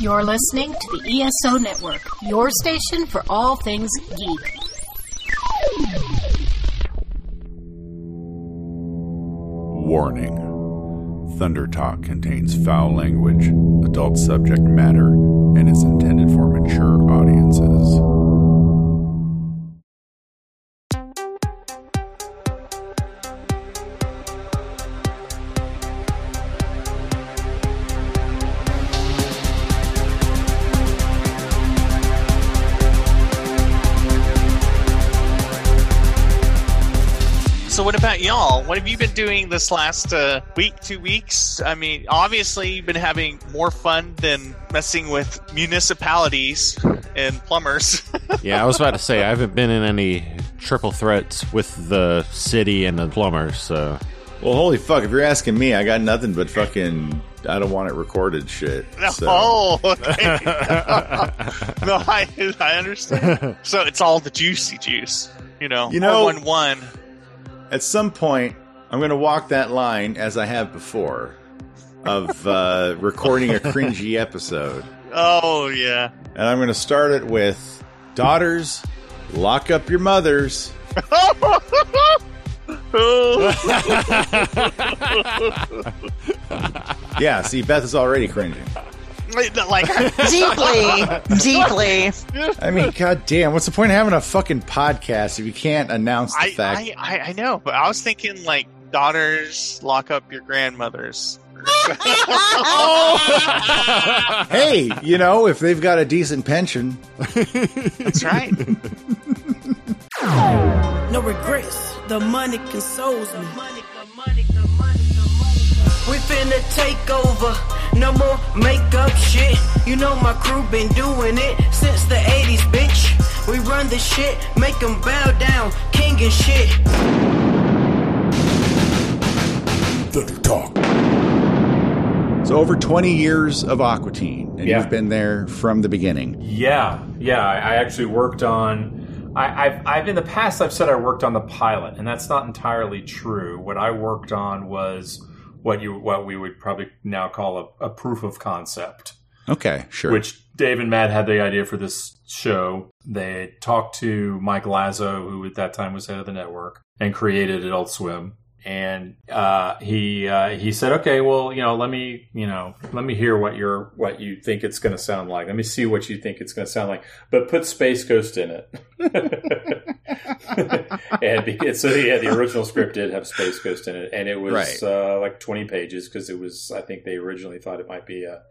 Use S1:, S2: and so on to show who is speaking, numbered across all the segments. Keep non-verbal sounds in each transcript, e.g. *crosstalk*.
S1: You're listening to the ESO Network, your station for all things geek.
S2: Warning Thunder Talk contains foul language, adult subject matter, and is intended for mature audiences.
S3: Y'all? What have you been doing this last uh, week, two weeks? I mean, obviously you've been having more fun than messing with municipalities and plumbers. *laughs*
S4: Yeah, I was about to say I haven't been in any triple threats with the city and the plumbers. So
S5: Well, holy fuck! If you're asking me, I got nothing but fucking. I don't want it recorded shit. *laughs* So.
S3: Oh, *laughs* okay. no, I, I understand. So it's all the juicy juice, you know.
S5: You know-
S3: one one.
S5: At some point, I'm going to walk that line as I have before, of uh, *laughs* recording a cringy episode,
S3: Oh yeah.
S5: and I'm going to start it with daughters. Lock up your mothers. *laughs* *laughs* Yeah, see, Beth is already cringing. *laughs*
S3: like
S6: deeply, deeply.
S5: I mean, goddamn, what's the point of having a fucking podcast if you can't announce the
S3: I,
S5: fact?
S3: I, I I know, but I was thinking like daughters lock up your grandmothers. *laughs*
S5: hey, you know, if they've got a decent pension,
S3: That's right.
S7: No regrets. The money consoles me. We finna take over. No more makeup shit. You know my crew been doing it since the 80s, bitch. We run the shit, make them bow down, king and shit.
S5: so over 20 years of Aqua Teen, and
S8: Yeah.
S5: you've been there from the beginning.
S8: Yeah, yeah. I I actually worked on. I, I've, I've in the past I've said I worked on the pilot, and that's not entirely true. What I worked on was what you what we would probably now call a, a proof of concept,
S5: Okay, sure.
S8: which Dave and Matt had the idea for this show. They talked to Mike Lazzo, who at that time was head of the network, and created Adult Swim. And uh, he uh, he said, okay, well, you know, let me you know let me hear what you're what you think it's going to sound like. Let me see what you think it's going to sound like, but put Space Ghost in it. *laughs* and because, so yeah, the original script did have Space Ghost in it, and it was
S5: Right.
S8: uh, like 20 pages because it was. I think they originally thought it might be a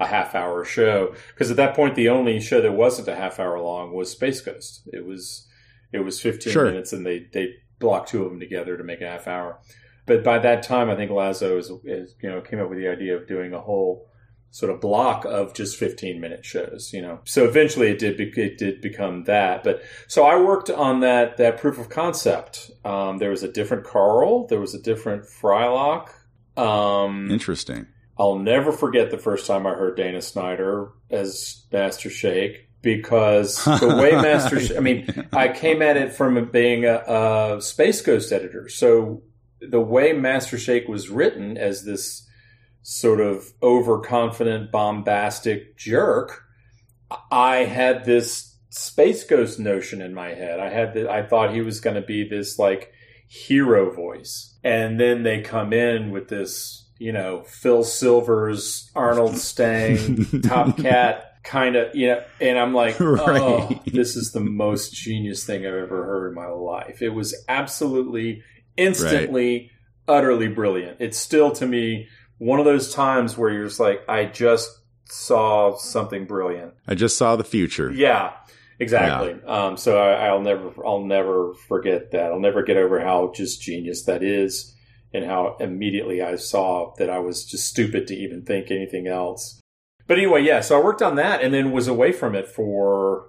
S8: a half hour show because at that point the only show that wasn't a half hour long was Space Ghost. It was it was 15
S5: Sure.
S8: minutes and they they blocked two of them together to make a half hour. But by that time, I think Lazzo is, is you know came up with the idea of doing a whole sort of block of just 15 minute shows. You know, so eventually it did be, it did become that. But so I worked on that that proof of concept. Um, there was a different Carl. There was a different Frylock. Um,
S5: Interesting.
S8: I'll never forget the first time I heard Dana Snyder as Master Shake because *laughs* the way Master, I mean, I came at it from being a, a Space Ghost editor. So the way Master Shake was written as this sort of overconfident, bombastic jerk, I had this Space Ghost notion in my head. I had the, I thought he was going to be this like hero voice. And then they come in with this, you know, Phil Silvers, Arnold Stang, *laughs* Top Cat kind of, you know, and I'm like, *laughs* oh, this is the most genius thing I've ever heard in my life. It was absolutely, instantly, utterly brilliant. It's still to me one of those times where you're just like, I just saw something brilliant.
S5: I just saw the future.
S8: Yeah, exactly. Um, so I, I'll never, I'll never forget that. I'll never get over how just genius that is, and how immediately I saw that I was just stupid to even think anything else. But anyway, yeah. So I worked on that, and then was away from it for.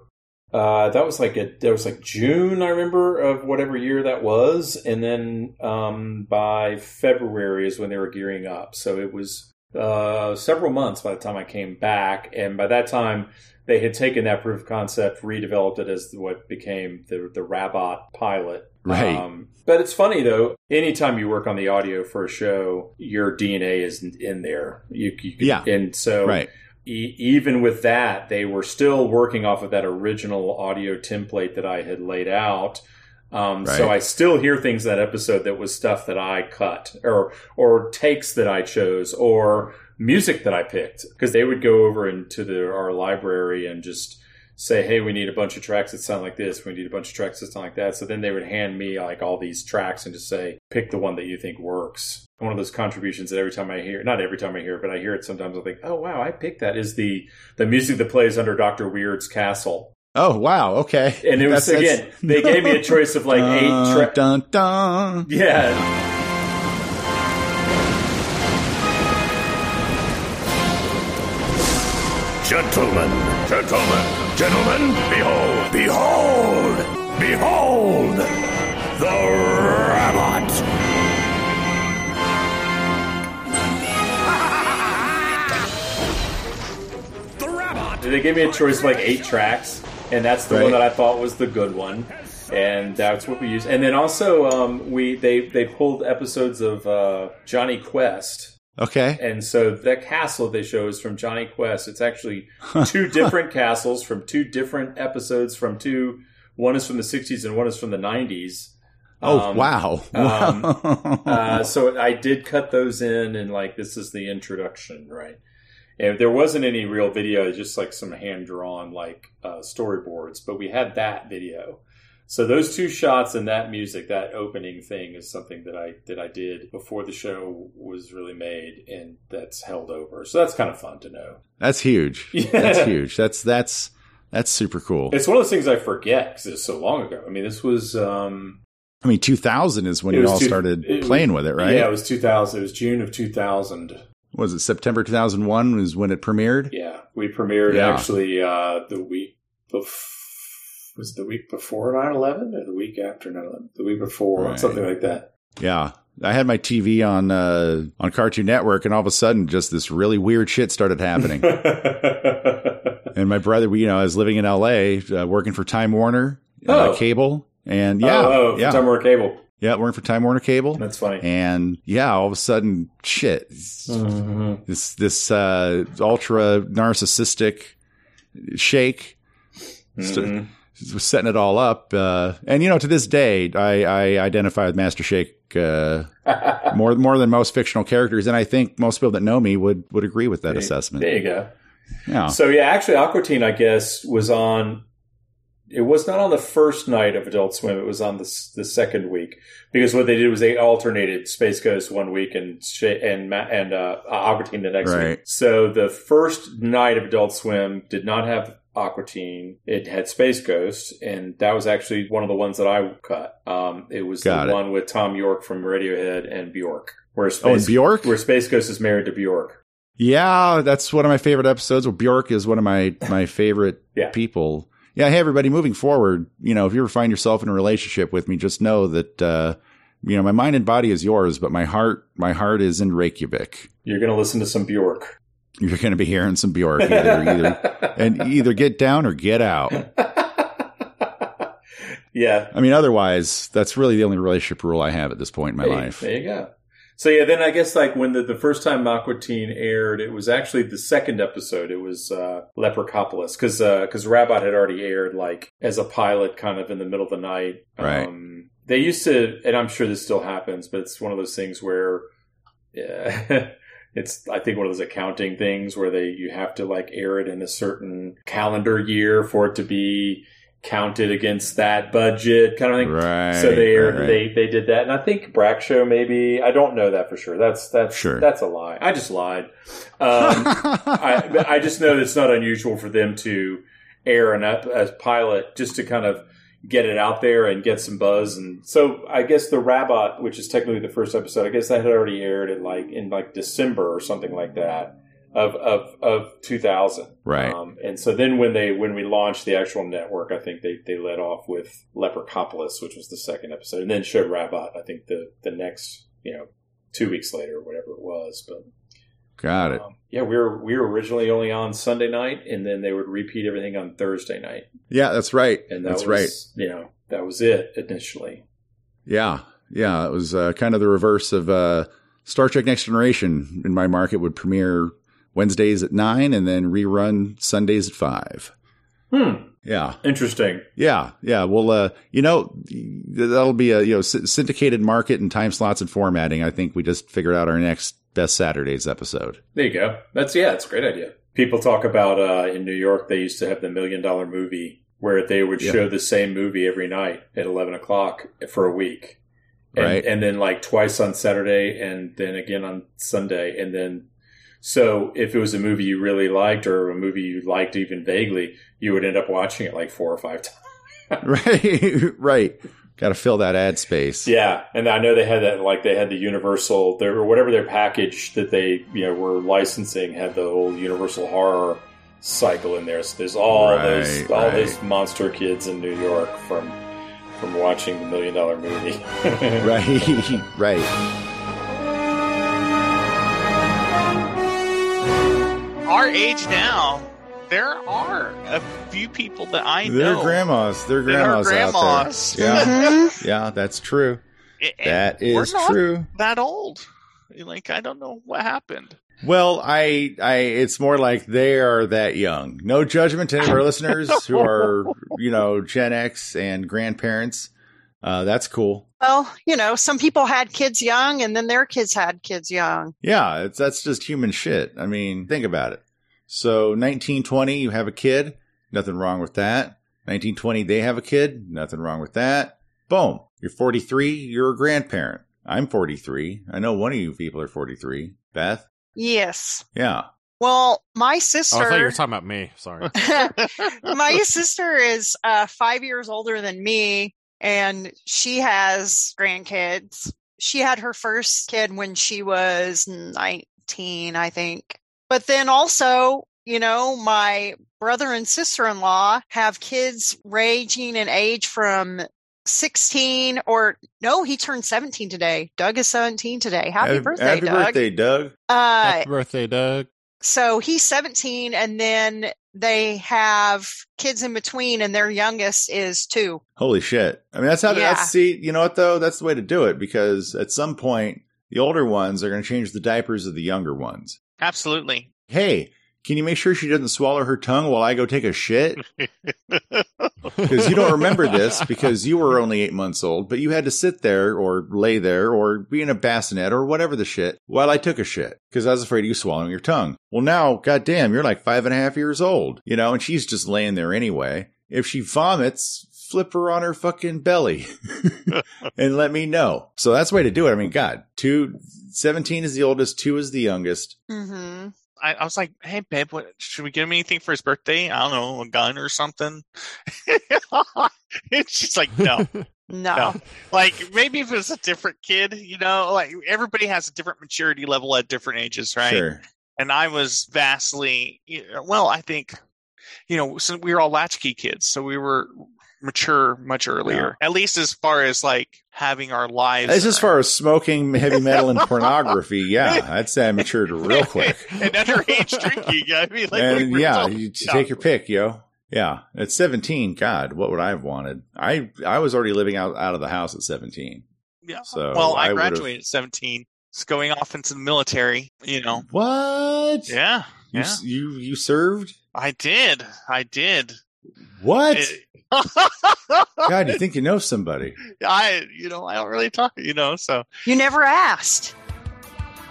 S8: Uh, that was like a that was like June, I remember of whatever year that was, and then um, by February is when they were gearing up. So it was uh, several months by the time I came back, and by that time they had taken that proof of concept, redeveloped it as what became the the Rabbot pilot.
S5: Right.
S8: Um, but it's funny though. Anytime you work on the audio for a show, your DNA is in there. You, you
S5: Yeah.
S8: and so
S5: Right.
S8: E- even with that, they were still working off of that original audio template that I had laid out. Um, So I still hear things in that episode that was stuff that I cut or or takes that I chose or music that I picked because they would go over into the, our library and just say, "Hey, we need a bunch of tracks that sound like this. We need a bunch of tracks that sound like that." So then they would hand me like all these tracks and just say, "Pick the one that you think works." One of those contributions that every time I hear, not every time I hear it, but I hear it sometimes, I think, "Oh wow, I picked that." Is the the music that plays under Doctor Weird's castle,
S5: Oh wow, okay.
S8: and it was
S5: That's- that's-
S8: again they gave me a choice of like eight *laughs*
S5: Dun,
S8: tracks.
S5: dun dun.
S8: Yeah.
S9: Gentlemen, gentlemen, gentlemen, behold, behold, behold, the Rabbit. the Rabbit.
S8: They gave me a choice of like eight tracks, and that's the one that I thought was the good one, and that's what we used. And then also, um, we they they pulled episodes of uh, Jonny Quest,
S5: Okay.
S8: and so that castle they show is from Jonny Quest. It's actually *laughs* two different castles from two different episodes from two. One is from the '60s and one is from the '90s.
S5: Oh
S8: Um,
S5: wow.
S8: um, Uh, so I did cut those in, and like this is the introduction, right? And there wasn't any real video, just like some hand drawn like uh, storyboards, but we had that video. So those two shots and that music, that opening thing, is something that I that I did before the show was really made, and that's held over. So that's kind of fun to know.
S5: That's huge. *laughs*
S8: Yeah.
S5: That's huge. That's that's that's super cool.
S8: It's one of those things I forget because it's so long ago. I mean, this was um,
S5: I mean, 2000 is when you all
S8: two-
S5: started
S8: it-
S5: playing with it, right?
S8: Yeah, it was 2000. It was June of 2000.
S5: Was it September 2001 was when it premiered?
S8: Yeah, we premiered
S5: Yeah.
S8: actually uh, the week bef- was it the week before 9-11 or the week after 9-11? The week before,
S5: Right.
S8: something like that.
S5: Yeah. I had my TV on uh, on Cartoon Network, and all of a sudden, just this really weird shit started happening. *laughs* and my brother, you know, I was living in L.A., uh, working for Time Warner uh,
S8: Oh.
S5: Cable, and yeah,
S8: oh, oh,
S5: yeah,
S8: Time Warner Cable.
S5: yeah, working for Time Warner Cable,
S8: That's funny.
S5: and yeah, all of a sudden, shit,
S8: Mhm.
S5: this this uh, ultra narcissistic shake st-
S8: Mhm.
S5: Was setting it all up. Uh, and you know, to this day, I, I identify with Master Shake uh, more more than most fictional characters, and I think most people that know me would would agree with that assessment.
S8: There you go.
S5: Yeah,
S8: So yeah, actually, Aqua Teen, I guess, was on. It was not on the first night of Adult Swim. It was on the the second week because what they did was they alternated Space Ghost one week and and and uh, Aqua Teen the next
S5: Right.
S8: week. So the first night of Adult Swim did not have Aqua Teen. It had Space Ghost, and that was actually one of the ones that I cut. Um, it was
S5: Got
S8: the
S5: it.
S8: one with Thom Yorke from Radiohead and Bjork. Where Space,
S5: Oh, and Bjork?
S8: where Space Ghost is married to Bjork.
S5: yeah, that's one of my favorite episodes. Well, Bjork is one of my my favorite *laughs*
S8: Yeah.
S5: people. Yeah, hey everybody, moving forward, you know, if you ever find yourself in a relationship with me, just know that uh, you know my mind and body is yours, but my heart my heart is in Reykjavik.
S8: You're going to listen to some Bjork.
S5: You're going to be hearing some Bjork either, either and either get down or get out. *laughs*
S8: yeah.
S5: I mean, otherwise, that's really the only relationship rule I have at this point in my
S8: Hey,
S5: life.
S8: There you go. So yeah, then I guess like when the, the first time Aqua Teen aired, it was actually the second episode. It was uh, Leprechaupolis because because Rabbot had already aired like as a pilot, kind of in the middle of the night.
S5: Right.
S8: Um, they used to, and I'm sure this still happens, but it's one of those things where. Yeah, *laughs* it's I think one of those accounting things where they you have to like air it in a certain calendar year for it to be counted against that budget kind of thing.
S5: Right.
S8: So they
S5: right,
S8: they they did that, and I think Brak Show maybe I don't know that for sure. That's that's
S5: Sure.
S8: that's a lie. I just lied. Um, *laughs* I I just know that it's not unusual for them to air an up as pilot just to kind of get it out there and get some buzz. And so I guess the Rabbot, which is technically the first episode, I guess that had already aired in like in like December or something like that of of of 2000.
S5: Right.
S8: Um, and so then when they when we launched the actual network, I think they they led off with Leprechaupolis, which was the second episode, and then showed Rabbot. I think the the next you know two weeks later, or whatever it was, but.
S5: Got it.
S8: Um, yeah, we were we were originally only on Sunday night, and then they would repeat everything on Thursday night,
S5: Yeah, that's right.
S8: and that
S5: That's
S8: was
S5: right.
S8: you know that was it initially.
S5: Yeah. Yeah. It was uh, kind of the reverse of uh, Star Trek Next Generation in my market would premiere Wednesdays at nine, and then rerun Sundays at five.
S8: Hmm.
S5: Yeah,
S8: Interesting.
S5: yeah, yeah. Well, uh, you know, that'll be a you know syndicated market and time slots and formatting. I think we just figured out our next best Saturdays episode.
S8: There you go. That's yeah, it's a great idea. People talk about uh, in New York they used to have the million dollar movie where they would
S5: Yeah.
S8: show the same movie every night at eleven o'clock for a week, and,
S5: Right.
S8: and then like twice on Saturday and then again on Sunday, and then so if it was a movie you really liked or a movie you liked even vaguely, you would end up watching it like four or five *laughs* times.
S5: right, *laughs* right. Got to fill that ad space.
S8: Yeah, and I know they had that like they had the Universal their or whatever their package that they you know were licensing had the whole Universal horror cycle in there. So there's all those
S5: Right,
S8: all
S5: right.
S8: those monster kids in New York from from watching the Million Dollar Movie. *laughs*
S5: right, *laughs* right.
S3: Our age now, there are a few people that I know.
S5: They're
S3: know.
S5: grandmas. They're
S3: that are
S5: grandmas,
S3: grandmas.
S5: out there. Yeah, *laughs*
S6: Mhm.
S5: yeah, that's true.
S3: And
S5: That
S3: we're not
S5: true.
S3: That old. Like I don't know what happened.
S5: Well, I, I, it's more like they are that young. No judgment to any of our listeners who *laughs* are, you know, Gen X and grandparents. Uh, that's cool.
S6: Well, you know, some people had kids young and then their kids had kids young.
S5: Yeah, it's that's just human shit. I mean, think about it. So, 1920, you have a kid, nothing wrong with that. 1920, they have a kid, nothing wrong with that. Boom, you're 43, you're a grandparent. I'm 43. I know one of you people are 43. Beth?
S6: Yes.
S5: Yeah.
S6: Well, my
S4: Oh, I
S6: sister.
S4: thought you were talking about me. Sorry. *laughs* *laughs*
S6: my sister is uh, five years older than me, and she has grandkids. She had her first kid when she was 19, I think. But then also, you know, my brother and sister in law have kids ranging in age from 16 or no, he turned 17 today. Doug is 17 today. Happy, birthday,
S5: Happy
S6: Doug.
S5: birthday, Doug.
S6: Uh,
S4: Happy birthday, Doug.
S6: so he's 17 and then they have kids in between and their youngest is two.
S5: Holy shit. I mean, that's how,
S6: Yeah.
S5: that's, see, you know what though? That's the way to do it because at some point, the older ones are going to change the diapers of the younger ones.
S3: Absolutely.
S5: Hey, can you make sure she doesn't swallow her tongue while I go take a shit? *laughs* Because you don't remember this because you were only eight months old, but you had to sit there or lay there or be in a bassinet or whatever the shit while I took a shit because I was afraid of you swallowing your tongue. Well, now, goddamn, you're like five and a half years old, you know, and she's just laying there anyway. If she vomits, flip her on her fucking belly *laughs* and let me know. So that's the way to do it. I mean, God, two, 17 is the oldest, two is the youngest.
S6: Mm-hmm.
S3: I, I was like, "Hey, babe, what should we get him anything for his birthday? I don't know, a gun or something." *laughs* and she's like, "No, *laughs*
S6: No.
S3: no." Like maybe if it was a different kid, you know, like everybody has a different maturity level at different ages, right?
S5: Sure.
S3: And I was vastly, well, I think, you know, so we were all latchkey kids, so we were mature much earlier, at least as far as like having our lives.
S5: As, as far as smoking heavy metal and pornography, *laughs* yeah, I'd say I matured real quick. *laughs*
S3: and underage drinking. I mean, like,
S5: and
S3: we're
S5: yeah, you take your pick, yo. Yeah, at 17, God, what would I have wanted? I I was already living out, out of the house at 17.
S3: Yeah.
S5: So
S3: well, I,
S5: I
S3: graduated at 17. It's going off into the military, you know.
S5: What?
S3: Yeah.
S5: You
S3: Yeah.
S5: you you served?
S3: I did. I did.
S5: What? *laughs* God, you think you know somebody? *laughs*
S3: I, you know, I don't really talk, you know, so
S6: You never asked.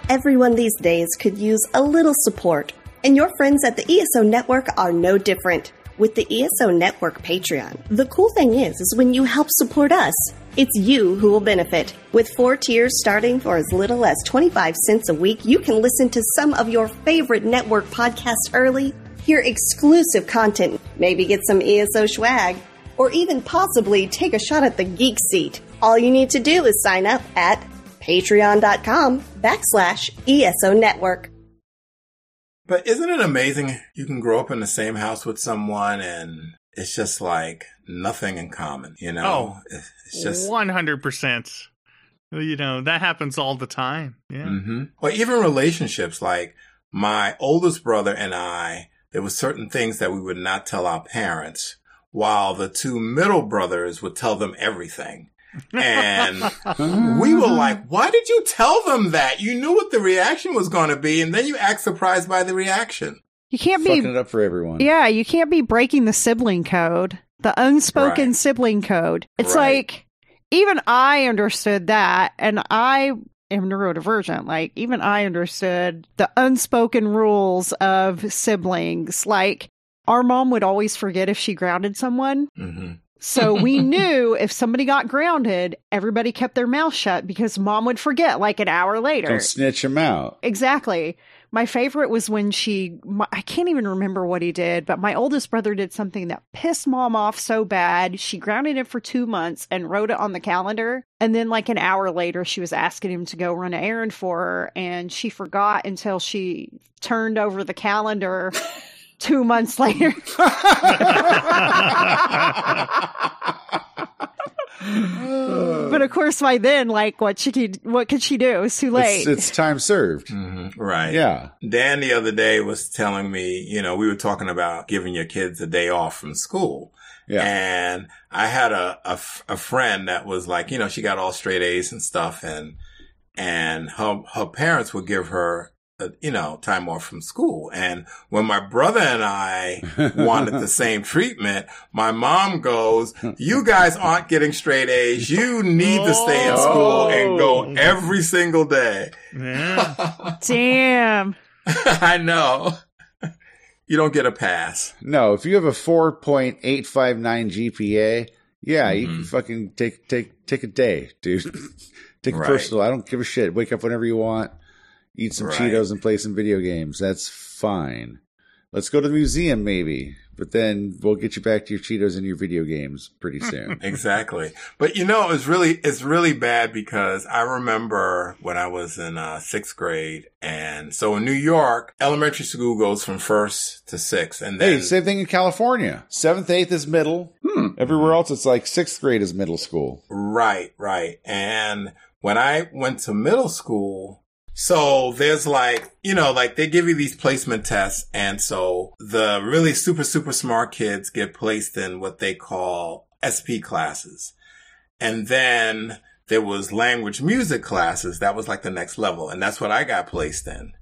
S10: Everyone these days could use a little support, and your friends at the ESO Network are no different. With the ESO Network Patreon, the cool thing is, is when you help support us, it's you who will benefit. With four tiers starting for as little as 25 cents a week, you can listen to some of your favorite network podcasts early, hear exclusive content, maybe get some ESO swag, or even possibly take a shot at the geek seat. All you need to do is sign up at patreon.com backslash ESO network.
S11: But isn't it amazing? You can grow up in the same house with someone and it's just like nothing in common, you know?
S12: Oh,
S11: It's it's just.
S12: one hundred percent. You know that happens all the time. Yeah.
S11: hmm Or even relationships, like my oldest brother and I, there were certain things that we would not tell our parents, while the two middle brothers would tell them everything. And we were like, why did you tell them that? You knew what the reaction was going to be, and then you act surprised by the reaction.
S13: You can't be
S5: Fucking it up for everyone.
S13: Yeah, you can't be breaking the sibling code, the unspoken
S11: Right.
S13: sibling code. It's
S11: Right.
S13: like even I understood that, and I am neurodivergent. Like even I understood the unspoken rules of siblings. Like our mom would always forget if she grounded someone.
S11: hmm
S13: So *laughs* we knew if somebody got grounded, everybody kept their mouth shut because mom would forget like an hour later.
S5: Don't snitch him out.
S13: Exactly. My favorite was when she, my, I can't even remember what he did, but my oldest brother did something that pissed mom off so bad. She grounded him for two months and wrote it on the calendar. And then, like an hour later, she was asking him to go run an errand for her. And she forgot until she turned over the calendar *laughs* two months later. *laughs* *laughs* *sighs* but of course, by then, like, what should he, what could she do? It's too late.
S5: It's, it's time served. Mm-hmm.
S11: Right.
S5: Yeah.
S11: Dan the other day was telling me, you know, we were talking about giving your kids a day off from school.
S5: Yeah.
S11: And I had a a friend that was like, you know, she got all straight A's and stuff and, and her, her parents would give her, you know, time off from school. And when my brother and I wanted the *laughs* same treatment, my mom goes, you guys aren't getting straight A's. You need to stay in school and go every single day.
S12: Yeah. *laughs*
S13: Damn.
S11: I know. You don't get a pass.
S5: No, if you have a 4.859 GPA, yeah, you
S11: Mm-hmm.
S5: can fucking take take take a day, dude. *laughs* take a
S11: Right.
S5: personal. I don't give a shit. Wake up whenever you want, eat some
S11: Right.
S5: Cheetos and play some video games. That's fine. Let's go to the museum maybe, but then we'll get you back to your Cheetos and your video games pretty soon. *laughs*
S11: Exactly. But you know, it's really, it's really bad because I remember when I was in uh, sixth grade. And so in New York, elementary school goes from first to sixth. And then
S5: hey, same thing in California. Seventh, eighth is middle. Everywhere else, it's like sixth grade is middle school.
S11: Right, right. And when I went to middle school, so there's like, you know, like they give you these placement tests. And so the really super, super smart kids get placed in what they call SP classes. And then there was language music classes. That was like the next level. And that's what I got placed in.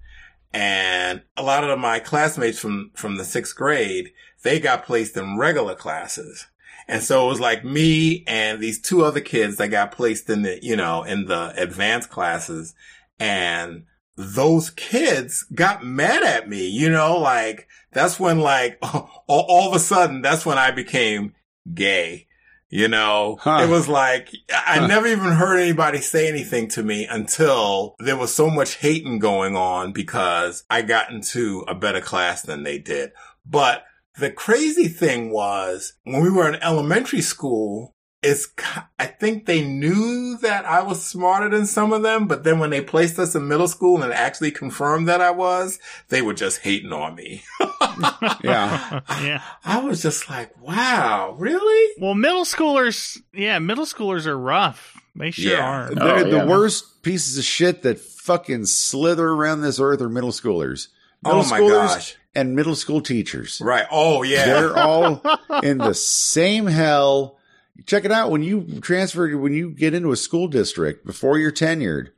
S11: And a lot of my classmates from, from the sixth grade, they got placed in regular classes. And so it was like me and these two other kids that got placed in the, you know, in the advanced classes. And those kids got mad at me, you know, like that's when like *laughs* all, all of a sudden, that's when I became gay. You know,
S5: Huh.
S11: it was like, I
S5: Huh.
S11: never even heard anybody say anything to me until there was so much hating going on because I got into a better class than they did. But the crazy thing was when we were in elementary school, it's, ki- I think they knew that I was smarter than some of them, but then when they placed us in middle school and actually confirmed that I was, they were just hating on me. *laughs*
S5: Yeah. *laughs*
S12: yeah.
S11: I was just like, wow, really?
S12: Well, middle schoolers, yeah, middle schoolers are rough. They sure
S11: Yeah.
S12: are.
S5: They're
S8: Oh,
S5: the
S8: yeah.
S5: worst pieces of shit that fucking slither around this earth are middle schoolers. Oh middle
S11: Oh my
S5: schoolers
S11: gosh.
S5: and middle school teachers.
S11: Right. Oh yeah.
S5: They're all *laughs* in the same hell. Check it out when you transfer when you get into a school district before you're tenured.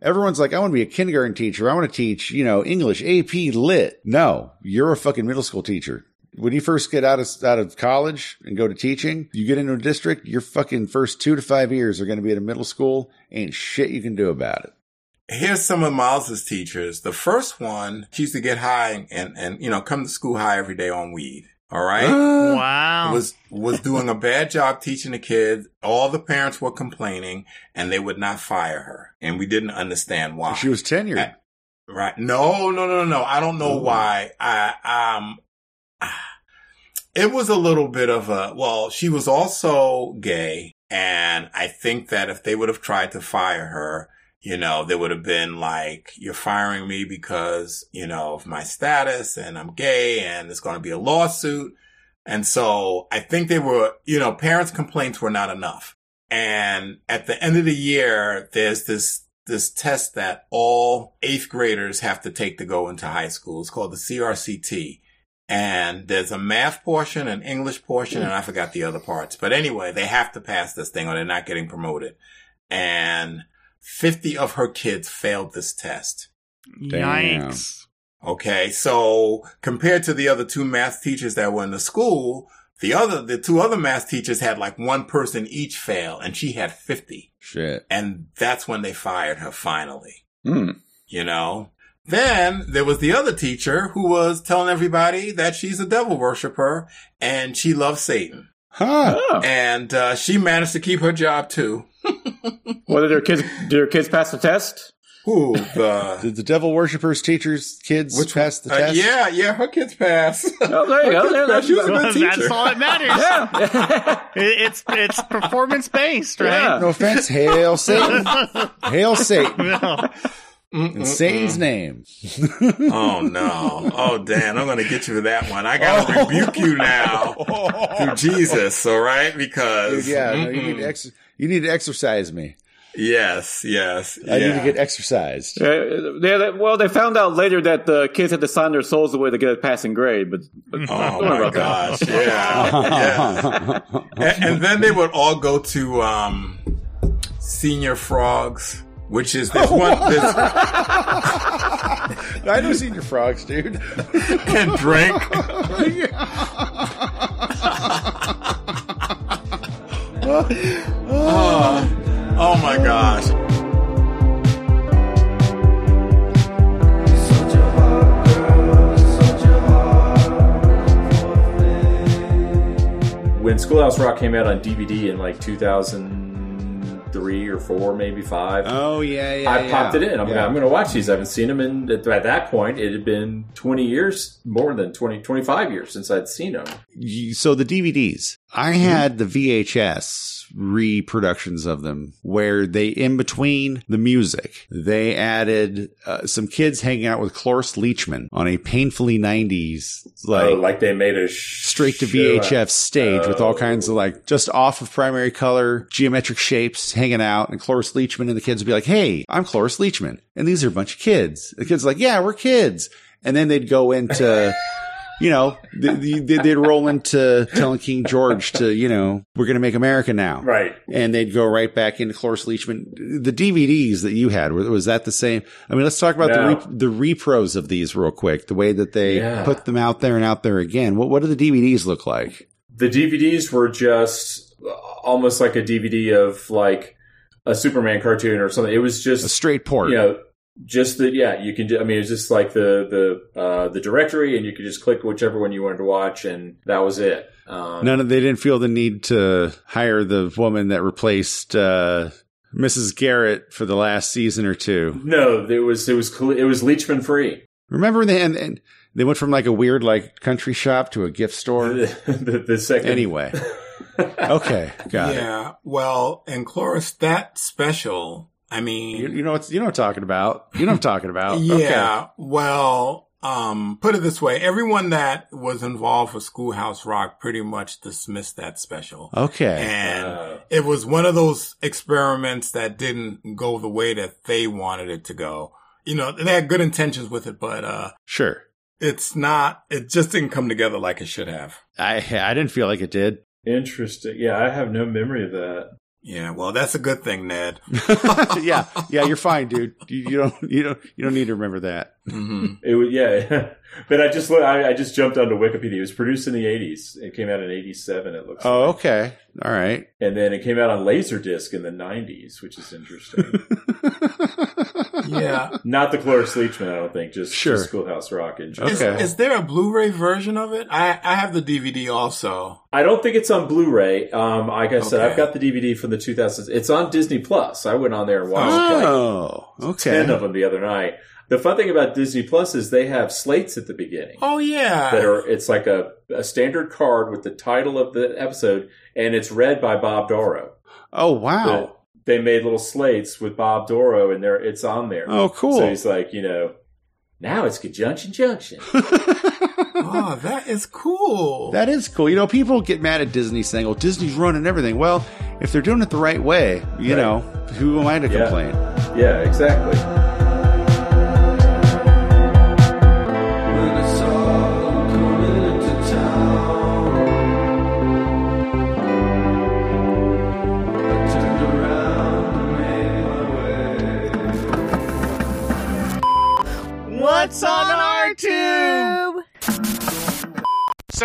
S5: Everyone's like, I want to be a kindergarten teacher. I want to teach, you know, English, AP, Lit. No, you're a fucking middle school teacher. When you first get out of out of college and go to teaching, you get into a district. Your fucking first two to five years are going to be at a middle school. Ain't shit you can do about it.
S11: Here's some of Miles's teachers. The first one, she used to get high and, and, you know, come to school high every day on weed. All right. *gasps*
S12: Wow.
S11: was was doing a bad job teaching the kids. All the parents were complaining, and they would not fire her, and we didn't understand why.
S5: She was tenured.
S11: right? No, no, no, no. I don't know
S5: Ooh.
S11: why. I um, it was a little bit of a well. She was also gay, and I think that if they would have tried to fire her. You know, there would have been like, you're firing me because, you know, of my status and I'm gay and it's going to be a lawsuit. And so I think they were, you know, parents' complaints were not enough. And at the end of the year, there's this, this test that all eighth graders have to take to go into high school. It's called the CRCT. And there's a math portion, an English portion, and I forgot the other parts. But anyway, they have to pass this thing or they're not getting promoted. And 50 of her kids failed this test.
S5: Damn.
S12: Yikes.
S11: Okay. So compared to the other two math teachers that were in the school, the other, the two other math teachers had like one person each fail and she had 50.
S5: Shit.
S11: And that's when they fired her finally.
S5: Hmm.
S11: You know? Then there was the other teacher who was telling everybody that she's a devil worshiper and she loves Satan.
S5: Huh.
S14: Oh.
S11: And uh, she managed to keep her job too. *laughs*
S14: Well, did their kids did their kids pass the test?
S11: Who the *laughs*
S5: Did the devil worshippers teachers kids
S11: Which
S5: pass the
S11: uh,
S5: test?
S11: yeah, yeah, her kids pass.
S14: Oh, there you go. *laughs* There, that's,
S11: she was a good teacher.
S12: That's all that matters.
S14: yeah.
S12: It- it's it's performance based, right?
S14: Yeah.
S5: No offense. Hail Satan. Hail Satan.
S12: No.
S5: In Satan's name.
S11: Oh no! Oh Dan, I'm going to get you for that one. I got to rebuke you now through *laughs* Jesus. All right, because
S5: yeah, no, you need to ex- you need to exercise me.
S11: yes, yes,
S5: I need to get exercised.
S14: Yeah, they, they- well, they found out later that the kids had to sign their souls away to get a passing grade, but, but
S11: Oh
S14: don't
S11: my
S14: about that.
S11: gosh! Yeah, yeah. *laughs* and, and then they would all go to um, Señor Frogs, which is *laughs* this one oh, this, *laughs*
S5: I know Señor Frogs, dude. *laughs*
S11: and drink. oh, oh my gosh!
S8: When Schoolhouse Rock came out on DVD in like 2003 or four, maybe five.
S5: Oh yeah, yeah.
S8: I popped it in. I'm,
S5: Yeah.
S8: I'm going to watch these. I haven't seen them, and at at that point, it had been 20 years, more than 20, 25 years since I'd seen them.
S5: So the DVDs, I had the VHS reproductions of them where they, in between the music, they added uh, some kids hanging out with Cloris Leachman on a painfully 90s, like,
S8: oh, like they made a sh-
S5: straight to VHF stage with all
S8: Oh.
S5: kinds of like just off of primary color, geometric shapes hanging out. And Cloris Leachman and the kids would be like, Hey, I'm Cloris Leachman. And these are a bunch of kids. The kids are like, Yeah, we're kids. And then they'd go into, *laughs* you know, they- they- they'd roll into telling King George to, you know, we're going to make America now.
S8: Right.
S5: And they'd go right back into Cloris Leachman. The DVDs that you had, was that the same? I mean, let's talk about
S8: No.
S5: the, re- the repros of these real quick, the way that they
S8: Yeah.
S5: put them out there and out there again. What, what do the DVDs look like?
S8: The DVDs were just almost like a DVD of like a Superman cartoon or something. It was just
S5: A straight port.
S8: you know, just that yeah. You can. do I mean, it's just like the the uh, the directory, and you could just click whichever one you wanted to watch, and that was it. Um,
S5: None of they didn't feel the need to hire the woman that replaced uh, Mrs. Garrett for the last season or two.
S8: no, it was it was cle- it was Leachman free.
S5: Remember they and, and they went from like a weird like country shop to a gift store. *laughs*
S8: the, the second
S5: anyway, *laughs* okay, got it.
S11: yeah. Well, and Cloris, that special. I mean,
S5: You, you know what you know what I'm talking about. You know what I'm talking about. *laughs*
S11: Yeah. Well, um, put it this way. Everyone that was involved with Schoolhouse Rock pretty much dismissed that special.
S5: Okay. Okay.
S11: And
S8: Uh,
S11: it was one of those experiments that didn't go the way that they wanted it to go. You know, they had good intentions with it, but, uh,
S5: Sure.
S11: it's not, it just didn't come together like it should have.
S5: I I didn't feel like it did.
S8: interesting. Yeah, I have no memory of that.
S11: Yeah. Well, that's a good thing, Ned. *laughs*
S5: yeah, yeah, you're fine, dude. You, you don't you don't you don't need to remember that.
S11: hmm
S8: It was yeah, *laughs* but I just look- I, I just jumped onto Wikipedia. It was produced in the '80s. It came out in '87. It looks.
S5: Oh,
S8: like.
S5: okay. All right.
S8: And then it came out on Laserdisc in the '90s, which is interesting. *laughs*
S11: Yeah.
S8: Not the Cloris Leachman, I don't think. Just,
S5: Sure.
S8: just Schoolhouse Rock in general.
S11: Is,
S5: Okay.
S11: is there a Blu-ray version of it? I, I have the DVD also.
S8: I don't think it's on Blu-ray. Um, like I said, I've got the DVD from the 2000s. It's on Disney Plus. I went on there and watched like
S5: Oh, okay.
S8: ten of them the other night. The fun thing about Disney Plus is they have slates at the beginning.
S11: Oh yeah.
S8: that are it's like a, a standard card with the title of the episode and it's read by Bob Dorough.
S5: Oh, wow.
S8: But they made little slates with Bob Dorough and there it's on there.
S5: Oh, cool.
S8: So he's like, you know, now it's Conjunction Junction. *laughs*
S11: oh, that is cool.
S5: That is cool. You know, people get mad at Disney saying, "Oh, Disney's running everything." Well, if they're doing it the right way, you
S8: Right.
S5: know, who am I to
S8: Yeah.
S5: complain?
S8: yeah, exactly.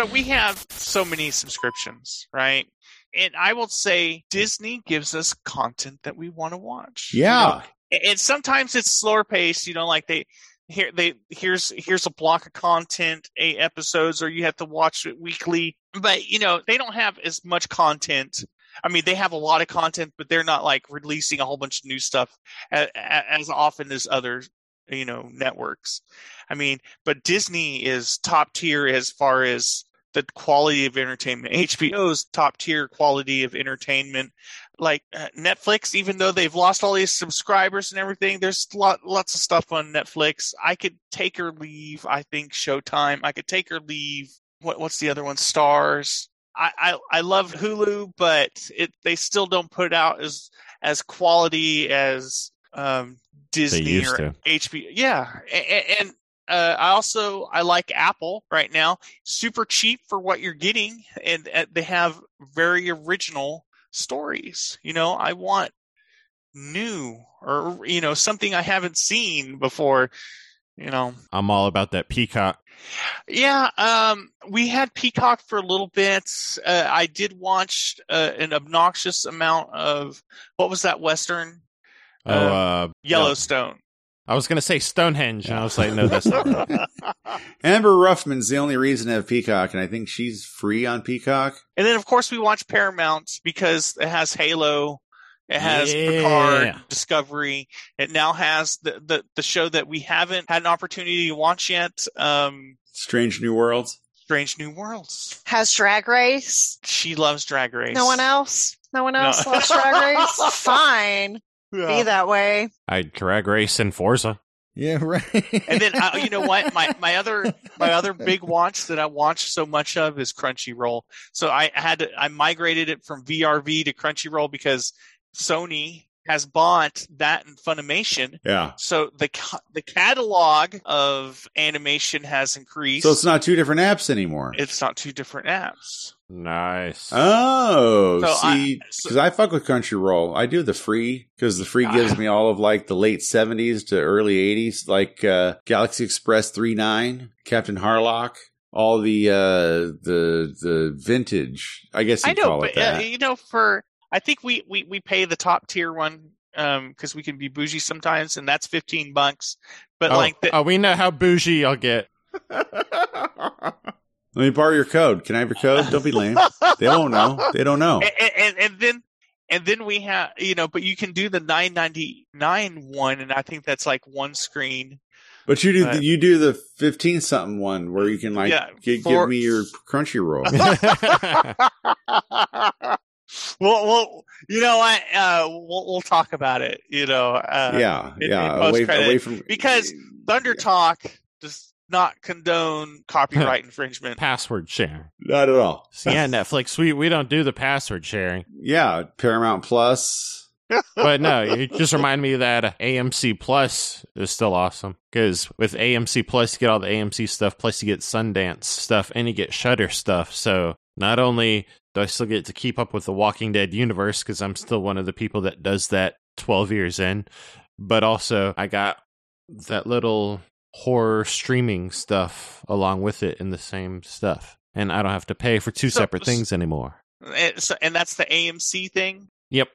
S3: So we have so many subscriptions, right? And I will say Disney gives us content that we want to watch. you
S5: Yeah.
S3: know? and sometimes it's slower paced, you know, like they here they here's here's a block of content, eight episodes, or you have to watch it weekly. But you know, they don't have as much content. I mean, they have a lot of content, but they're not like releasing a whole bunch of new stuff as, as often as other, you know, networks. I mean, but Disney is top tier as far as the quality of entertainment. HBO's top tier quality of entertainment. Like uh, Netflix, even though they've lost all these subscribers and everything, there's lot, lots of stuff on Netflix. I could take or leave. I think Showtime. I could take or leave. What, what's the other one? Starz. I, I, I love Hulu, but it they still don't put out as as quality as um, Disney or
S4: to.
S3: HBO. Yeah, and, and uh, I also I like Apple right now. Super cheap for what you're getting, and uh, they have very original stories. You know, I want new or you know something I haven't seen before. You know,
S4: I'm all about that Peacock.
S3: yeah, um, we had Peacock for a little bit. Uh, I did watch uh, an obnoxious amount of what was that Western
S4: Oh, uh,
S3: Yellowstone.
S4: I was going to say Stonehenge, and I was like, no, that's not. *laughs*
S5: Amber Ruffin's the only reason to have Peacock, and I think she's free on Peacock.
S3: And then, of course, we watch Paramount because it has Halo, it has
S5: Yeah.
S3: Picard, Discovery. It now has the, the, the show that we haven't had an opportunity to watch yet, um,
S5: Strange New Worlds.
S3: Strange New Worlds.
S6: Has Drag Race?
S3: She loves Drag Race.
S6: No one else? No one
S3: No.
S6: else loves Drag Race? *laughs* Fine. Be that way.
S4: I drag race in Forza.
S5: Yeah, right.
S3: and then uh, you know what my my other my other *laughs* big watch that I watch so much of is Crunchyroll. So I had to, I migrated it from VRV to Crunchyroll because Sony has bought that in Funimation.
S5: Yeah.
S3: So the ca- the catalog of animation has increased.
S5: So it's not two different apps anymore.
S3: it's not two different apps.
S4: Nice.
S5: Oh,
S3: So
S5: see, because I, fuck with Crunchyroll. I do the free because the free gives me all of like the late seventies to early eighties, like uh, Galaxy Express three nine, Captain Harlock, all the uh, the the vintage. I guess you
S3: I
S5: call it that.
S3: uh, you know, for I think we we we pay the top tier one um because we can be bougie sometimes, and that's fifteen bucks. But
S4: oh,
S3: like the,
S4: oh, we know how bougie I'll get. *laughs*
S5: Let me borrow your code. Can I have your code? Don't be lame. they don't know. They don't know.
S3: and, and, and then and then we have you know but you can do the 999 one and i think that's like one screen
S5: But you do
S3: But-
S5: you do the fifteen something one where you can like
S3: Yeah,
S5: gi-
S3: for-
S5: give me your Crunchyroll. *laughs* *laughs*
S3: well well you know what uh we'll, we'll talk about it you know uh
S5: yeah,
S3: in-
S5: yeah.
S3: in
S5: away, away from
S3: because thunder talk does not condone copyright *laughs* infringement
S4: password sharing.
S5: not at all.
S4: So yeah, Netflix, we, we don't do the password sharing.
S5: Yeah, Paramount Plus. *laughs*
S4: But no, it just remind me that uh, AMC Plus is still awesome because with AMC Plus you get all the AMC stuff, plus you get Sundance stuff, and you get Shudder stuff. So not only do I still get to keep up with the Walking Dead universe because I'm still one of the people that does that 12 years in, but also I got that little horror streaming stuff along with it in the same stuff, and I don't have to pay for two
S3: So-
S4: separate things anymore.
S3: and, so, and that's the amc thing
S4: Yep.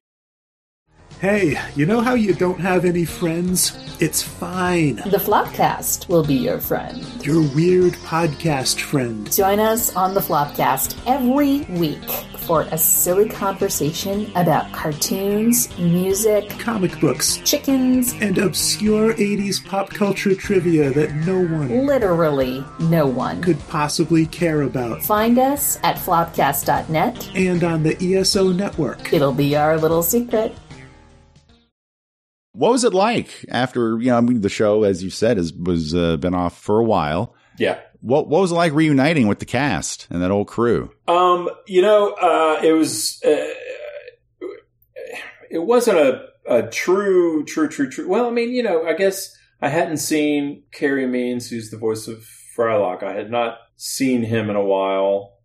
S15: Hey, you know how you don't have any friends? It's fine.
S16: The Flopcast will be your friend.
S15: Your weird podcast friend.
S16: Join us on the Flopcast every week for a silly conversation about cartoons, music,
S15: Comic books.
S16: chickens,
S15: And obscure 80s pop culture trivia that no one
S16: literally no one.
S15: could possibly care about.
S16: Find us at flopcast.net.
S15: And on the ESO network.
S16: It'll be our little secret.
S5: What was it like after you know? I mean, the show, as you said, has was uh, been off for a while.
S8: Yeah.
S5: What What was it like reuniting with the cast and that old crew?
S8: Um, you know, uh, it was, uh, it wasn't a, a true, true, true, true. Well, I mean, you know, I guess I hadn't seen Carey Means, who's the voice of Frylock. I had not seen him in a while.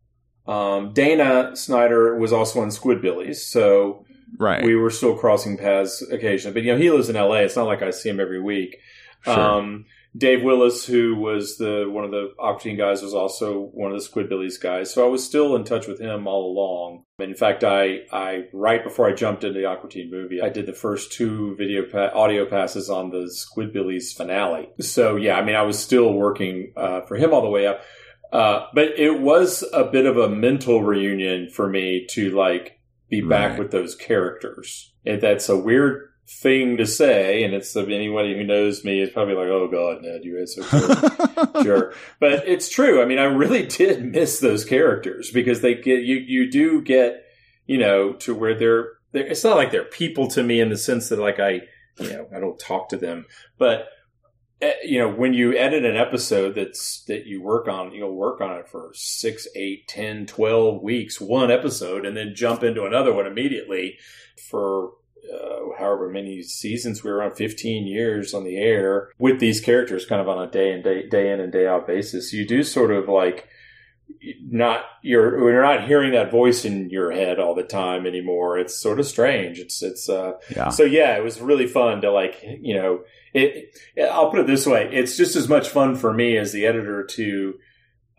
S8: Um, Dana Snyder was also on Squidbillies, so
S5: Right.
S8: we were still crossing paths occasionally. But you know, he lives in L.A. It's not like I see him every week.
S5: Sure.
S8: Um, Dave Willis, who was the one of the Aqua Teen guys, was also one of the Squidbillies guys. So I was still in touch with him all along. And in fact, I, I right before I jumped into the Aqua Teen movie, I did the first two video pa- audio passes on the Squidbillies finale. So yeah, I mean, I was still working uh, for him all the way up. Uh, but it was a bit of a mental reunion for me to like be back
S5: Right.
S8: with those characters. And that's a weird thing to say, and it's anybody who knows me is probably like, "Oh God, Ned, you are so *laughs* sure, but it's true. I mean, I really *laughs* did miss those characters because they get you. You do get you know to where they're. they're it's not like they're people to me in the sense that like I you know I don't talk to them, but you know when you edit an episode that's that you work on you'll work on it for six eight ten twelve weeks one episode and then jump into another one immediately for uh, however many seasons we were on 15 years on the air with these characters kind of on a day and day day in and day out basis. You do sort of like not you're you're not hearing that voice in your head all the time anymore. It's sort of strange. It's it's uh
S5: Yeah.
S8: so yeah it was really fun to like you know it i'll put it this way it's just as much fun for me as the editor to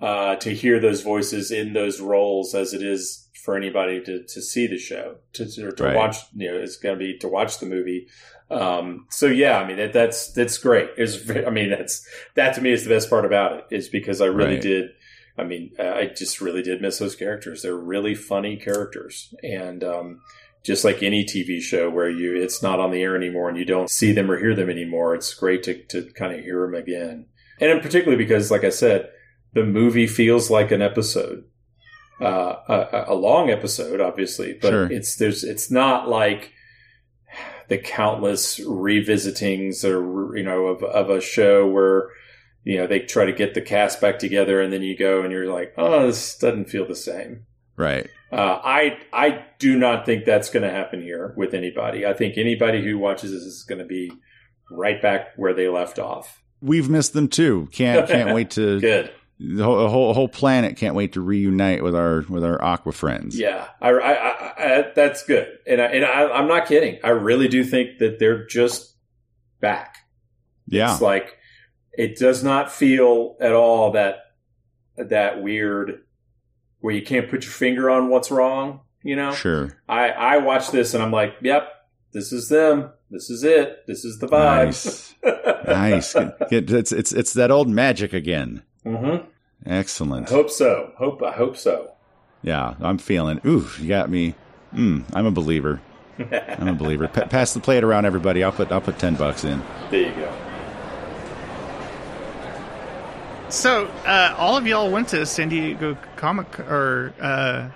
S8: uh to hear those voices in those roles as it is for anybody to to see the show to to, to
S5: Right.
S8: watch you know it's going to be to watch the movie um so yeah i mean that, that's that's great it's *laughs* i mean that's that to me is the best part about it is because i really
S5: Right.
S8: did I mean, I just really did miss those characters. They're really funny characters, and um, just like any TV show where you it's not on the air anymore and you don't see them or hear them anymore, it's great to to kind of hear them again. And in particularly because, like I said, the movie feels like an episode, uh, a, a long episode, obviously, but
S5: Sure.
S8: it's there's it's not like the countless revisitings or you know of of a show where you know they try to get the cast back together and then you go and you're like oh this doesn't feel the same
S5: Right.
S8: uh, I I do not think that's going to happen here with anybody. I think anybody who watches this is going to be right back where they left off.
S5: We've missed them too. Can't can't wait to *laughs*
S8: Good.
S5: The whole, the whole whole planet can't wait to reunite with our with our Aqua friends.
S8: Yeah, I, I, I, I that's good, and I, and I, I'm not kidding. I really do think that they're just back.
S5: Yeah.
S8: It's like it does not feel at all that that weird where you can't put your finger on what's wrong. You know,
S5: Sure.
S8: I I watch this and I'm like, yep, this is them. This is it. This is the vibe.
S5: Nice. nice. It's it's it's that old magic again.
S8: Mm-hmm.
S5: Excellent.
S8: I hope so. Hope I hope so.
S5: Yeah, I'm feeling. Ooh, you got me. Mm, I'm a believer. I'm a believer. Pa- pass the plate around, everybody. I'll put I'll put ten bucks in.
S8: There you go.
S12: So, uh, all of y'all went to San Diego Comic or uh,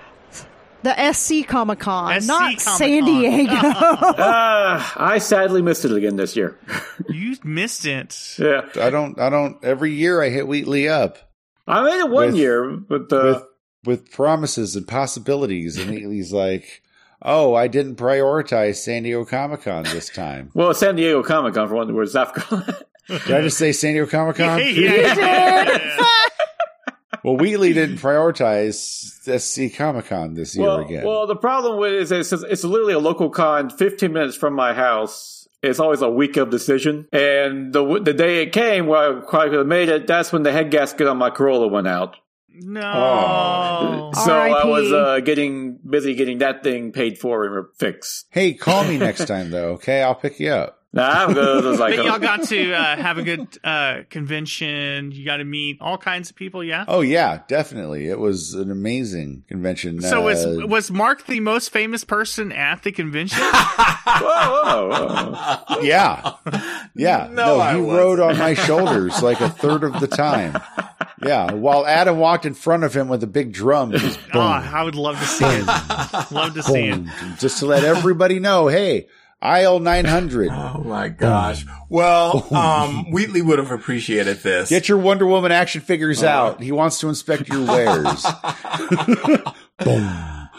S13: The SC Comic Con, not
S12: Comic-Con.
S13: San Diego. *laughs* *laughs*
S14: uh, I sadly missed it again this year. *laughs*
S12: you missed it.
S14: Yeah.
S5: I don't. I don't. Every year I hit Wheatley up.
S14: I made it one
S5: With-
S14: year, but uh,
S5: with with promises and possibilities, and Wheatley's like, "Oh, I didn't prioritize San Diego Comic Con this time."
S14: well, San Diego Comic Con for one, where South Carolina.
S5: Did I just say San Diego Comic Con?
S12: Yeah. *laughs*
S5: Well, Wheatley didn't prioritize SC Comic Con this year
S14: well,
S5: again.
S14: well, the problem with it is it's, it's literally a local con, 15 minutes from my house. It's always a week of decision. And the the day it came, where I probably could have made it, that's when the head gasket on my Corolla went out.
S12: No.
S14: So I was uh, getting busy getting that thing paid for and fixed.
S5: hey, call me next *laughs* time though. Okay, I'll pick you up.
S14: Nah, I'm. It was like,
S12: but y'all got to uh, have a good uh, convention. You got to meet all kinds of people. Yeah.
S5: Oh yeah, definitely. It was an amazing convention.
S12: So was
S5: Uh,
S12: was Mark the most famous person at the convention? *laughs*
S14: whoa, whoa, whoa.
S5: yeah, yeah. *laughs*
S11: No,
S5: No, he
S11: wasn't.
S5: rode on my shoulders like a third of the time. Yeah, while Adam walked in front of him with a big drum, just
S12: oh, I would love to see it. love to see it.
S5: just to let everybody know, hey, aisle nine hundred. *laughs*
S11: Oh my gosh. Well, oh. um, Wheatley would have appreciated this.
S5: Get your Wonder Woman action figures oh. out. He wants to inspect your wares. *laughs* *laughs* boom,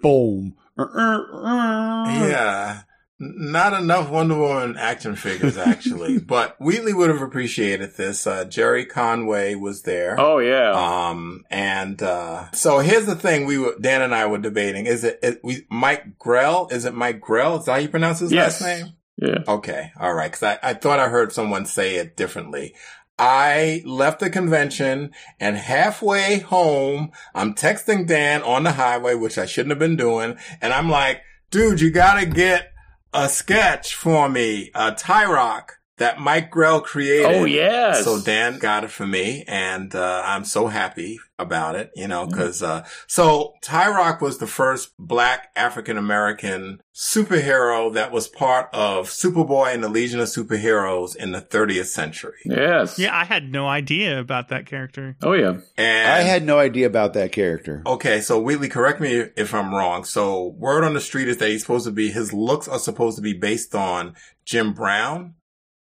S5: boom.
S11: Uh, uh, uh. yeah. Not enough Wonder Woman action figures, actually. *laughs* but Wheatley would have appreciated this. Uh, Gerry Conway was there.
S14: Oh, yeah.
S11: Um, and, uh, so here's the thing we were, Dan and I were debating. Is it, it we, Mike Grell? Is it Mike Grell? Is that how you pronounce his
S14: Yes.
S11: last name?
S14: Yeah.
S11: Okay. All right. Cause I, I thought I heard someone say it differently. I left the convention and halfway home, I'm texting Dan on the highway, which I shouldn't have been doing. And I'm like, dude, you gotta get a sketch for me, uh, a Tyroc that Mike Grell created.
S14: Oh, yes.
S11: So Dan got it for me and, uh, I'm so happy about it, you know, cause, uh, so Tyroc was the first black African American superhero that was part of Superboy and the Legion of Superheroes in the 30th century.
S14: Yes.
S12: Yeah, I had no idea about that character.
S14: Oh yeah.
S11: And
S5: I had no idea about that character.
S11: Okay, so Wheatley, correct me if I'm wrong. So word on the street is that he's supposed to be, his looks are supposed to be based on Jim Brown,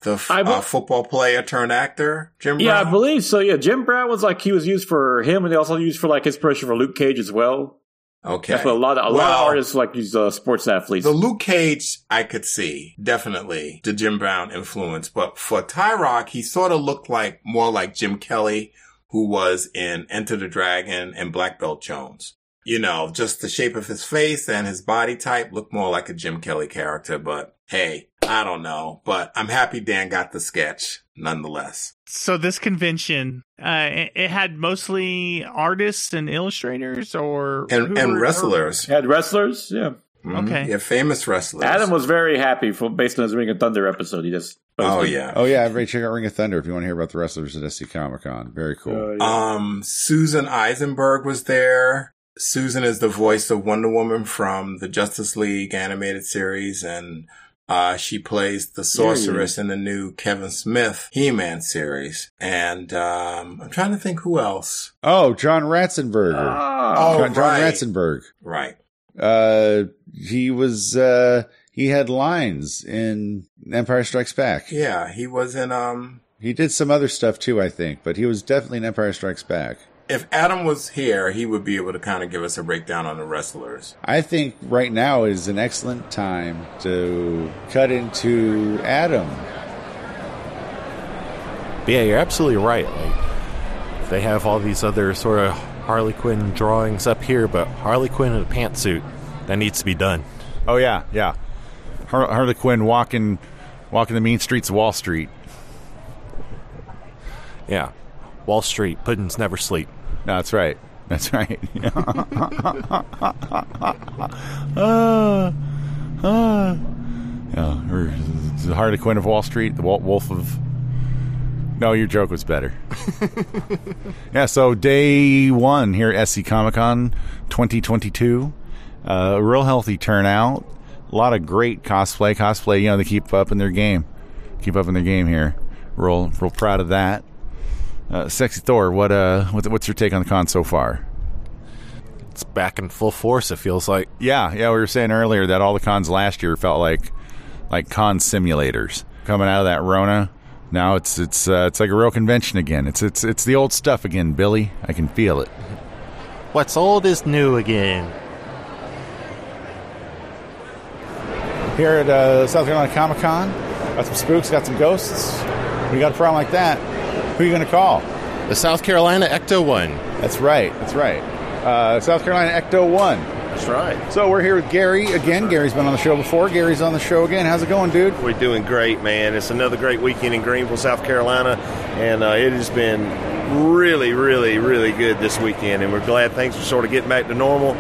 S11: the f-
S14: I be-
S11: uh, football player turned actor, Jim Brown?
S14: Yeah, I believe so. Yeah, Jim Brown was like he was used for him, and they also used for like inspiration for Luke Cage as well.
S11: Okay.
S14: That's what a lot of a lot of artists like use uh, sports athletes.
S11: The Luke Cage, I could see definitely the Jim Brown influence, but for Tyroc, he sort of looked like more like Jim Kelly, who was in Enter the Dragon and Black Belt Jones. You know, just the shape of his face and his body type looked more like a Jim Kelly character, but hey, I don't know. But I'm happy Dan got the sketch nonetheless.
S12: So this convention, uh, it, it had mostly artists and illustrators, or
S11: And, and
S12: were-
S11: wrestlers.
S14: Had wrestlers, yeah.
S11: Mhm.
S12: Okay.
S11: Yeah, famous wrestlers.
S14: Adam was very happy for based on his Ring of Thunder episode. He just
S11: Oh,
S14: posted.
S11: yeah.
S5: Oh yeah, everybody check out Ring of Thunder if you want to hear about the wrestlers at SC Comic Con. Very cool.
S11: Um, Susan Eisenberg was there. Susan is the voice of Wonder Woman from the Justice League animated series, and uh, she plays the sorceress in the new Kevin Smith He-Man series. And um, I'm trying to think who else.
S5: Oh, John Ratzenberger.
S11: Oh,
S5: John, John
S11: right.
S5: Ratzenberg.
S11: Right.
S5: Uh, he was. Uh, he had lines in Empire Strikes Back.
S11: Yeah, he was in. Um,
S5: He did some other stuff too, I think, but he was definitely in Empire Strikes Back.
S11: If Adam was here, he would be able to kind of give us a breakdown on the wrestlers.
S5: I think right now is an excellent time to cut into Adam.
S4: Yeah, you're absolutely right. Like they have all these other sort of Harley Quinn drawings up here, but Harley Quinn in a pantsuit that needs to be done.
S5: Oh yeah, yeah. Har- Harley Quinn walking, walking the mean streets of Wall Street.
S4: Yeah, Wall Street puddings never sleep.
S5: No, that's right. That's right. uh, *laughs* uh, yeah, or the Harley Quinn of Wall Street, the Wolf of. No, your joke was better. *laughs* yeah, so day one here at SC Comic Con 2022. Uh, a real healthy turnout. A lot of great cosplay. Cosplay, you know, they keep up in their game. Keep up in their game here. Real, real proud of that. Uh, Sexy Thor, what uh, what, what's your take on the con so far?
S4: It's back in full force. It feels like.
S5: Yeah, yeah, we were saying earlier that all the cons last year felt like like con simulators coming out of that Rona. Now it's it's uh, it's like a real convention again. It's it's it's the old stuff again, Billy. I can feel it.
S4: What's old is new again.
S5: Here at uh, South Carolina Comic Con, got some spooks, got some ghosts. When you got a problem like that, who are you going to call?
S4: The South Carolina Ecto One.
S5: That's right. That's right. Uh, South Carolina Ecto One.
S4: That's right.
S5: So we're here with Gary again. Gary's been on the show before. Gary's on the show again. How's it going, dude?
S17: We're doing great, man. It's another great weekend in Greenville, South Carolina, and uh, it has been really, really, really good this weekend. And we're glad things are sort of getting back to normal.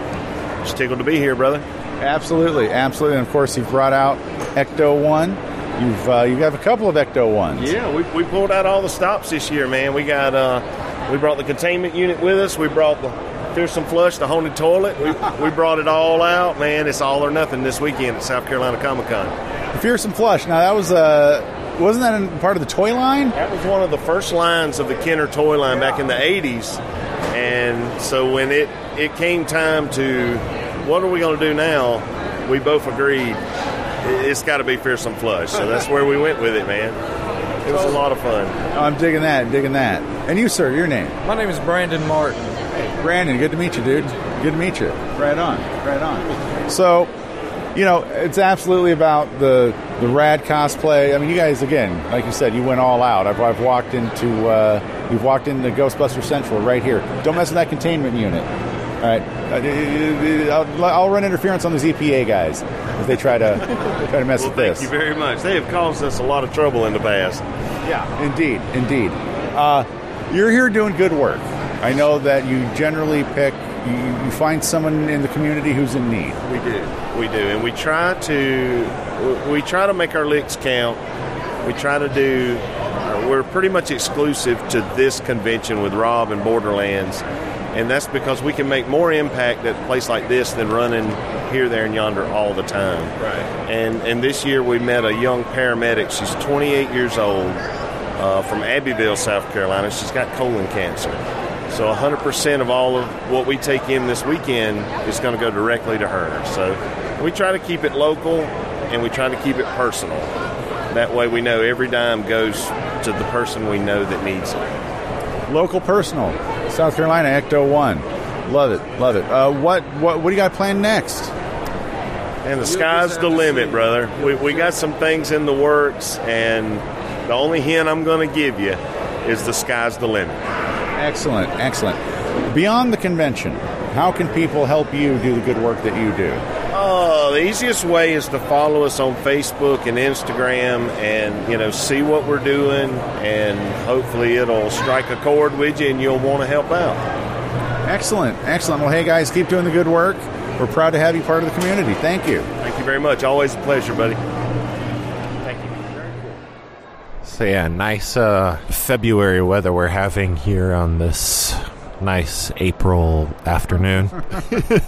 S17: Just tickled to be here, brother.
S5: Absolutely, absolutely. And of course, you've brought out Ecto One. You've uh, you have a couple of Ecto Ones.
S17: Yeah, we, we pulled out all the stops this year, man. We got uh, we brought the containment unit with us. We brought the fearsome flush, the haunted toilet. We, we brought it all out, man. It's all or nothing this weekend at South Carolina Comic Con.
S5: The Fearsome Flush. Now that was uh, wasn't that in part of the toy line?
S17: That was one of the first lines of the Kenner toy line back in the '80s, and so when it it came time to what are we going to do now, we both agreed it's got to be Fearsome Flush. So that's where we went with it, man. It was a lot of fun.
S5: Oh, I'm digging that, digging that. And you, sir, your name?
S18: My name is Brandon Martin.
S5: Hey, Brandon, good to meet you, dude. Good to meet you. Right on, right on. So, you know, it's absolutely about the the rad cosplay. I mean, you guys, again, like you said, you went all out. I've, I've walked into, uh, you've walked into Ghostbuster Central right here. Don't mess with that containment unit. All right, Uh, I'll, I'll run interference on these EPA guys if they try to try to mess
S17: Well,
S5: with
S17: thank
S5: this.
S17: Thank you very much. They have caused us a lot of trouble in the past.
S5: Yeah, indeed, indeed. Uh, you're here doing good work. I know that you generally pick, you, you find someone in the community who's in need.
S17: We do. We do, and we try to we try to make our licks count. We try to do. uh, We're pretty much exclusive to this convention with Rob and Borderlands, and that's because we can make more impact at a place like this than running here, there, and yonder all the time.
S8: Right.
S17: And and this year we met a young paramedic. She's 28 years old uh, from Abbeville, South Carolina. She's got colon cancer. So 100% of all of what we take in this weekend is going to go directly to her. So we try to keep it local and we try to keep it personal. That way we know every dime goes to the person we know that needs it.
S5: Local personal, South Carolina, Ecto One. Love it, love it. Uh, what, what, what do you got planned next?
S17: And the sky's the limit, brother. We, we got some things in the works, and the only hint I'm going to give you is the sky's the limit.
S5: Excellent, excellent. Beyond the convention, how can people help you do the good work that you do?
S17: Oh, the easiest way is to follow us on Facebook and Instagram and, you know, see what we're doing and hopefully it'll strike a chord with you and you'll want to help out.
S5: Excellent, excellent. Well, hey guys, keep doing the good work. We're proud to have you part of the community. Thank you.
S17: Thank you very much. Always a pleasure, buddy. Thank you.
S4: So yeah, nice uh, February weather we're having here on this nice April afternoon.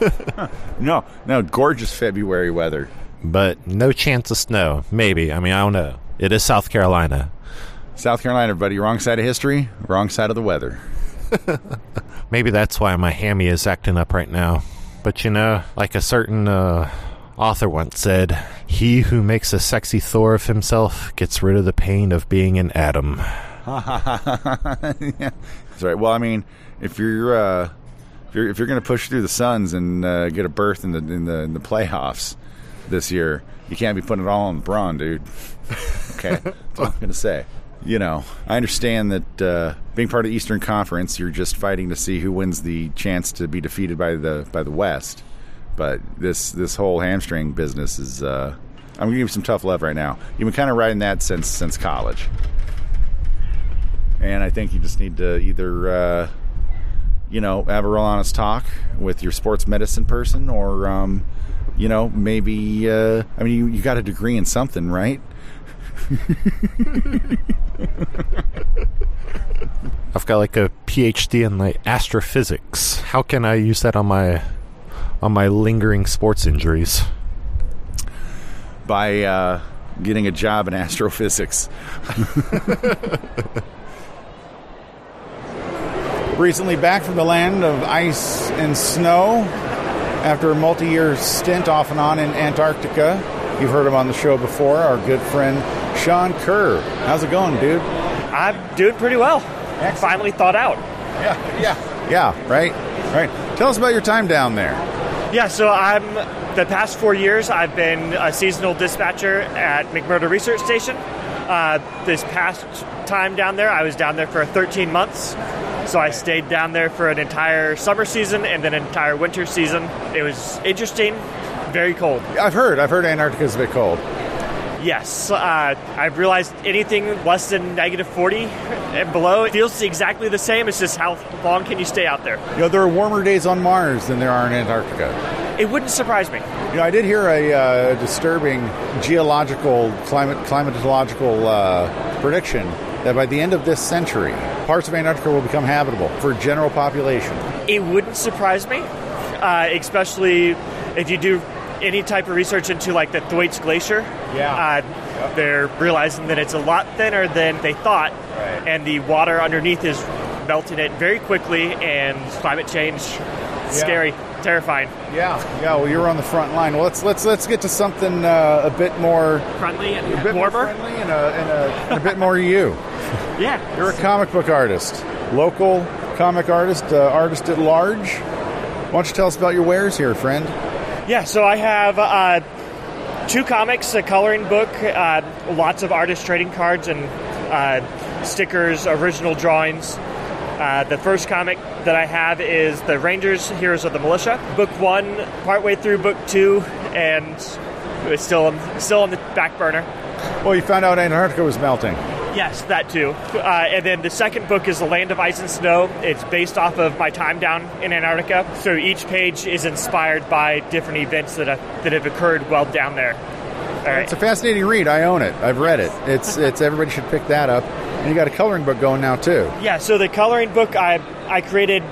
S4: *laughs*
S5: no, no, gorgeous February weather.
S4: But no chance of snow. Maybe. I mean, I don't know. It is South Carolina.
S5: South Carolina, buddy. Wrong side of history, wrong side of the weather. *laughs*
S4: Maybe that's why my hammy is acting up right now. But you know, like a certain uh, author once said, he who makes a sexy Thor of himself gets rid of the pain of being an atom. *laughs*
S5: yeah. That's right. Well, I mean, if you're uh, if you're if you're going to push through the Suns and uh, get a berth in the in the in the playoffs this year, you can't be putting it all on LeBron, dude. *laughs* Okay, that's all I'm going to say. You know, I understand that uh, being part of the Eastern Conference, you're just fighting to see who wins the chance to be defeated by the by the West. But this this whole hamstring business is. Uh, I'm gonna give you some tough love right now. You've been kind of riding that since since college, and I think you just need to either, uh, you know, have a real honest talk with your sports medicine person, or, um, you know, maybe. Uh, I mean, you, you got a degree in something, right? *laughs*
S4: I've got like a PhD in like astrophysics. How can I use that on my on my lingering sports injuries?
S5: By uh, getting a job in astrophysics. *laughs* *laughs* Recently back from the land of ice and snow after a multi year stint off and on in Antarctica. You've heard him on the show before, our good friend Sean Kerr. How's it going, dude?
S18: I'm doing pretty well. Finally thought out.
S5: Yeah, yeah. Yeah, right? Right. Tell us about your time down there.
S18: Yeah, so I'm the past four years I've been a seasonal dispatcher at McMurdo Research Station. Uh, this past time down there, I was down there for 13 months. So I stayed down there for an entire summer season and then an entire winter season. It was interesting, very cold.
S5: I've heard. I've heard Antarctica's a bit cold.
S18: Yes, uh, I've realized anything less than negative 40 and below it feels exactly the same. It's just how long can you stay out there?
S5: You know, there are warmer days on Mars than there are in Antarctica.
S18: It wouldn't surprise me.
S5: You know, I did hear a uh, disturbing geological, climate, climatological uh, prediction that by the end of this century, parts of Antarctica will become habitable for general population.
S18: It wouldn't surprise me, uh, especially if you do any type of research into like the Thwaites Glacier.
S5: Yeah.
S18: Uh, They're realizing that it's a lot thinner than they thought, and the water underneath is melting it very quickly, and climate change, *laughs* scary, terrifying.
S5: Yeah, yeah. Well, you're on the front line. Well, let's let's let's get to something uh, a bit more
S18: friendly and
S5: a bit
S18: warmer,
S5: more friendly and a, and a, and a bit more you. *laughs*
S18: Yeah,
S5: you're a comic book artist, local comic artist, uh, artist at large. Why don't you tell us about your wares here, friend?
S18: Yeah, so I have uh, two comics, a coloring book, uh, lots of artist trading cards and uh, stickers, original drawings. Uh, the first comic that I have is the Rangers Heroes of the Militia. Book one, partway through book two, and it's still still on the back burner.
S5: Well, you found out Antarctica was melting.
S18: Yes, that too. Uh, and then the second book is The Land of Ice and Snow. It's based off of my time down in Antarctica. So each page is inspired by different events that have, that have occurred while down there. All right.
S5: It's a fascinating read. I own it. I've read it. It's it's everybody should pick that up. And you got a coloring book going now too.
S18: Yeah, so the coloring book I I created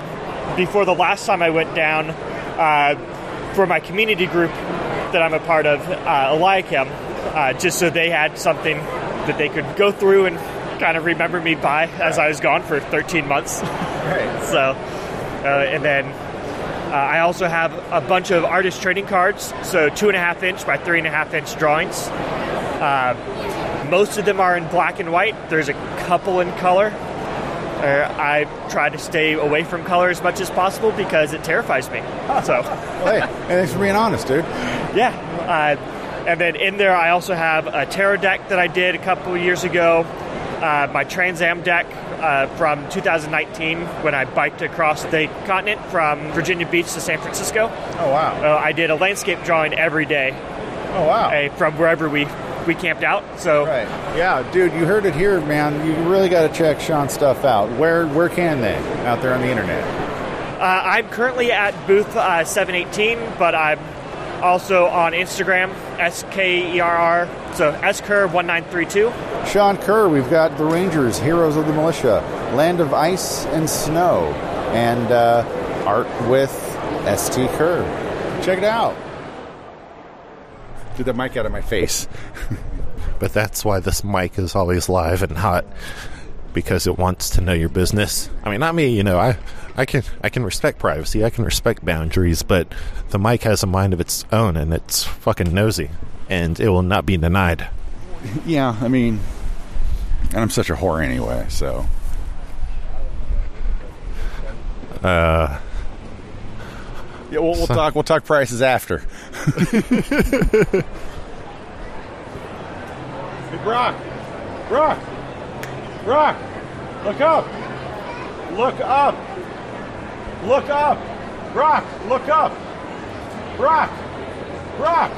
S18: before the last time I went down uh, for my community group that I'm a part of, uh, Eliakim, uh, just so they had something that they could go through and kind of remember me by as I was gone for 13 months.
S5: Right. *laughs*
S18: So, uh, and then uh, I also have a bunch of artist trading cards, so two and a half inch by three and a half inch drawings. Uh, most of them are in black and white. There's a couple in color. Uh, I try to stay away from color as much as possible because it terrifies me. So,
S5: hey, thanks for being honest, dude.
S18: Yeah. Uh, and then in there, I also have a tarot deck that I did a couple of years ago, uh, my Trans Am deck uh, from 2019 when I biked across the continent from Virginia Beach to San Francisco.
S5: Oh, wow.
S18: Uh, I did a landscape drawing every day.
S5: Oh, wow.
S18: from wherever we, we camped out. So,
S5: Right. Yeah, dude, you heard it here, man. You really got to check Sean's stuff out. Where where can they out there on the internet?
S18: Uh, I'm currently at booth uh, 718, but I'm also on Instagram, S K E R R, so SCurve1932.
S5: Sean Kerr, we've got the Rangers, Heroes of the Militia, Land of Ice and Snow, and uh, art with St. Kerr. Check it out. Get that mic out of my face. *laughs*
S4: But that's why this mic is always live and hot because it wants to know your business. I mean, not me, you know. I I can I can respect privacy. I can respect boundaries, but the mic has a mind of its own and it's fucking nosy and it will not be denied. *laughs*
S5: yeah, I mean, and I'm such a whore anyway, so.
S4: Uh
S5: Yeah, we'll, we'll
S4: So-
S5: talk. We'll talk prices after. *laughs* Hey, Brock, Brock, Brock, look up, look up, look up, Brock, look up, Brock, Brock.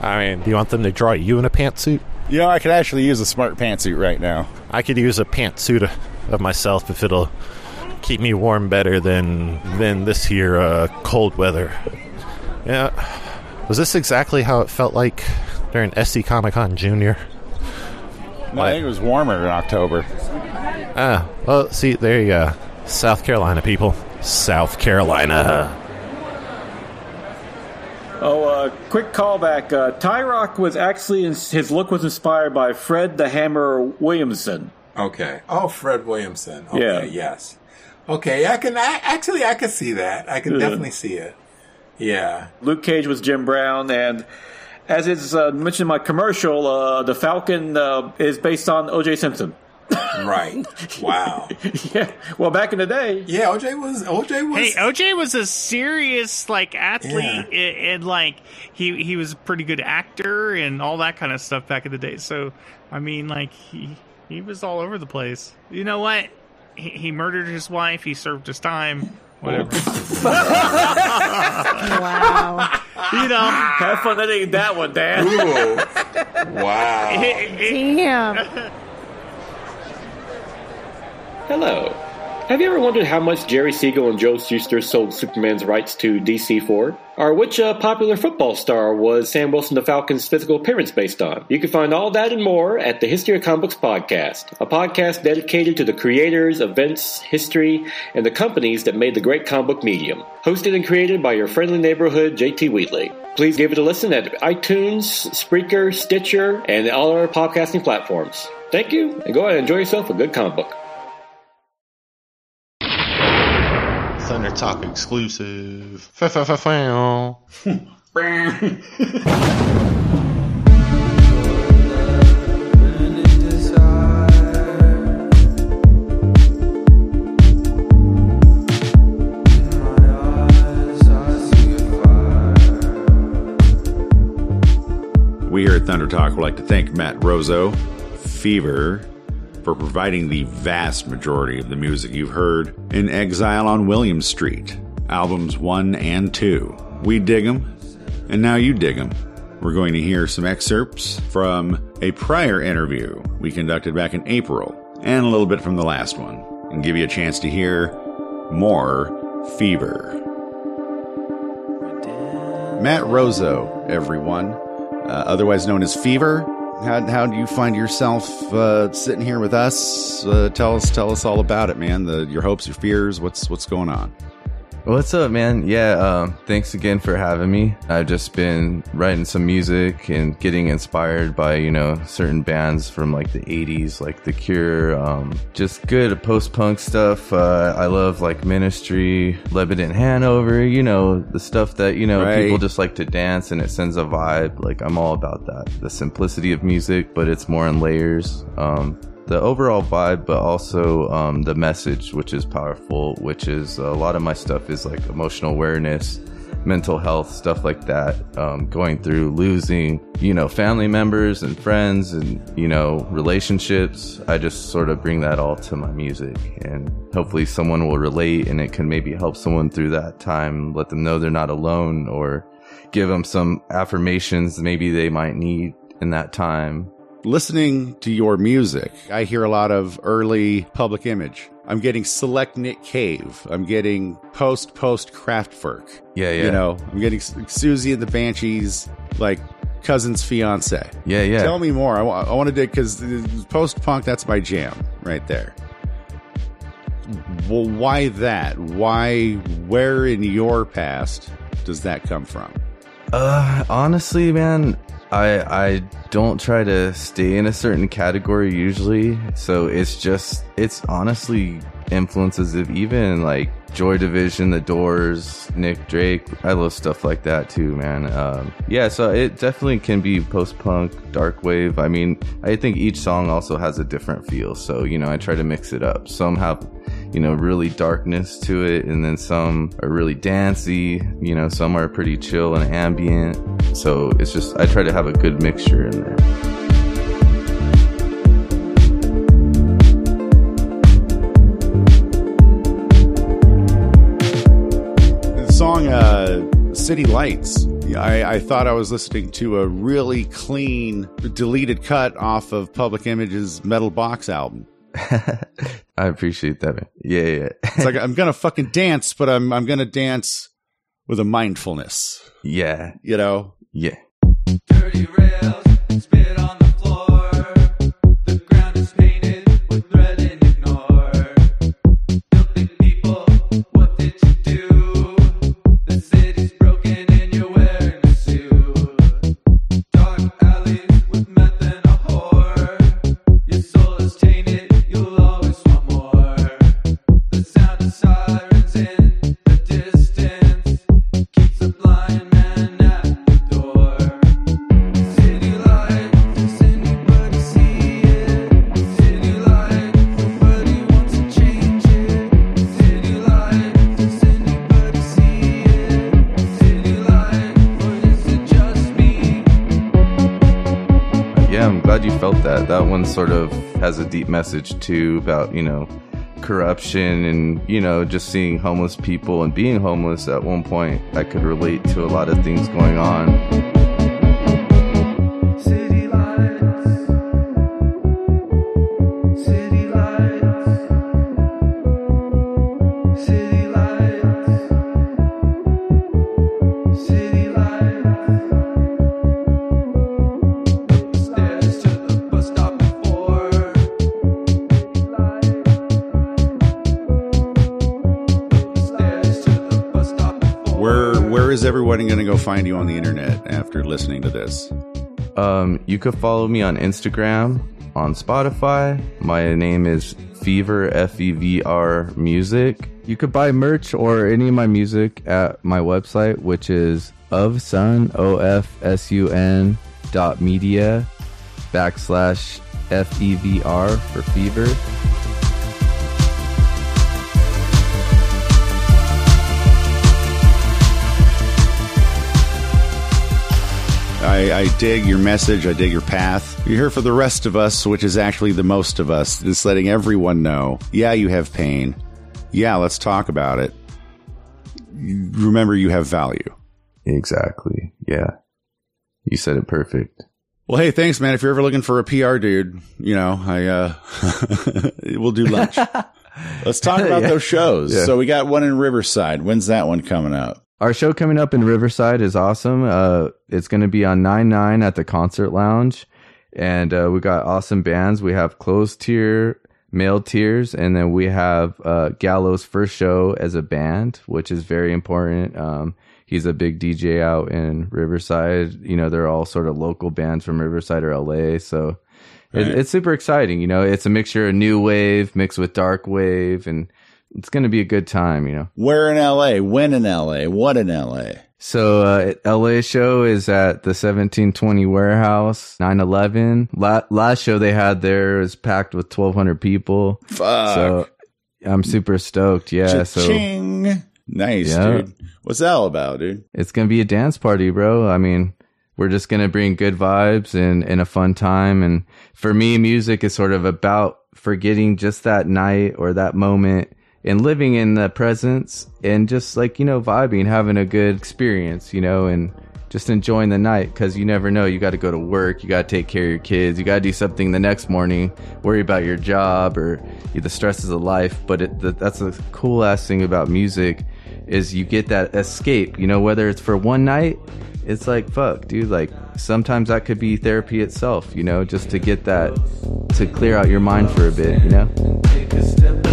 S4: I mean, do you want them to draw you in a pantsuit?
S5: You know, I could actually use a smart pantsuit right now.
S4: I could use a pantsuit of- of myself if it'll keep me warm better than than this here uh, cold weather. Yeah, was this exactly how it felt like during SC Comic Con Junior?
S5: No, I think it was warmer in October.
S4: Ah, well, see, there you go. South Carolina people. South Carolina.
S14: Oh, uh, quick callback. Uh, Tyroc was actually, his look was inspired by Fred the Hammer Williamson.
S11: Okay. Oh, Fred Williamson. Okay,
S14: Yeah.
S11: yes. Okay, I can I, actually I can see that. I can
S14: Yeah.
S11: definitely see it. Yeah.
S14: Luke Cage was Jim Brown, and as it's uh, mentioned in my commercial, uh, the Falcon uh, is based on O.J. Simpson. *laughs*
S11: Right. Wow. *laughs*
S14: yeah. Well, back in the day.
S11: Yeah, OJ was OJ was
S12: Hey, OJ was a serious like athlete, and, and like he he was a pretty good actor and all that kind of stuff back in the day. So I mean, like he he was all over the place. You know what? He, he murdered his wife. He served his time. Whatever. *laughs*
S13: wow.
S12: You know,
S14: have fun editing that one, Dan.
S11: wow. *laughs*
S13: Damn.
S19: Hello. Have you ever wondered how much Jerry Siegel and Joe Shuster sold Superman's rights to DC for? Or which uh, popular football star was Sam Wilson the Falcon's physical appearance based on? You can find all that and more at the History of Comic Books podcast, a podcast dedicated to the creators, events, history, and the companies that made the great comic book medium. Hosted and created by your friendly neighborhood JT Wheatley. Please give it a listen at iTunes, Spreaker, Stitcher, and all our podcasting platforms. Thank you, and go out and enjoy yourself a good comic book.
S4: Thunder Talk exclusive. *laughs*
S5: We here at Thunder Talk would like to thank Matt Rozo, Fever, for providing the vast majority of the music you've heard in Exile on William Street, albums 1 and 2. We dig them, and now you dig them. we're going to hear some excerpts from a prior interview we conducted back in April and a little bit from the last one and give you a chance to hear more Fever. Matt Rozo, everyone, uh, otherwise known as Fever. How, how do you find yourself uh, sitting here with us? Uh, tell us, tell us all about it, man. The, your hopes, your fears. What's what's going on?
S20: What's up, man? Yeah, um, thanks again for having me. I've just been writing some music and getting inspired by, you know, certain bands from like the 80s, like The Cure, um, just good post punk stuff. Uh, I love like Ministry, Lebanon Hanover, you know, the stuff that, you know,
S5: Right.
S20: people just like to dance and it sends a vibe. Like, I'm all about that. The simplicity of music, but it's more in layers. Um, the overall vibe, but also um, the message, which is powerful, which is a lot of my stuff is like emotional awareness, mental health, stuff like that. Um, going through losing, you know, family members and friends and, you know, relationships. I just sort of bring that all to my music and hopefully someone will relate and it can maybe help someone through that time, let them know they're not alone or give them some affirmations maybe they might need in that time.
S5: Listening to your music, I hear a lot of early public image. I'm getting select Nick Cave. I'm getting post post Kraftwerk.
S20: Yeah, yeah.
S5: You know, I'm getting Siouxsie and the Banshees, like cousin's fiance.
S20: Yeah, yeah.
S5: Tell me more. I, wa- I want to dig because post punk, that's my jam right there. Well, why that? Why, where in your past does that come from?
S20: Uh, honestly, man, I I don't try to stay in a certain category usually. So it's just it's honestly influences of even like Joy Division, The Doors, Nick Drake. I love stuff like that too, man. Um, yeah, so it definitely can be post punk, dark wave. I mean, I think each song also has a different feel. So you know, I try to mix it up. Some have you know, really darkness to it, and then some are really dancey, you know, some are pretty chill and ambient. So it's just, I try to have a good mixture in there.
S5: The song uh, City Lights. I, I thought I was listening to a really clean, deleted cut off of Public Image's Metal Box album. *laughs*
S20: I appreciate that. Man. Yeah, yeah.
S5: It's like *laughs* I'm gonna fucking dance, but I'm I'm gonna dance with a mindfulness.
S20: Yeah.
S5: You know?
S20: Yeah. Yeah, that. That one sort of has a deep message too about, you know, corruption and, you know, just seeing homeless people and being homeless at one point. I could relate to a lot of things going on.
S5: Find you on the internet after listening to this?
S20: Um, you could follow me on Instagram, on Spotify. My name is Fever F E V R Music. You could buy merch or any of my music at my website, which is ofsun o f s u n dot media backslash f e v r for fever.
S5: I, I dig your message. I dig your path. You're here for the rest of us, which is actually the most of us. It's letting everyone know. Yeah, you have pain. Yeah, let's talk about it. Remember, you have value.
S20: Exactly. Yeah. You said it perfect.
S5: Well, hey, thanks, man. If you're ever looking for a PR dude, you know, I uh *laughs* we'll do lunch. *laughs* Let's talk about
S20: Yeah.
S5: those shows.
S20: Yeah.
S5: So we got one in Riverside. When's that one coming out?
S20: Our show coming up in Riverside is awesome. Uh, it's going to be on 9 9 at the Concert Lounge. And uh, we got awesome bands. We have closed tier, male tiers, and then we have uh, Gallo's first show as a band, which is very important. Um, he's a big DJ out in Riverside. You know, they're all sort of local bands from Riverside or LA. So it, it's super exciting. You know, it's a mixture of new wave mixed with dark wave, and it's going to be a good time, you know.
S5: Where in LA? When in LA? What in LA?
S20: So, uh, LA show is at the 1720 warehouse, 911. La- last show they had there was packed with 1200 people.
S5: Fuck.
S20: So I'm super stoked. Yeah. So
S5: Cha-ching. Nice,
S20: Yeah.
S5: dude. What's that all about, dude?
S20: it's going to be a dance party, bro. I mean, we're just going to bring good vibes and, and a fun time. And for me, music is sort of about forgetting just that night or that moment and living in the presence and just like, you know, vibing, having a good experience, you know, and just enjoying the night because you never know. You got to go to work, you got to take care of your kids, you got to do something the next morning, worry about your job or the stresses of life. But it, the, that's the cool ass thing about music is you get that escape, you know, whether it's for one night, it's like, fuck, dude, like sometimes that could be therapy itself, you know, just to get that, to clear out your mind for a bit, you know?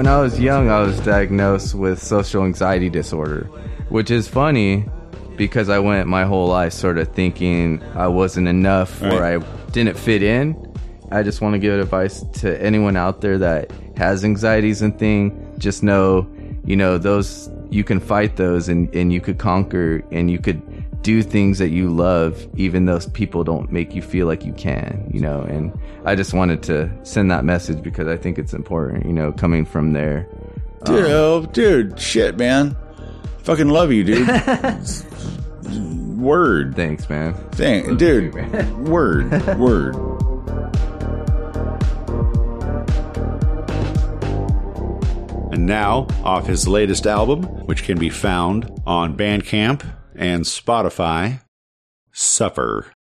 S20: When I was young, I was diagnosed with social anxiety disorder, which is funny because I went my whole life sort of thinking I wasn't enough or I didn't fit in. I just want to give advice to anyone out there that has anxieties and thing. Just know, you know, those you can fight those and, and you could conquer and you could do things that you love, even though people don't make you feel like you can, you know. And I just wanted to send that message because I think it's important, you know, coming from there.
S5: Dude, um, oh, dude, shit, man. Fucking love you, dude. *laughs* word.
S20: Thanks, man.
S5: Thank, dude. *laughs* word, word. And now, off his latest album, which can be found on Bandcamp and Spotify, Suffer.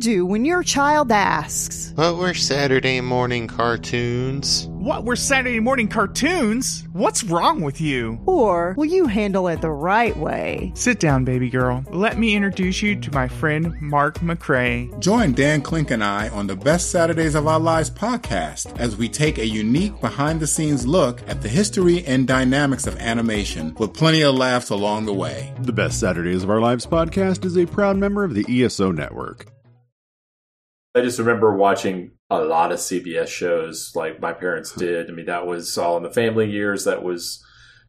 S13: Do when your child asks?
S4: What were Saturday morning cartoons?
S12: What were Saturday morning cartoons? What's wrong with you?
S13: Or will you handle it the right way?
S12: Sit down, baby girl. Let me introduce you to my friend Mark McCrae.
S11: Join Dan Klink and I on the Best Saturdays of Our Lives podcast as we take a unique behind the scenes look at the history and dynamics of animation with plenty of laughs along the way.
S2: The Best Saturdays of Our Lives podcast is a proud member of the ESO network.
S8: I just remember watching a lot of CBS shows like my parents did. I mean, that was all in the family years. That was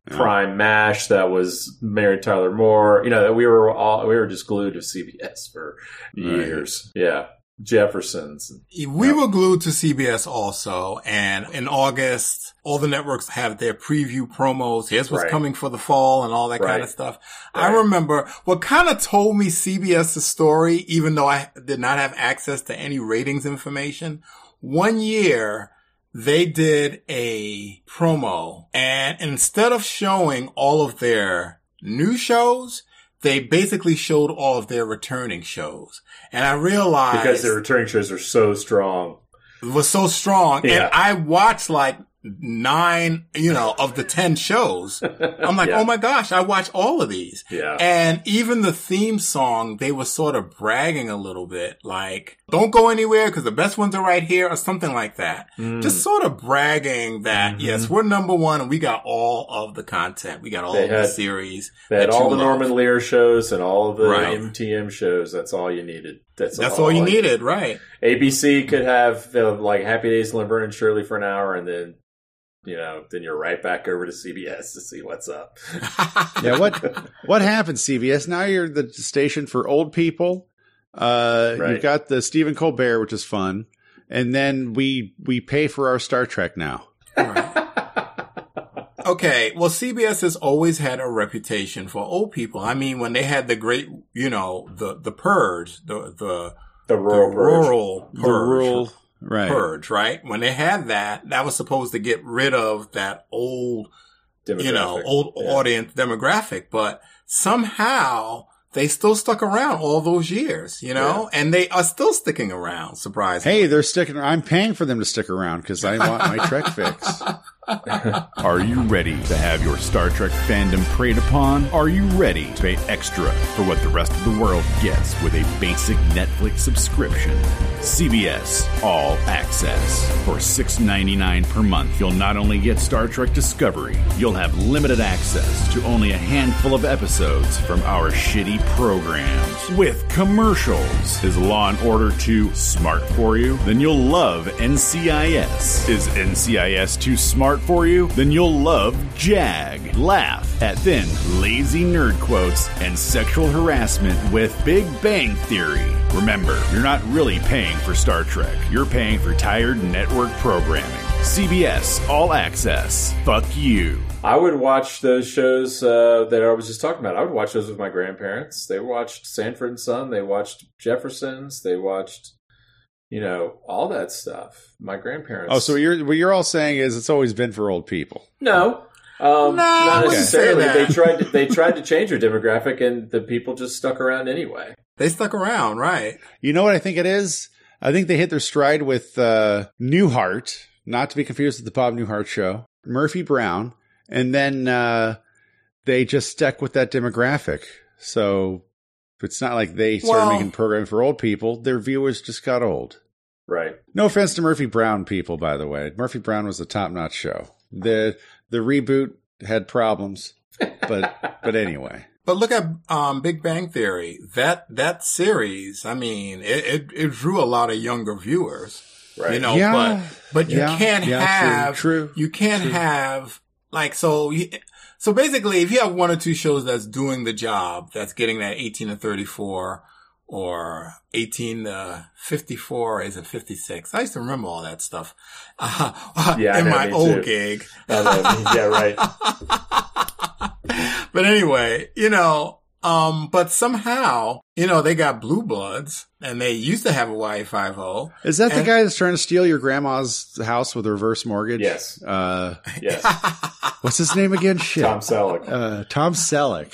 S8: Prime Mash. That was Mary Tyler Moore. You know, we were all we were just glued to CBS for years. Yeah, Jeffersons.
S11: We were glued to CBS also, and in August, all the networks have their preview promos. Here's what's
S8: Right.
S11: coming for the fall and all that kind of stuff. I remember what kind of told me CBS's story, even though I did not have access to any ratings information. One year, they did a promo and instead of showing all of their new shows, they basically showed all of their returning shows. And I realized
S8: because the returning shows are so strong.
S11: was so strong.
S8: Yeah.
S11: And I watched like nine, you know, of the 10 shows. *laughs* I'm like,
S8: Yeah.
S11: oh my gosh, I watch all of these.
S8: Yeah.
S11: And even the theme song, they were sort of bragging a little bit, like, don't go anywhere because the best ones are right here or something like that.
S8: Mm.
S11: Just sort of bragging that,
S8: Mm-hmm.
S11: yes, we're number one and we got all of the content. We got all
S8: They
S11: of the series.
S8: They had
S11: that
S8: all the. Norman Lear shows and all of the
S11: Right.
S8: MTM shows. That's all you needed. That's,
S11: That's all you needed, right.
S8: ABC could have uh, like Happy Days, Laverne and Shirley for an hour, and then you know, then you're right back over to CBS to see what's up. *laughs*
S5: yeah, what what happened, CBS? Now you're the station for old people. Uh,
S8: Right.
S5: You've got the Stephen Colbert, which is fun, and then we we pay for our Star Trek now.
S11: Okay, well, CBS has always had a reputation for old people. I mean, when they had the great, you know, the the purge, the the
S8: the rural purge.
S11: rural
S5: The
S11: purge,
S5: rural- right.
S11: purge, right? When they had that, that was supposed to get rid of that old, you know, old
S8: Yeah.
S11: audience demographic. But somehow they still stuck around all those years, you know, and they are still sticking around. Surprisingly.
S5: Hey, they're sticking. I'm paying for them to stick around because I want my Trek fix. *laughs* *laughs*
S2: Are you ready to have your Star Trek fandom preyed upon? Are you ready to pay extra for what the rest of the world gets with a basic Netflix subscription? CBS All Access. For $6.99 per month, you'll not only get Star Trek Discovery, you'll have limited access to only a handful of episodes from our shitty programs. With commercials. Is Law and Order 2 smart for you? Then you'll love NCIS. Is NCIS too smart for you? Then you'll love JAG. Laugh at then lazy nerd quotes and sexual harassment with Big Bang Theory. Remember, you're not really paying for Star Trek. You're paying for tired network programming. CBS All Access. Fuck you.
S8: I would watch those shows uh, that I was just talking about. I would watch those with my grandparents. They watched Sanford and Son. They watched Jeffersons. They watched, you know, all that stuff. My grandparents.
S5: Oh, so what you're what you're all saying is it's always been for old people.
S8: no, um,
S11: No,
S8: not necessarily. They tried. To, they tried to change their demographic, and the people just stuck around anyway.
S11: They stuck around, right?
S5: You know what I think it is? I think they hit their stride with uh, Newhart, not to be confused with the Bob Newhart show, Murphy Brown, and then uh, they just stuck with that demographic. So it's not like they started
S11: Well-
S5: making programming for old people; their viewers just got old.
S8: Right.
S5: No offense to Murphy Brown people, by the way. Murphy Brown was a top-notch show. the The reboot had problems, but *laughs* but anyway.
S11: But look at um, Big Bang Theory. That that series, I mean, it, it, it drew a lot of younger viewers.
S8: Right.
S11: You know,
S5: Yeah.
S11: but but you
S5: Yeah.
S11: can't
S5: Yeah,
S11: have
S5: true,
S11: you can't
S5: true.
S11: have like so you, so basically if you have one or two shows that's doing the job, that's getting that 18 to 34 or 18 to 54 or is it 56? I used to remember all that stuff. Uh, *laughs*
S8: Yeah,
S11: in
S8: know,
S11: my old
S8: too.
S11: gig.
S8: Yeah, right. *laughs*
S11: but anyway, you know, Um, but somehow, you know, they got blue bloods and they used to have Hawaii Five-0.
S5: Is that the guy that's trying to steal your grandma's house with a reverse mortgage?
S8: Yes.
S5: Uh,
S8: Yes. *laughs*
S5: what's his name again? Shit.
S8: Tom Selleck.
S5: Uh, Tom Selleck.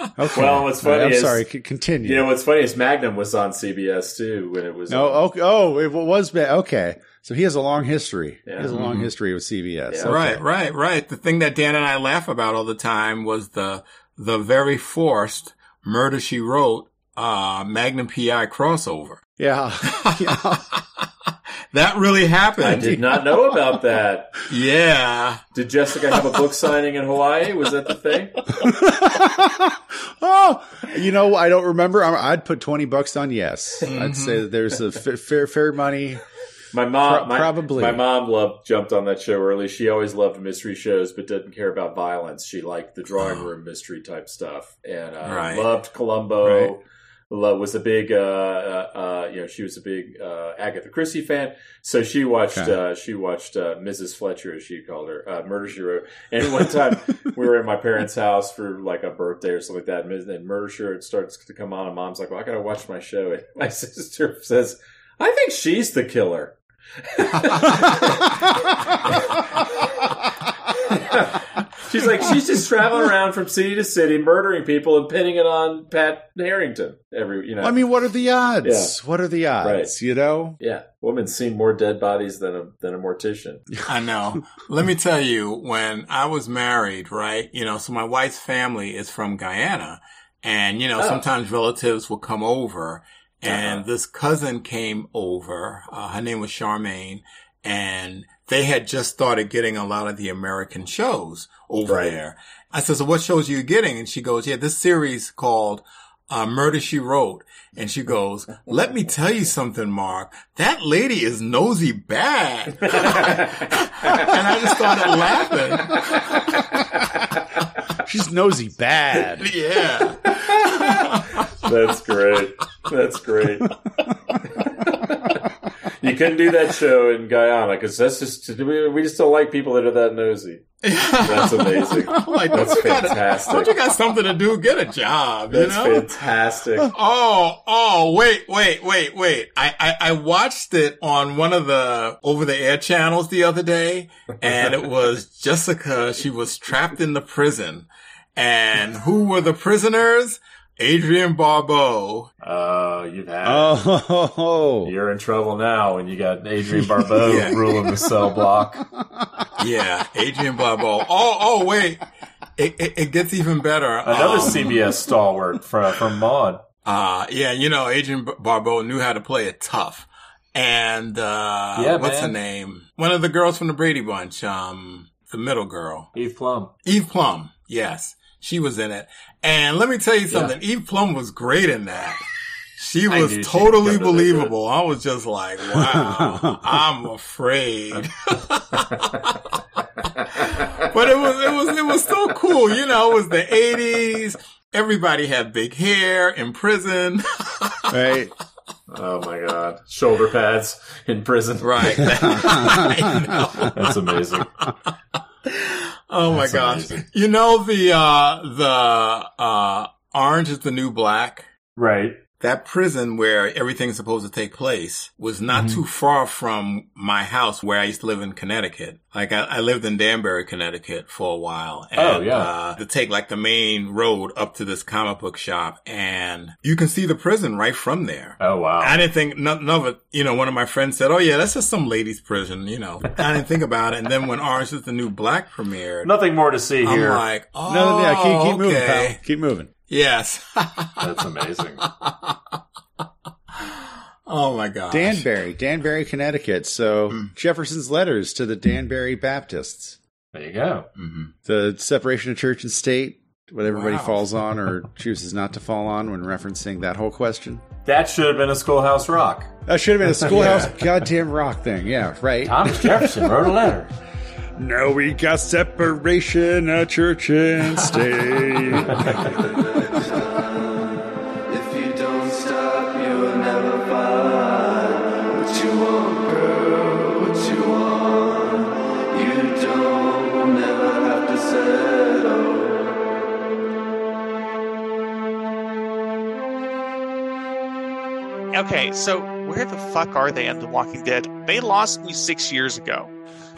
S5: *laughs* Okay.
S8: Well, what's funny
S5: I'm
S8: is
S5: sorry. Continue.
S8: You know what's funny is Magnum was on CBS too when it was.
S5: No.
S8: on.
S5: Okay. Oh, it was. Okay. So he has a long history. Yeah. He has a long
S11: Mhm.
S5: history with CBS. Okay.
S11: Right, right, right. The thing that Dan and I laugh about all the time was the the very forced Murder She Wrote uh, Magnum PI crossover.
S5: Yeah. *laughs*
S11: That really happened.
S8: I did not know about that.
S11: Yeah.
S8: Did Jessica have a book signing in Hawaii? Was that the thing? *laughs*
S5: oh, you know, I don't remember. I- I'd put 20 bucks on yes.
S8: Mm-hmm.
S5: I'd say that there's a fair, fair money.
S8: My mom,
S5: Pro-
S8: my,
S5: probably.
S8: My mom loved jumped on that show early. She always loved mystery shows, but didn't care about violence. She liked the drawing room mystery type stuff, and uh,
S11: Right.
S8: loved Columbo.
S11: Right.
S8: Was a big, uh, uh, uh, you know, she was a big uh, Agatha Christie fan. So she watched,
S5: Okay.
S8: uh, she watched uh, Mrs. Fletcher, as she called her, uh, Murder She Wrote. And one time *laughs* we were at my parents' house for like a birthday or something like that, and and Murder She Wrote starts to come on, and Mom's like, "Well, I gotta watch my show." *laughs* And my sister says, "I think she's the killer." She's like, she's just traveling around from city to city, murdering people and pinning it on Pat Harrington. Every, you know,
S5: I mean, what are the odds?
S8: Yeah.
S5: What are the odds?
S8: Right.
S5: You know?
S8: yeah, woman's seen more dead bodies than a than a mortician.
S11: I know. Let me tell you, when I was married, right? You know, so my wife's family is from Guyana. And, you know,
S8: Oh.
S11: sometimes relatives will come over. And
S8: Uh-huh.
S11: this cousin came over. Uh, her name was Charmaine. And they had just started getting a lot of the American shows over
S8: Right.
S11: there. I said, so what shows are you getting? And she goes, yeah, this series called uh, Murder She Wrote. And she goes, let me tell you something, Mark. That lady is nosy bad. *laughs* and I just started laughing.
S5: She's nosy bad. *laughs*
S11: Yeah. *laughs*
S8: That's great. That's great. you couldn't do that show in Guyana because that's just we, just don't like people that are that nosy. That's amazing. *laughs*
S11: Like,
S8: That's
S11: got-
S8: fantastic.
S11: Don't you got something to do? Get a job. You
S8: That's
S11: know?
S8: fantastic. *laughs*
S11: Oh, oh, wait, wait, wait, wait. I, I, I watched it on one of the over the air channels the other day and it was *laughs* Jessica. She was trapped in the prison and who were the prisoners? Adrienne Barbeau.
S8: Oh, you've had
S5: Oh,
S8: You're in trouble now when you got Adrienne *laughs* Barbeau
S11: Yeah.
S8: ruling the cell block. *laughs*
S11: Yeah, Adrienne Barbeau. Oh, oh, wait. It, it, it gets even better.
S8: Another
S11: Um,
S8: CBS stalwart from from Maude.
S11: Uh, yeah, you know, Adrienne Barbeau knew how to play it tough. And, uh,
S8: Yeah,
S11: what's
S8: man.
S11: the name? One of the girls from the Brady Bunch, um, the middle girl.
S8: Eve Plumb.
S11: Eve Plumb. Yes. She was in it. And let me tell you something. Eve Plumb was great in that. She was totally
S8: the
S11: believable. I was just like, *laughs* wow, I'm afraid. *laughs* but it was, it was, it was so cool. You know, it was the eighties. Everybody had big hair in prison. *laughs*
S5: right.
S8: Oh my god. Shoulder pads in prison.
S11: Right.
S8: That's amazing.
S11: Oh my gosh.
S8: amazing.
S11: You know the uh the uh Orange is the New Black?
S8: Right.
S11: That prison where everything's supposed to take place was not
S8: Mm-hmm.
S11: too far from my house where I used to live in Connecticut. Like I, I lived in Danbury, Connecticut for a while. And,
S8: Oh, yeah.
S11: Uh, to take like the main road up to this comic book shop and you can see the prison right from there.
S8: Oh wow.
S11: I didn't think none, none of it. You know, one of my friends said, "Oh yeah, that's just some ladies' prison." You know, *laughs* I didn't think about it. And then when Orange is the New Black premiered,
S8: Nothing more to see
S11: I'm
S8: here.
S11: like, "Oh,
S5: No, yeah, keep, keep moving,
S11: okay.
S5: pal. Keep moving.
S11: Yes.
S8: That's amazing. *laughs*
S11: oh my god.
S5: Danbury, Danbury, Connecticut. So
S11: Hmm.
S5: Jefferson's letters to the Danbury Baptists.
S8: There you go.
S5: The separation of church and state, what everybody
S11: Wow.
S5: falls on or *laughs* chooses not to fall on when referencing that whole question.
S8: That should have been a Schoolhouse Rock.
S5: That should have been a *laughs* schoolhouse goddamn rock thing. Yeah, right.
S8: Thomas Jefferson wrote a letter.
S5: Now we got separation of church and state.
S3: Okay, so where the fuck are they in The Walking Dead? They lost me six years ago.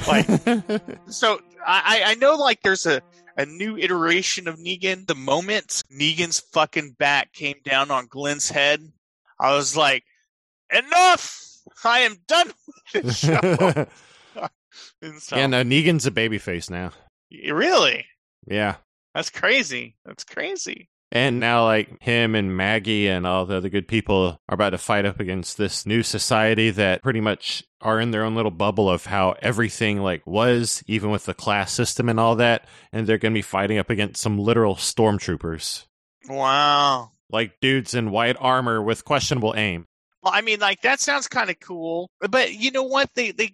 S3: Like, *laughs* so I, I know like there's a, a new iteration of Negan. The moment Negan's fucking bat came down on Glenn's head, I was like, enough! I am done with this show. *laughs* So-
S4: yeah, no, Negan's a babyface now.
S3: Really?
S4: Yeah.
S3: That's crazy. That's crazy.
S4: And now, like, him and Maggie and all the other good people are about to fight up against this new society that pretty much are in their own little bubble of how everything, like, was, even with the class system and all that. And they're going to be fighting up against some literal stormtroopers.
S3: Wow.
S4: Like, dudes in white armor with questionable aim.
S3: Well, I mean, like that sounds kind of cool, but you know what? They they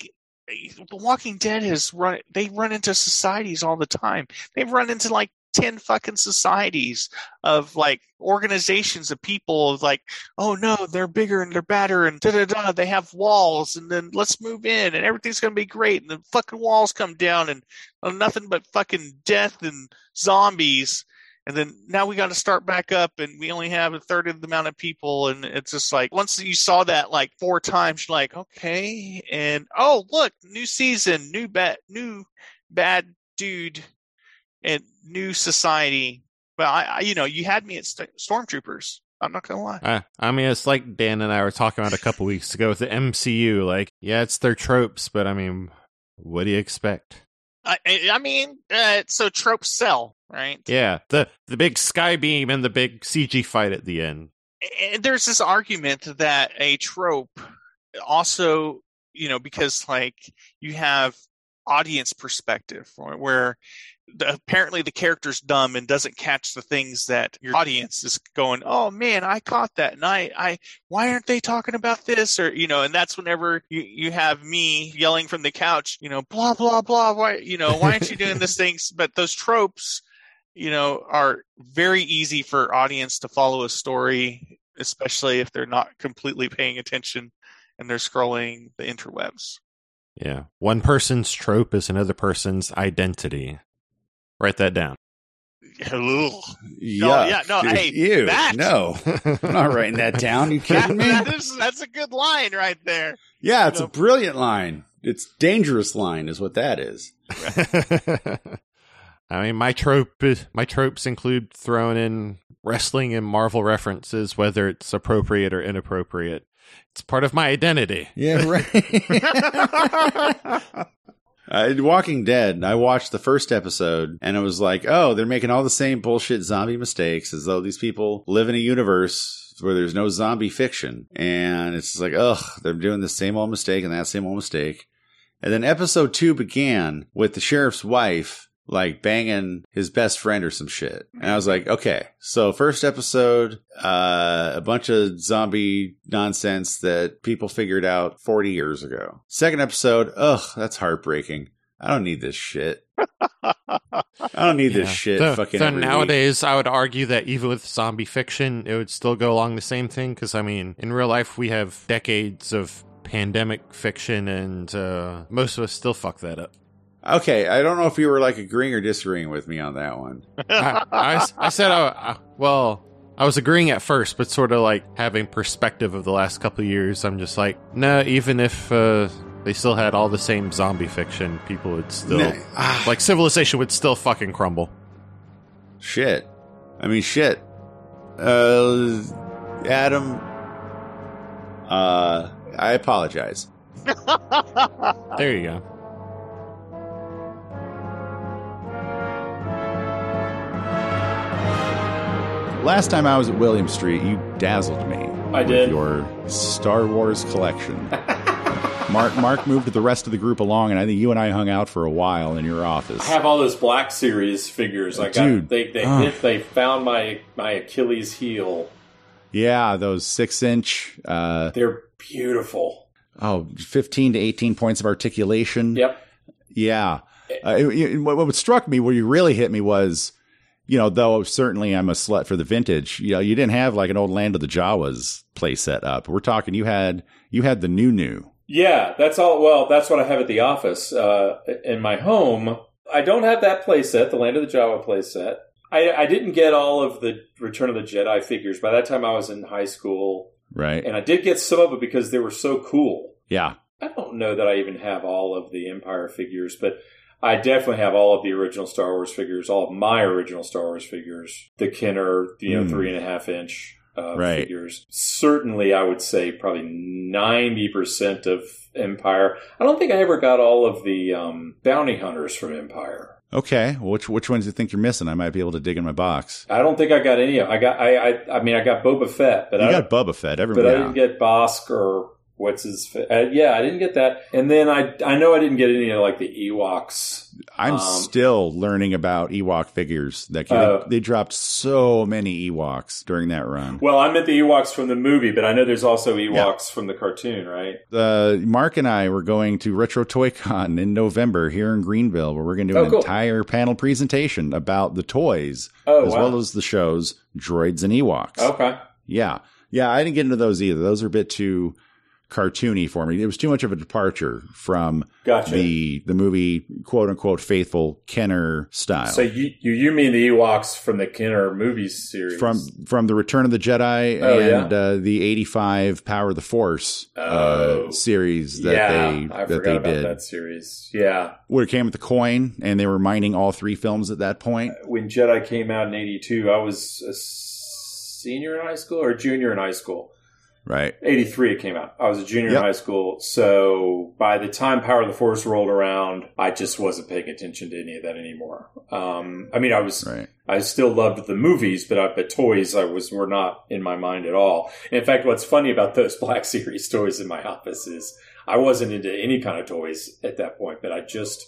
S3: eh, The Walking Dead has run. They run into societies all the time. They've run into like ten fucking societies of like organizations of people of like, oh no, they're bigger and they're better and da da da. They have walls, and then let's move in, and everything's gonna be great. And the fucking walls come down, and uh, nothing but fucking death and zombies. And then now we got to start back up, and we only have a third of the amount of people. And it's just like once you saw that like four times, you're like, okay. And oh, look, new season, new bad, new bad dude, and new society. But I, I you know, you had me at st- stormtroopers. I'm not gonna lie.
S4: Uh, I mean, it's like Dan and I were talking about a couple weeks ago with the MCU. Like, yeah, it's their tropes, but I mean, what do you expect?
S3: I, I mean, uh, so tropes sell, right?
S4: Yeah, the the big sky beam and the big CG fight at the end.
S3: and there's this argument that a trope also you know because like you have audience perspective right, where apparently the character's dumb and doesn't catch the things that your audience is going oh man i caught that and i i why aren't they talking about this? Or you know and that's whenever you you have me yelling from the couch you know blah blah blah why you know why aren't you doing this things *laughs* but those tropes you know are very easy for audience to follow a story especially if they're not completely paying attention and they're scrolling the interwebs.
S4: Yeah, one person's trope is another person's identity. Write that down.
S3: Ugh.
S5: Yeah.
S3: yeah, no, hey,
S5: Ew,
S3: that-
S5: no. *laughs* I'm not writing that down. You
S3: That-
S5: kidding me?
S3: that is, that's a good line right there
S5: Yeah, it's a brilliant line. It's dangerous line, is what that is. *laughs*
S4: I mean, my trope is, my tropes include throwing in wrestling and Marvel references, whether it's appropriate or inappropriate. It's part of my identity.
S5: Yeah, right. *laughs* Uh, Walking Dead, I watched the first episode and it was like, oh, they're making all the same bullshit zombie mistakes as though these people live in a universe where there's no zombie fiction. And it's like, ugh, they're doing the same old mistake and that same old mistake. And then episode two began with the sheriff's wife like banging his best friend or some shit. And I was like, okay, so first episode, uh, a bunch of zombie nonsense that people figured out 40 years ago. Second episode, ugh, that's heartbreaking. I don't need this shit. I don't need this shit
S4: So,
S5: fucking
S4: so
S5: every week.
S4: nowadays, I would argue that even with zombie fiction, it would still go along the same thing. Because I mean, in real life, we have decades of pandemic fiction, and uh, most of us still fuck that up.
S5: Okay, I don't know if you were like agreeing or disagreeing with me on that one. *laughs*
S4: I, I- I said, uh, uh, well, I was agreeing at first, but sort of like having perspective of the last couple of years, I'm just like, no, even if uh, they still had all the same zombie fiction, people would still,
S5: Nah, *sighs*
S4: like, civilization would still fucking crumble.
S5: Shit. I mean, shit. Uh, Adam. Uh, I apologize. *laughs*
S4: There you go.
S5: Last time I was at Williams Street, you dazzled me.
S8: I
S5: with
S8: did.
S5: your Star Wars collection. Mark Mark moved the rest of the group along, and I think you and I hung out for a while in your office.
S8: I have all those Black Series figures. I got
S5: Dude.
S8: they they
S5: Ugh.
S8: hit, they found my my Achilles heel.
S5: Yeah, those six inch, uh,
S8: They're beautiful.
S5: oh, 15 to 18 points of articulation.
S8: Yep.
S5: Yeah. Uh, it- it- what, what struck me, where you really hit me was, you know, though certainly I'm a slut for the vintage, you know, you didn't have like an old Land of the Jawas play set up. We're talking, you had, you had the new new.
S8: Yeah, that's all. Well, that's what I have at the office. Uh, in my home, I don't have that playset, the Land of the Jawa playset. I, I didn't get all of the Return of the Jedi figures. By that time, I was in high school.
S5: Right.
S8: And I did get some of it because they were so cool.
S5: Yeah.
S8: I don't know that I even have all of the Empire figures, but I definitely have all of the original Star Wars figures, all of my original Star Wars figures, the Kenner, you know,
S5: Mm.
S8: three and a half inch uh,
S5: Right.
S8: figures. Certainly, I would say probably ninety percent of Empire. I don't think I ever got all of the um, bounty hunters from Empire.
S5: Okay. Well, which which ones do you think you're missing? I might be able to dig in my box.
S8: I don't think I got any of. I got. I. I, I mean, I got Boba Fett, but
S5: you
S8: I
S5: got Bubba Fett. Everybody.
S8: but I didn't get Bossk or what's his. fa- Uh, yeah, I didn't get that. And then I. I know I didn't get any of like the Ewoks.
S5: I'm
S8: Um,
S5: still learning about Ewok figures. That
S8: Oh.
S5: they, they dropped so many Ewoks during that run.
S8: Well, I meant the Ewoks from the movie, but I know there's also Ewoks from the cartoon, right?
S5: Uh, Mark and I were going to Retro Toy Con in November here in Greenville, where we're going to do
S8: Oh,
S5: an
S8: cool.
S5: entire panel presentation about the toys,
S8: Oh,
S5: as
S8: wow.
S5: well as the shows, Droids and Ewoks.
S8: Okay.
S5: Yeah. Yeah, I didn't get into those either. Those are a bit too cartoony for me. It was too much of a departure from
S8: Gotcha.
S5: the the movie quote unquote faithful Kenner style.
S8: So you, you you mean the Ewoks from the Kenner movies series?
S5: from from the Return of the Jedi
S8: Oh,
S5: and
S8: yeah?
S5: uh, the eighty five Power of the Force
S8: Oh.
S5: uh, series that
S8: yeah,
S5: they
S8: I
S5: that they
S8: about
S5: did.
S8: that series. Yeah,
S5: Where it came with the coin, and they were mining all three films at that point.
S8: when Jedi came out in '82, I was a senior in high school or junior in high school.
S5: Right.
S8: 83 it came out. I was a junior
S5: Yep.
S8: in high school. So by the time Power of the Force rolled around, I just wasn't paying attention to any of that anymore. Um, I mean, I was, I still loved the movies, but I, but toys, I was, were not in my mind at all. In fact, what's funny about those *laughs* Black Series toys in my office is I wasn't into any kind of toys at that point, but I just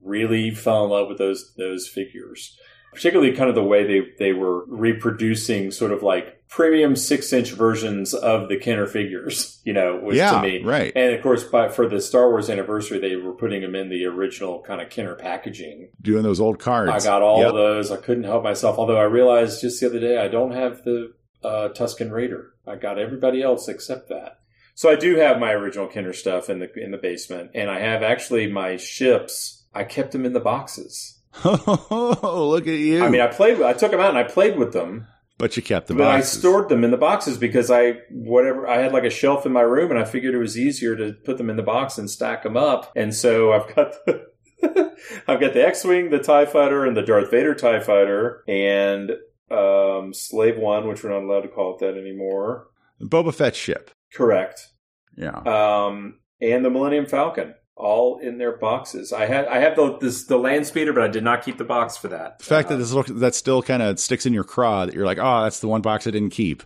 S8: really fell in love with those, those figures particularly kind of the way they, they were reproducing sort of like premium six inch versions of the Kenner figures, you know, was
S5: Yeah,
S8: to me.
S5: right.
S8: And of course, by, for the Star Wars anniversary, they were putting them in the original kind of Kenner packaging.
S5: Doing those old cards.
S8: I got all
S5: Yep.
S8: of those. I couldn't help myself. Although I realized just the other day, I don't have the uh, Tusken Raider. I got everybody else except that. So I do have my original Kenner stuff in the in the basement, and I have actually my ships. I kept them in the boxes. *laughs*
S5: Oh, look at you!
S8: I mean, I played. I took them out and I played with them.
S5: But you kept the
S8: but I stored them in the boxes because I whatever I had like a shelf in my room, and I figured it was easier to put them in the box and stack them up. And so I've got the *laughs* I've got the X-wing, the Tie Fighter, and the Darth Vader Tie Fighter, and um, Slave One, which we're not allowed to call it that anymore.
S5: Boba Fett ship.
S8: Correct.
S5: Yeah.
S8: Um, and the Millennium Falcon, all in their boxes. I had I have the this, the Land Speeder, but I did not keep the box for that.
S5: The fact that this look that still kind of sticks in your craw that you're like, oh, that's the one box I didn't keep.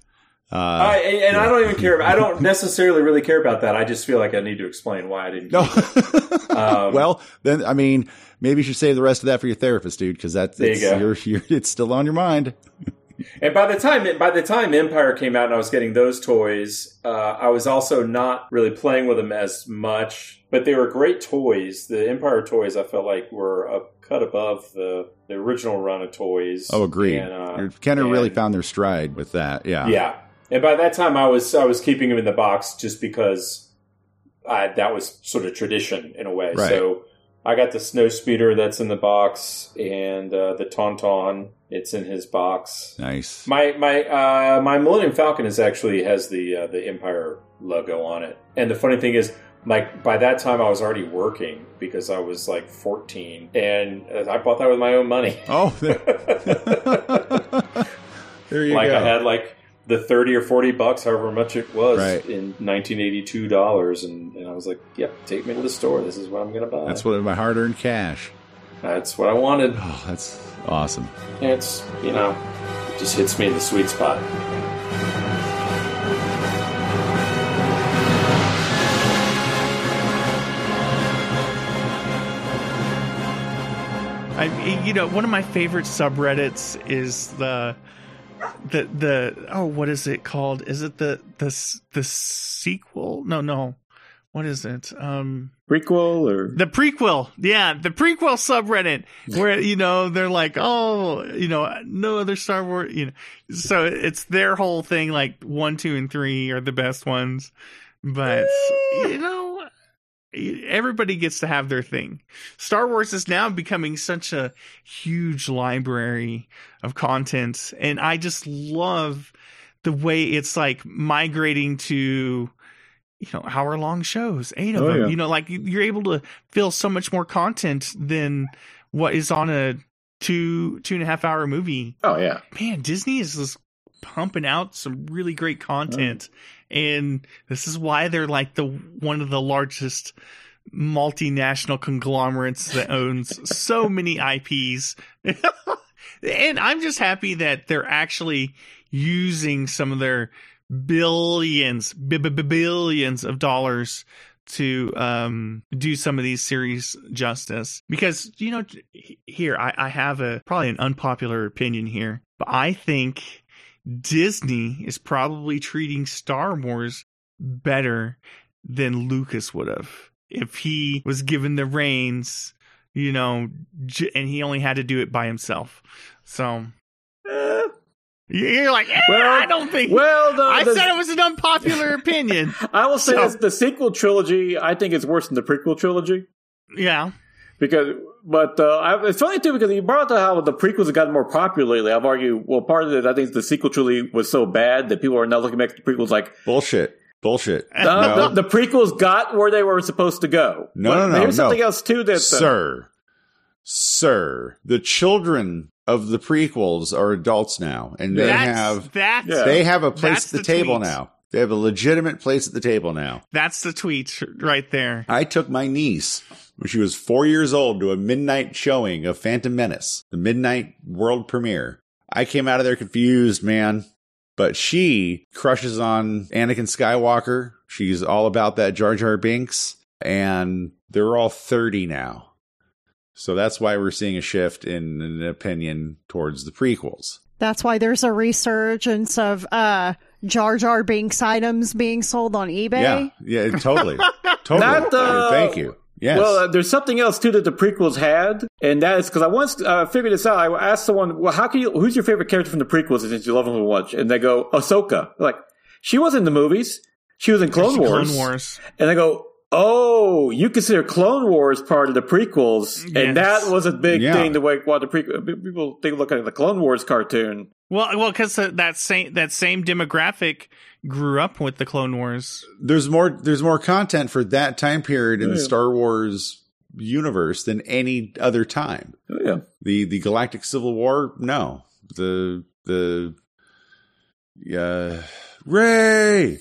S5: Uh,
S8: I, and I don't even care. I don't *laughs* necessarily really care about that. I just feel like I need to explain why I didn't.
S5: No. *laughs*
S8: Um,
S5: well, then I mean, maybe you should save the rest of that for your therapist, dude, because that's
S8: There you
S5: it's,
S8: go.
S5: you're, you're, it's still on your mind. *laughs*
S8: And by the time by the time Empire came out and I was getting those toys, uh, I was also not really playing with them as much. But they were great toys. The Empire toys I felt like were a cut above the the original run of toys.
S5: Oh, agreed.
S8: And, uh,
S5: Kenner really found their stride with that. Yeah.
S8: Yeah. And by that time, I was I was keeping them in the box just because I, that was sort of tradition in a way.
S5: Right.
S8: So I got the snow speeder that's in the box, and uh, the Tauntaun it's in his box.
S5: Nice.
S8: My my uh, my Millennium Falcon is actually has the uh, the Empire logo on it. And the funny thing is. Like by that time, I was already working because I was like 14, and I bought that with my own money.
S5: Oh, *laughs* *laughs* there you
S8: like
S5: go.
S8: I had like the thirty or forty bucks, however much it was
S5: Right.
S8: in nineteen eighty two dollars, and, and I was like, "Yep, take me to the store. This is what I'm going to buy."
S5: That's what my hard earned cash.
S8: That's what I wanted.
S5: Oh, that's awesome.
S8: It's you know, it just hits me in the sweet spot.
S12: I, you know, one of my favorite subreddits is the the the oh, what is it called? Is it the the the sequel? No, no. What is it? Um,
S14: prequel or
S12: the prequel? Yeah, the prequel subreddit where you know they're like, oh, you know, no other Star Wars. You know, so it's their whole thing. Like one, two, and three are the best ones, but you know everybody gets to have their thing. Star Wars is now becoming such a huge library of content, and I just love
S3: the way it's like migrating to you know hour long shows eight of
S14: Oh,
S3: them
S14: yeah.
S3: you know like you're able to fill so much more content than what is on a two two and a half hour movie
S14: Oh yeah.
S3: man disney is just pumping out some really great content mm. And this is why they're like the one of the largest multinational conglomerates that owns so many ips *laughs* and i'm just happy that they're actually using some of their billions billions of dollars to um do some of these series justice. Because you know here I, I have a probably an unpopular opinion here but i think disney is probably treating star wars better than lucas would have if he was given the reins you know and he only had to do it by himself so you're like, eh, I don't think.
S14: Well, the,
S3: I
S14: the-
S3: said it was an unpopular *laughs* opinion.
S14: I will say
S3: So-
S14: this: the sequel trilogy, I think, is worse than the prequel trilogy.
S3: Yeah.
S14: Because, but uh, it's funny too because you brought up how the prequels have gotten more popular lately. I've argued, well, part of it, I think, the sequel truly was so bad that people are now looking back at the prequels like
S5: bullshit, bullshit. *laughs*
S14: Uh,
S5: No.
S14: the, the prequels got where they were supposed to go.
S5: No,
S14: But
S5: no, no.
S14: Here's
S5: no.
S14: something else too that uh,
S5: sir, sir, the children of the prequels are adults now, and they
S3: That's-
S5: have
S3: that's-
S5: they have a place at the,
S3: the
S5: table
S3: tweet.
S5: now. They have a legitimate place at the table now.
S3: That's the tweet right there.
S5: I took my niece when she was four years old to a midnight showing of Phantom Menace, the midnight world premiere. I came out of there confused, man. But she crushes on Anakin Skywalker. She's all about that Jar Jar Binks. And they're all 30 now. So that's why we're seeing a shift in an opinion towards the prequels.
S13: That's why there's a resurgence of uh, Jar Jar Binks items being sold on eBay.
S5: Yeah, yeah, totally. *laughs* totally.
S14: Not, uh,
S5: Thank you. Yes.
S14: Well, uh, there's something else too that the prequels had, and that is because I once uh, figured this out. I asked someone, "Well, how can you? Who's your favorite character from the prequels since you love them so much?" And they go, "Ahsoka." Like she was in the movies. She was in Clone Wars.
S3: Clone.
S14: Wars. And I go, "Oh, you consider Clone Wars part of the prequels?"
S3: Yes.
S14: And that was a big
S3: Yeah.
S14: thing. The way why the prequel people think look at the Clone Wars cartoon.
S3: Well, well, because that same that same demographic grew up with the Clone Wars.
S5: there's more there's more content for that time period in the Star Wars universe than any other time.
S14: yeah.
S5: The the Galactic Civil War, no. The the uh Ray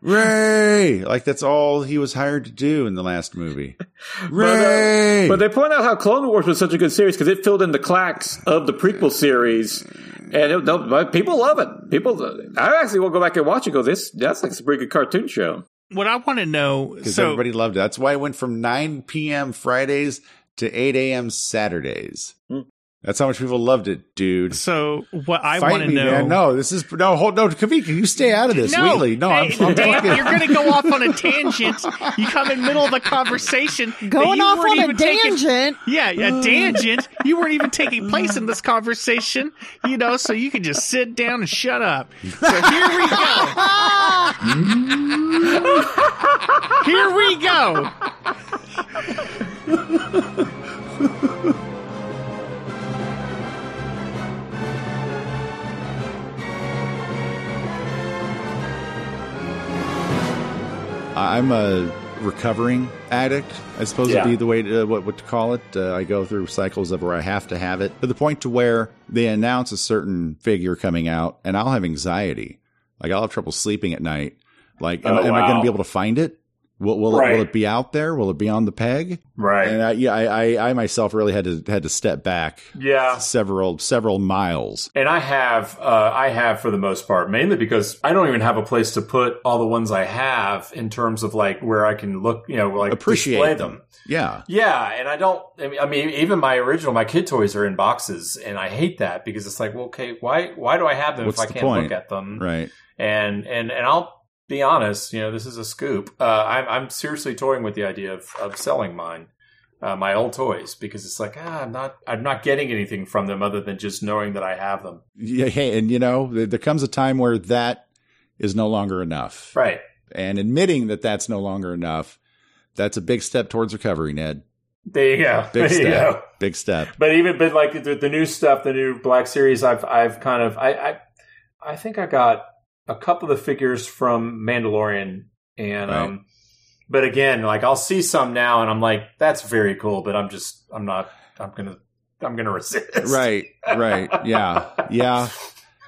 S5: Ray like that's all he was hired to do in the last movie. *laughs* Uh, Ray
S14: But they point out how Clone Wars was such a good series because it filled in the clacks of the prequel series, and it, no, but people love it. People, I actually will go back and watch it. Go, this that's like a pretty good cartoon show.
S3: What I want to know,
S5: because
S3: so
S5: everybody loved it. That's why it went from 9 p.m. Fridays to 8 a.m. Saturdays. Hmm. That's how much people loved it, dude.
S3: So what I want to know,
S5: man. No, this is no. Hold no, Kavika, you stay out of this.
S3: No,
S5: Wheatley, no, I'm, I'm
S3: Dan,
S5: talking.
S3: you're going to go off on a tangent. You come in the middle of a conversation,
S13: Going off on a
S3: even taking-
S13: tangent.
S3: yeah, a mm. tangent. You weren't even taking *laughs* place in this conversation, you know. So you can just sit down and shut up. So here we go. *laughs* here we go.
S5: I'm a recovering addict. I suppose
S14: Yeah.
S5: would be the way to what what to call it. Uh, I go through cycles of where I have to have it to the point to where they announce a certain figure coming out, and I'll have anxiety. Like I'll have trouble sleeping at night. Like, am,
S8: Oh,
S5: am I going to be able to find it? Will will, it, will it be out there? Will it be on the peg?
S8: Right.
S5: And I, yeah, I, I, I myself really had to had to step back
S8: Yeah.
S5: several several miles.
S8: And I have, uh, I have for the most part, mainly because I don't even have a place to put all the ones I have in terms of like where I can look, you know, like
S5: Appreciate them.
S8: them.
S5: Yeah.
S8: Yeah, and I don't. I mean, even my original, my kid toys are in boxes, and I hate that because it's like, well, okay, why, why do I have them
S5: What's
S8: if I can't
S5: point?
S8: look at them?
S5: Right.
S8: And and and I'll be honest, you know, this is a scoop. Uh, I'm I'm seriously toying with the idea of of selling mine, uh, my old toys, because it's like, ah, I'm not, I'm not getting anything from them other than just knowing that I have them.
S5: Yeah, hey, and you know, there, there comes a time where that is no longer enough.
S8: Right.
S5: And admitting that that's no longer enough, that's a big step towards recovery, Ned.
S8: There you go.
S5: Big
S8: there you
S5: step.
S8: go.
S5: Big step.
S8: But even but like the, the new stuff, the new Black Series, I've I've kind of I I, I think I got a couple of the figures from Mandalorian, and
S5: Right.
S8: um, but again, like I'll see some now, and I'm like, that's very cool, but I'm just, I'm not, I'm gonna, I'm gonna *laughs* resist.
S5: Right, right. Yeah, yeah.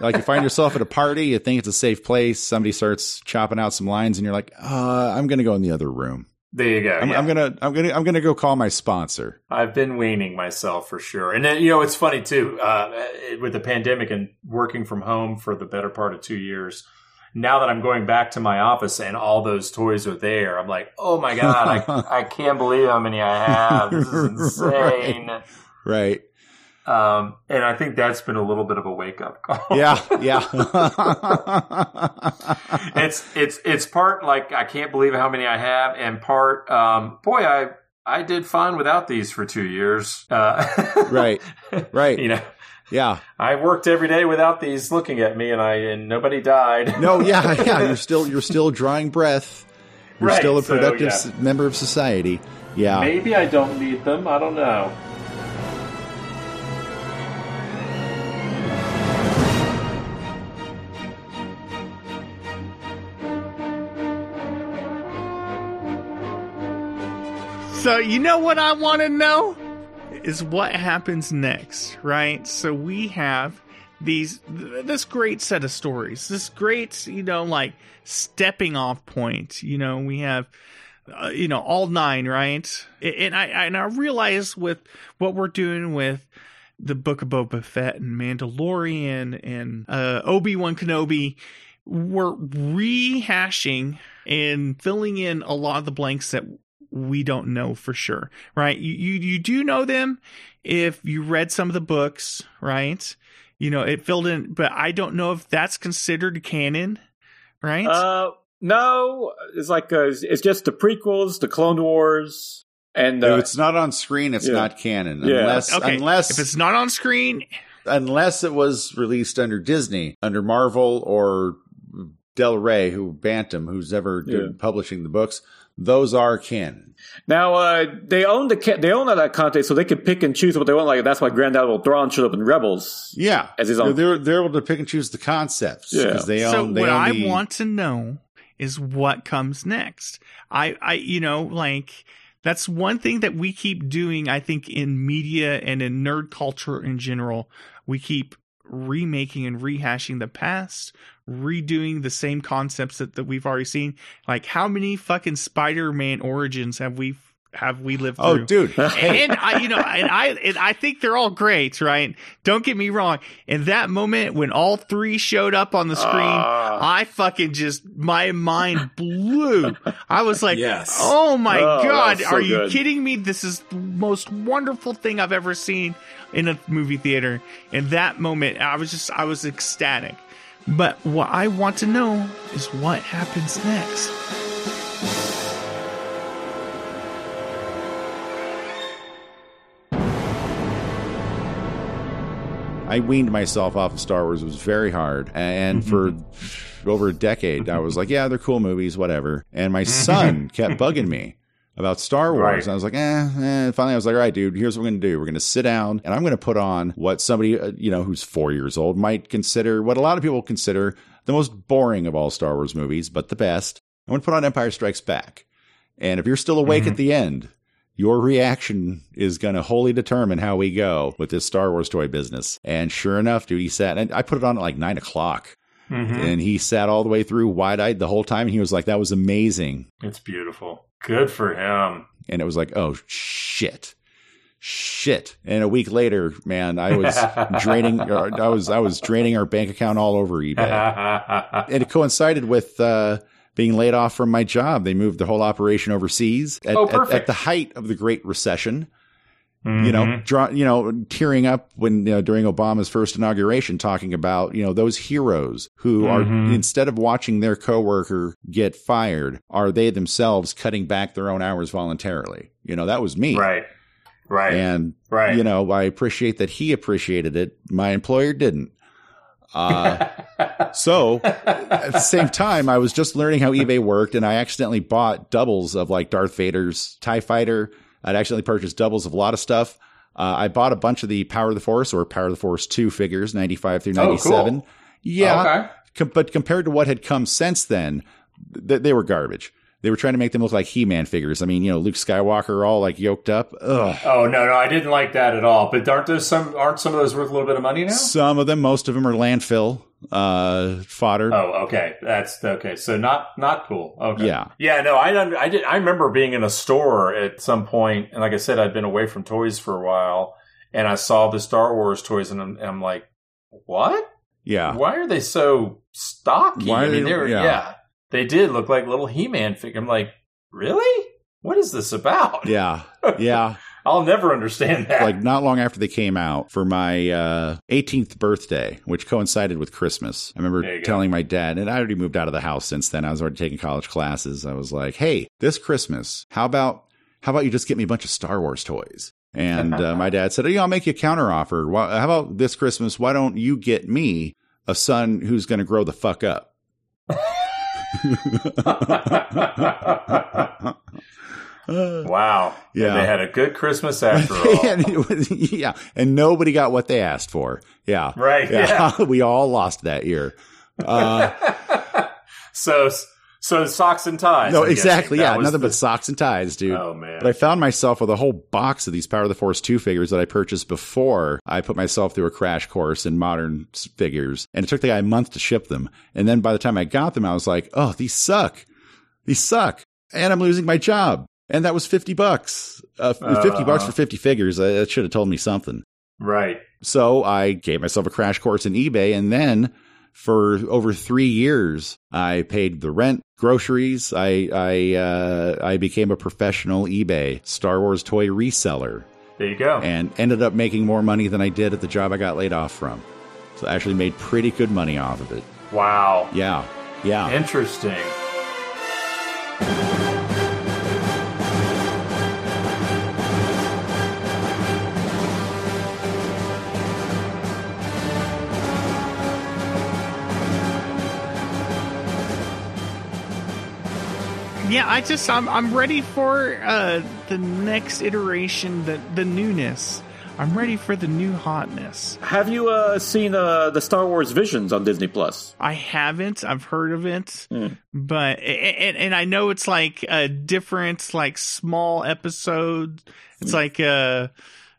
S5: Like you find yourself at a party, you think it's a safe place. Somebody starts chopping out some lines, and you're like, uh, "I'm going to go in the other room.
S8: There you go.
S5: I'm,
S8: yeah.
S5: I'm gonna, I'm gonna, I'm gonna go call my sponsor."
S8: I've been weaning myself for sure. And then, you know, it's funny too, uh, with the pandemic and working from home for the better part of two years. Now that I'm going back to my office and all those toys are there, I'm like, oh my God, I, *laughs* I can't believe how many I have. This is *laughs* insane.
S5: Right.
S8: Um, and I think that's been a little bit of a wake up call.
S5: Yeah, yeah. *laughs*
S8: it's, it's, it's part like, I can't believe how many I have and part, um, boy, I, I did fine without these for two years. Uh, *laughs*
S5: right, right.
S8: you know,
S5: Yeah.
S8: I worked every day without these looking at me, and I and nobody died.
S5: No, yeah, *laughs* yeah. You're still, you're still drawing breath. You're
S8: Right,
S5: still a
S8: so,
S5: productive
S8: yeah.
S5: member of society. Yeah.
S8: Maybe I don't need them. I don't know.
S3: So you know what I want to know is what happens next, right? So we have these this great set of stories, this great you know like stepping off point. You know we have uh, you know all nine, right? And I and I realize with what we're doing with the Book of Boba Fett and Mandalorian and uh, Obi Wan Kenobi, we're rehashing and filling in a lot of the blanks that we don't know for sure, right? You, you you do know them if you read some of the books, right? You know, it filled in, but I don't know if that's considered canon, right?
S14: Uh, no, it's like uh, it's- it's just the prequels, the Clone Wars, and uh,
S5: if it's not on screen, it's
S14: yeah.
S5: not canon.
S14: Yeah.
S5: Unless,
S3: Okay,
S5: unless
S3: if it's not on screen,
S5: unless it was released under Disney, under Marvel or Del Rey, who Bantam, who's ever
S14: Yeah.
S5: publishing the books, those are canon.
S14: Now uh, they own the ca- they own all that content, so they can pick and choose what they want. Like that's why Grand Admiral Thrawn showed up in Rebels.
S5: Yeah,
S14: as his
S5: they're,
S14: own.
S5: they're they're able to pick and choose the concepts
S14: Yeah.
S5: because they
S3: so.
S5: They
S3: what
S5: own
S3: I
S5: the-
S3: want to know is what comes next. I, I, you know, like that's one thing that we keep doing. I think in media and in nerd culture in general, we keep remaking and rehashing the past, redoing the same concepts that, that we've already seen. Like how many fucking Spider-Man origins have we have we lived
S5: Oh,
S3: through?
S5: dude. *laughs*
S3: and I, you know, and I, and I think they're all great, right? Don't get me wrong. In that moment when all three showed up on the screen,
S14: Ah.
S3: I fucking just my mind blew. I was like,
S8: Yes.
S3: "Oh my
S14: Oh,
S3: god,
S14: so
S3: are you
S14: good.
S3: kidding me? This is the most wonderful thing I've ever seen in a movie theater." In that moment, I was just I was ecstatic. But what I want to know is what happens next.
S5: I weaned myself off of Star Wars. It was very hard. And for over a decade, I was like, yeah, they're cool movies, whatever. And my son *laughs* kept bugging me about Star Wars.
S8: Right.
S5: And I was like, eh, eh. Finally, I was like, all right, dude, here's what we're going to do. We're going to sit down and I'm going to put on what somebody, uh, you know, who's four years old might consider, what a lot of people consider the most boring of all Star Wars movies, but the best. I'm going to put on Empire Strikes Back. And if you're still awake at the end, your reaction is going to wholly determine how we go with this Star Wars toy business. And sure enough, dude, he sat, and I put it on at like nine o'clock.
S8: Mhm.
S5: And he sat all the way through wide eyed the whole time. And he was like, that was amazing.
S8: It's beautiful. Good for him.
S5: And it was like, oh, shit. Shit. And a week later, man, I was *laughs* draining, I was, I was draining our bank account all over eBay. *laughs* and it coincided with, uh, being laid off from my job. They moved the whole operation overseas at,
S8: Oh,
S5: at- at, the height of the Great Recession. You
S8: Mhm.
S5: know, draw, you know, tearing up when you know, during Obama's first inauguration, talking about you know those heroes who
S8: Mhm.
S5: are instead of watching their coworker get fired, are they themselves cutting back their own hours voluntarily? You know, that was me,
S8: Right. Right.
S5: And
S8: Right.
S5: you know, I appreciate that he appreciated it. My employer didn't. Uh, so at the same time, I was just learning how eBay worked, and I accidentally bought doubles of like Darth Vader's Tie Fighter. I'd accidentally purchased doubles of a lot of stuff. Uh, I bought a bunch of the Power of the Force or Power of the Force two figures, ninety five through
S8: Oh,
S5: ninety seven.
S8: cool.
S5: Yeah,
S8: Okay.
S5: Com- but compared to what had come since then, th- they were garbage. They were trying to make them look like He-Man figures. I mean, you know, Luke Skywalker all like yoked up. Ugh.
S8: Oh no, no, I didn't like that at all. But aren't those some? Aren't some of those worth a little bit of money now?
S5: Some of them, most of them are landfill uh, fodder.
S8: Oh, okay. That's okay. So not not cool. Okay.
S5: Yeah.
S8: Yeah. No, I don't- I did. I remember being in a store at some point, and like I said, I'd been away from toys for a while, and I saw the Star Wars toys, and I'm, and I'm like, what?
S5: Yeah.
S8: Why are they so stocky?
S5: Why
S8: I
S5: are
S8: mean,
S5: they-
S8: they were
S5: yeah.
S8: yeah. They did look like little He-Man figure. I'm like, really? What is this about? *laughs*
S5: Yeah. Yeah.
S8: I'll never understand that.
S5: like not long after they came out for my uh, 18th birthday, which coincided with Christmas. I remember
S8: go.
S5: telling my dad, and I already moved out of the house since then. I was already taking college classes. I was like, "Hey, this Christmas, how about how about you just get me a bunch of Star Wars toys?" And uh, my dad said, "Oh, yeah, I'll make you a counter offer. Why, how about this Christmas? Why don't you get me a son who's going to grow the fuck up?" *laughs* *laughs*
S8: wow.
S5: Yeah.
S8: They had a good Christmas after *laughs* all.
S5: and it was, yeah, and nobody got what they asked for. Yeah,
S8: Right, yeah. *laughs*
S5: we all lost that year. Uh,
S8: so so socks and ties.
S5: no, exactly. Yeah, nothing
S8: the-
S5: but socks and ties, dude.
S8: Oh man.
S5: But I found myself with a whole box of these Power of the Force 2 figures that I purchased before I put myself through a crash course in modern figures. And it took the guy a month to ship them. And then by the time I got them, I was like, oh, these suck. These suck. And I'm losing my job. And that was 50 bucks. Uh, 50 bucks
S8: Uh.
S5: for 50 figures. That should have told me something.
S8: Right.
S5: So I gave myself a crash course in eBay and then for over three years, I paid the rent, groceries. I, I, uh, I became a professional eBay Star Wars toy reseller
S8: There you go.
S5: and ended up making more money than I did at the job I got laid off from. So I actually made pretty good money off of it.
S8: Wow.
S5: Yeah. Yeah.
S8: Interesting.
S3: Yeah, I just I'm I'm ready for uh the next iteration, the the newness. I'm ready for the new hotness.
S14: Have you uh, seen uh, the Star Wars Visions on Disney Plus?
S3: I haven't. I've heard of it, but and, and I know it's like a different, like small episode. It's like a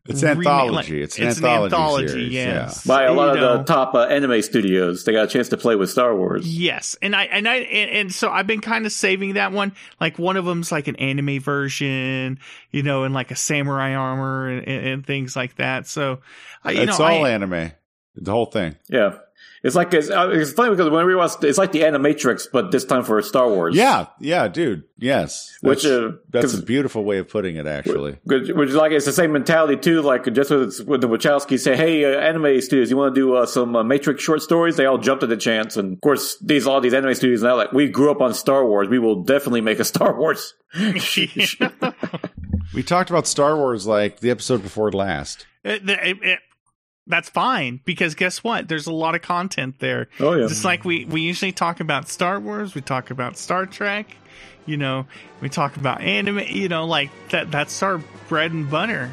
S5: It's an
S3: remake-
S5: anthology.
S3: like-
S5: It's an anthology series,
S3: Yes,
S14: By a lot
S3: You
S14: of
S3: know.
S14: the top uh, anime studios, they got a chance to play with Star Wars.
S3: Yes, and I and I and, and so I've been kind of saving that one. Like one of them's like an anime version, you know, and like a samurai armor and, and, and things like that. So, uh, you
S5: it's
S3: know,
S5: all
S3: I,
S5: anime. The whole thing.
S14: Yeah. It's like it's, uh, it's funny because when we watched, it's like the Animatrix, but this time for Star Wars.
S5: Yeah. Yeah, dude. Yes.
S14: Which,
S5: That's,
S14: uh,
S5: that's
S14: 'cause-
S5: a beautiful way of putting it, actually.
S14: Which, which is like it's the same mentality too. Like just with, with the Wachowski say, "Hey, uh, anime studios, you want to do uh, some uh, Matrix short stories?" They all jumped at the chance, and of course, these all these anime studios now like we grew up on Star Wars. We will definitely make a *laughs* Star Wars. *laughs*
S5: We talked about Star Wars like the episode before last.
S3: it, it, it- that's fine because guess what? There's a lot of content there.
S14: Oh yeah.
S3: Just like we we usually talk about Star Wars, we talk about Star Trek, you know, we talk about anime, you know, like that that's our bread and butter.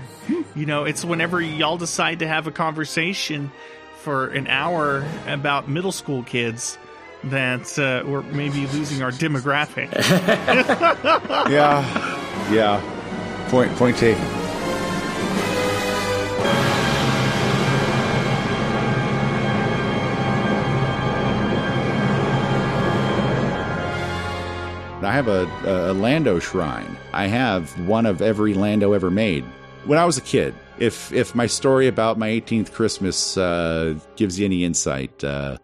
S3: You know, it's whenever y'all decide to have a conversation for an hour about middle school kids that uh, we're maybe losing our demographic. *laughs*
S5: Yeah. Yeah. Point point taken. Have a, a Lando shrine. I have one of every Lando ever made. When I was a kid, if if my story about my 18th Christmas uh, gives you any insight, uh,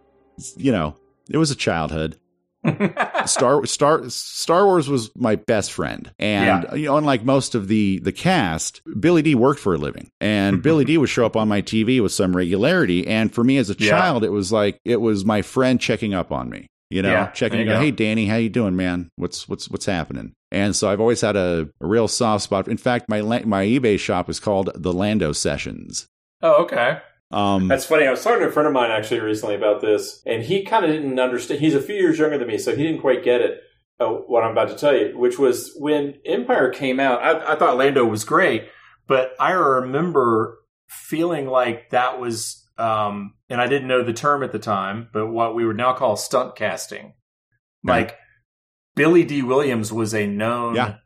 S5: you know, it was a childhood. *laughs* Star Star Star Wars was my best friend, and
S8: Yeah.
S5: you know, unlike most of the the cast, Billy Dee worked for a living, and *laughs* Billy Dee would show up on my TV with some regularity. And for me as a
S8: Yeah.
S5: child, it was like it was my friend checking up on me. You know,
S8: Yeah,
S5: checking.
S8: you
S5: go,
S8: go.
S5: Hey, Danny, how you doing, man? What's what's what's happening? And so I've always had a, a real soft spot. In fact, my my eBay shop is called the Lando Sessions.
S8: Oh, okay.
S5: Um,
S8: That's funny. I was talking to a friend of mine actually recently about this, and he kind of didn't understand. He's a few years younger than me, so he didn't quite get it. Uh, what I'm about to tell you, which was when Empire came out, I, I thought Lando was great, but I remember feeling like that was um, and I didn't know the term at the time, but what we would now call stunt casting. Like Billy Dee Williams was a known
S5: Yeah.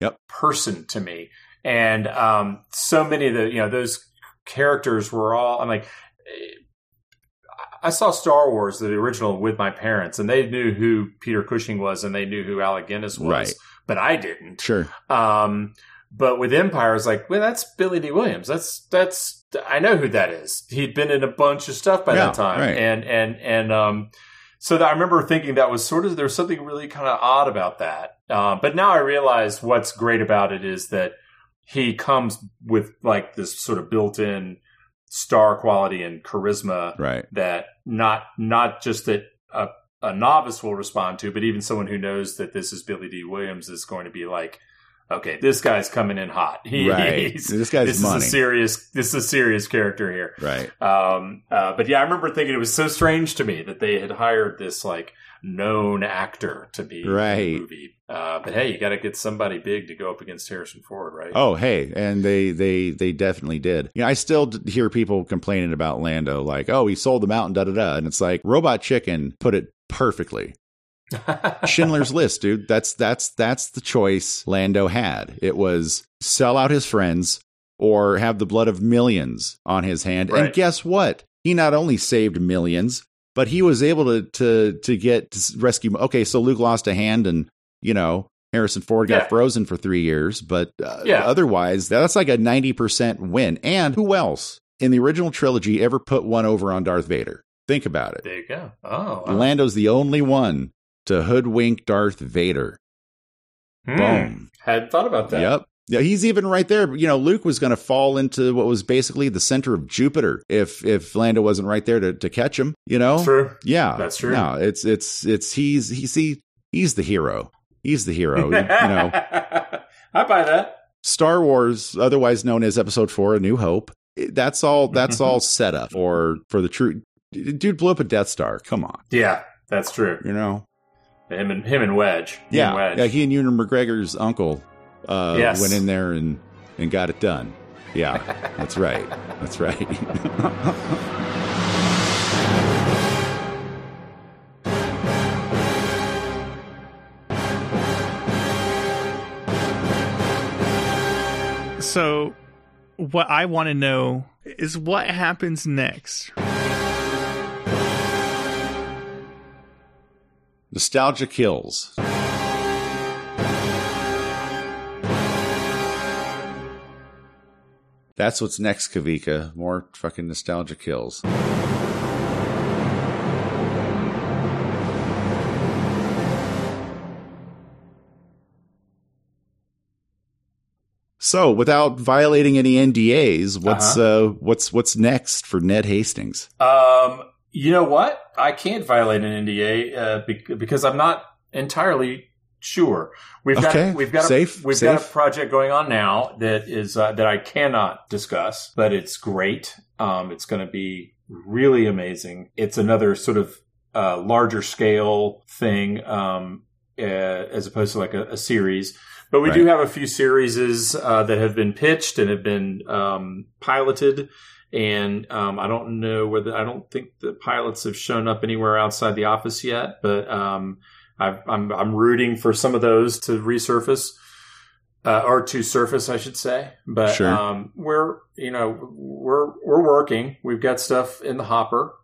S5: Yep.
S8: person to me, and um, so many of the you know those characters were all. I'm like, eh, I saw Star Wars, the original, with my parents, and they knew who Peter Cushing was, and they knew who Alec Guinness was,
S5: Right.
S8: but I didn't.
S5: Sure.
S8: Um, but with Empire, it's like, well, that's Billy Dee Williams. That's that's I know who that is. He'd been in a bunch of stuff by
S5: Yeah,
S8: that time,
S5: right.
S8: and and and um, so that I remember thinking that was sort of there was something really kind of odd about that. Um, but now I realize what's great about it is that he comes with like this sort of built-in star quality and charisma
S5: Right.
S8: that not not just that a, a novice will respond to, but even someone who knows that this is Billy Dee Williams is going to be like, okay, this guy's coming in hot. *laughs* He,
S5: Right. This guy's
S8: this
S5: money.
S8: is a serious. This is a serious character here.
S5: Right.
S8: Um, uh, but yeah, I remember thinking it was so strange to me that they had hired this like known actor to be in the
S5: Right.
S8: movie. Uh, but hey, you got to get somebody big to go up against Harrison Ford, right?
S5: Oh, hey, and they they they definitely did. You know, I still d- hear people complaining about Lando, like, "Oh, he sold them out," and da da da. And it's like Robot Chicken put it perfectly. Schindler's List, dude. That's that's that's the choice Lando had. It was sell out his friends or have the blood of millions on his hand. And guess what? He not only saved millions, but he was able to to to get to rescue. Okay, so Luke lost a hand, and you know Harrison Ford got
S8: Yeah.
S5: frozen for three years, but uh,
S8: Yeah.
S5: otherwise that's like a ninety percent win. And who else in the original trilogy ever put one over on Darth Vader? Think about it.
S8: There you go. Oh, wow.
S5: Lando's the only one to hoodwink Darth Vader.
S8: Hmm.
S5: Boom.
S8: Hadn't thought about that.
S5: Yep. Yeah, he's even right there. You know, Luke was going to fall into what was basically the center of Jupiter if if Lando wasn't right there to, to catch him. You know,
S8: True.
S5: Yeah,
S8: That's true.
S5: No, it's it's it's he's he's he, he's the hero. He's the hero. you know, *laughs*
S8: I buy that.
S5: Star Wars, otherwise known as Episode Four: A New Hope. That's all. *laughs* That's all set up for for the true. Dude blew up a Death Star. Come on,
S8: Yeah, that's true.
S5: you know.
S8: Him and him and Wedge. He
S5: Yeah,
S8: and Wedge.
S5: yeah. He and Ewan McGregor's uncle uh,
S8: Yes.
S5: went in there and and got it done. Yeah, *laughs* that's right. That's right.
S12: So, what I want to know is what happens next.
S5: Nostalgia kills. That's what's next, Kavika. More fucking nostalgia kills. So, without violating any NDAs, what's uh what's what's next for Ned Hastings?
S8: Um, you know what? I can't violate an NDA uh, bec- because I'm not entirely sure. We've
S5: Okay,
S8: got we've got
S5: safe,
S8: a, we've got a project going on now that is uh, that I cannot discuss, but it's great. Um, it's going to be really amazing. It's another sort of uh, larger scale thing um, uh, as opposed to like a, a series. But we do have a few series uh, that have been pitched and have been um, piloted. And um, I don't know whether I don't think the pilots have shown up anywhere outside the office yet, but um, I've, I'm I'm rooting for some of those to resurface uh, or to surface, I should say. But
S5: Sure.
S8: um, we're you know we're we're working. We've got stuff in the hopper.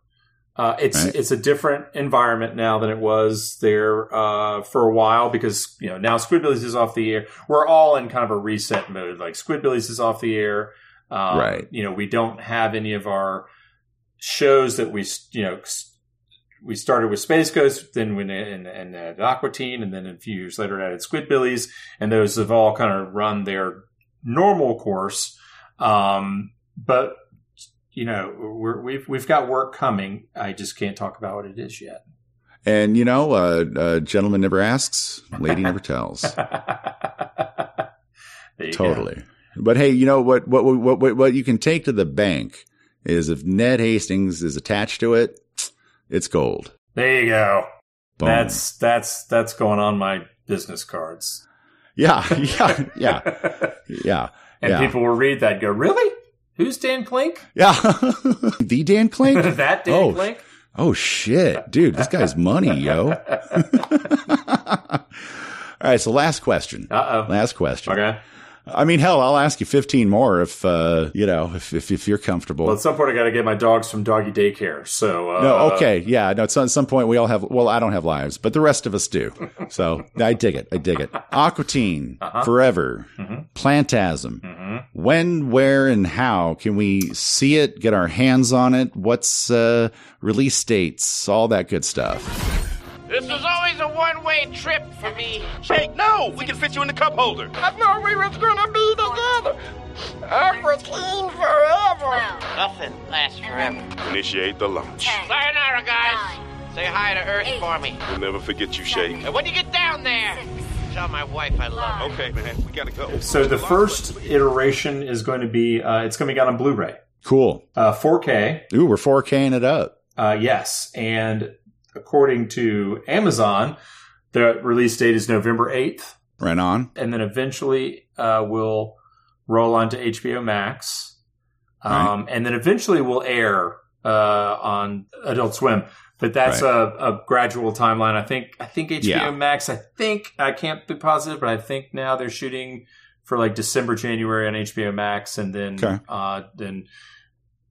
S8: Uh, it's
S5: Right.
S8: it's a different environment now than it was there uh, for a while because you know now Squidbillies is off the air. We're all in kind of a reset mode. Like Squidbillies is off the air. Um,
S5: Right.
S8: You know we don't have any of our shows that we you know we started with Space Ghost, then we and, and added Aqua Teen, and then a few years later added Squidbillies, and those have all kind of run their normal course. Um, but you know, we're, we've we've got work coming. I just can't talk about what it is yet.
S5: And you know, uh, uh, gentleman never asks, lady never tells. *laughs*
S8: totally. go.
S5: But hey, you know what, what? What? What? What you can take to the bank is if Ned Hastings is attached to it, it's gold.
S8: There you go.
S5: Boom.
S8: That's that's that's going on my business cards.
S5: Yeah, *laughs* yeah, yeah, yeah.
S8: And
S5: yeah.
S8: people will read that and go, really? Who's Dan Klink?
S5: Yeah, *laughs* the Dan Klink. *laughs*
S8: that Dan
S5: oh,
S8: Klink?
S5: Oh shit, dude, this guy's money, yo. All right, so last question.
S8: Uh oh.
S5: Last question.
S8: Okay.
S5: I mean, hell, I'll ask you 15 more if, uh, you know, if, if, if you're comfortable.
S8: Well, at some point, I got to get my dogs from doggy daycare. So, uh,
S5: no, okay. Yeah. No, at some point we all have, well, I don't have lives, but the rest of us do. So I dig it. I dig it. *laughs* Aqua Teen,
S8: Uh-huh.
S5: forever,
S8: Mhm.
S5: Plantasm.
S8: Mhm.
S5: When, where, and how can we see it, get our hands on it? What's, uh, release dates, all that good stuff.
S9: This was always a one-way trip for me. Shake, no! We can fit you in the cup holder.
S21: I thought we was gonna be together. Aqua Teen forever.
S9: Nothing lasts forever. Initiate the launch. Sayonara, guys. Say hi to Earth for me. We'll never forget you, Shake. And when you get down there, tell my wife I love her. Okay, man. We gotta go.
S8: So the first iteration is going to be uh, it's going to be out on Blu-ray,
S5: Cool.
S8: uh, 4K.
S5: Ooh, we're 4King it up.
S8: Uh, yes, and according to Amazon, the release date is November 8th,
S5: Right on.
S8: and then eventually uh, will roll onto HBO Max, um, and then eventually we'll air uh, on Adult Swim. But that's
S5: Right.
S8: a, a gradual timeline. I think. I think HBO
S5: Yeah.
S8: Max. I think I can't be positive, but I think now they're shooting for like December, January on HBO Max, and then
S5: Okay.
S8: uh, then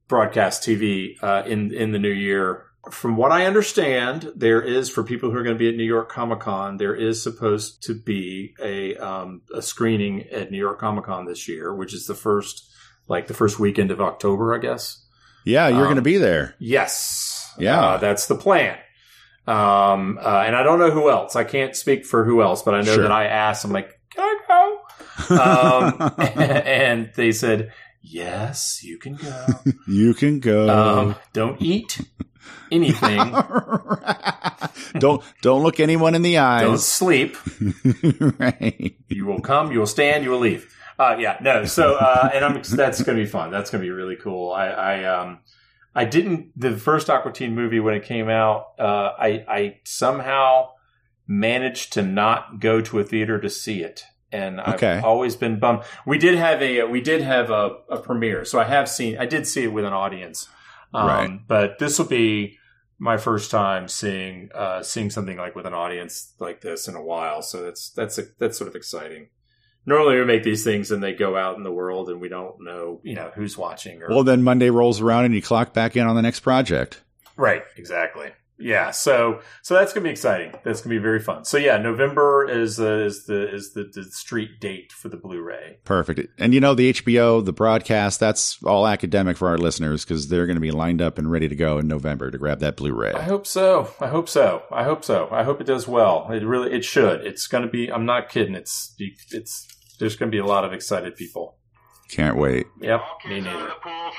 S8: broadcast TV uh, in in the new year. From what I understand, there is for people who are going to be at New York Comic Con, there is supposed to be a um, a screening at New York Comic Con this year, which is the first like the first weekend of October, I guess.
S5: Yeah, you're
S8: Um,
S5: going to be there.
S8: Yes.
S5: Yeah.
S8: Uh, that's the plan. Um, uh, and I don't know who else. I can't speak for who else, but I know
S5: Sure.
S8: that I asked. I'm like, can I go? *laughs* Um, *laughs* and they said, yes, you can go. *laughs*
S5: You can go.
S8: Um, don't eat anything. *laughs*
S5: don't don't look anyone in the eyes.
S8: Don't sleep. *laughs*
S5: right.
S8: You will come. You will stand. You will leave. Uh, yeah, no. So, uh, and I'm, that's going to be fun. That's going to be really cool. I, I, um, I didn't, the first Aqua Teen movie when it came out, uh, I, I somehow managed to not go to a theater to see it. And I've
S5: Okay.
S8: always been bummed. We did have a, we did have a, a premiere. So I have seen, I did see it with an audience. Um,
S5: Right.
S8: But this will be my first time seeing, uh, seeing something like with an audience like this in a while. So that's, that's, that's sort of exciting normally we make these things and they go out in the world and we don't know you know who's watching or
S5: Well, then Monday rolls around and you clock back in on the next project.
S8: right exactly yeah so so that's gonna be exciting. That's gonna be very fun. So yeah november is the is the is the, the street date for the blu-ray.
S5: Perfect. And you know, the HBO, the broadcast, that's all academic for our listeners because they're going to be lined up and ready to go in November to grab that Blu ray.
S8: i hope so. I hope so. I hope so. I hope it does well. It really it should. It's gonna be i'm not kidding. It's it's there's gonna be a lot of excited people.
S5: Can't wait.
S8: yep. Me neither.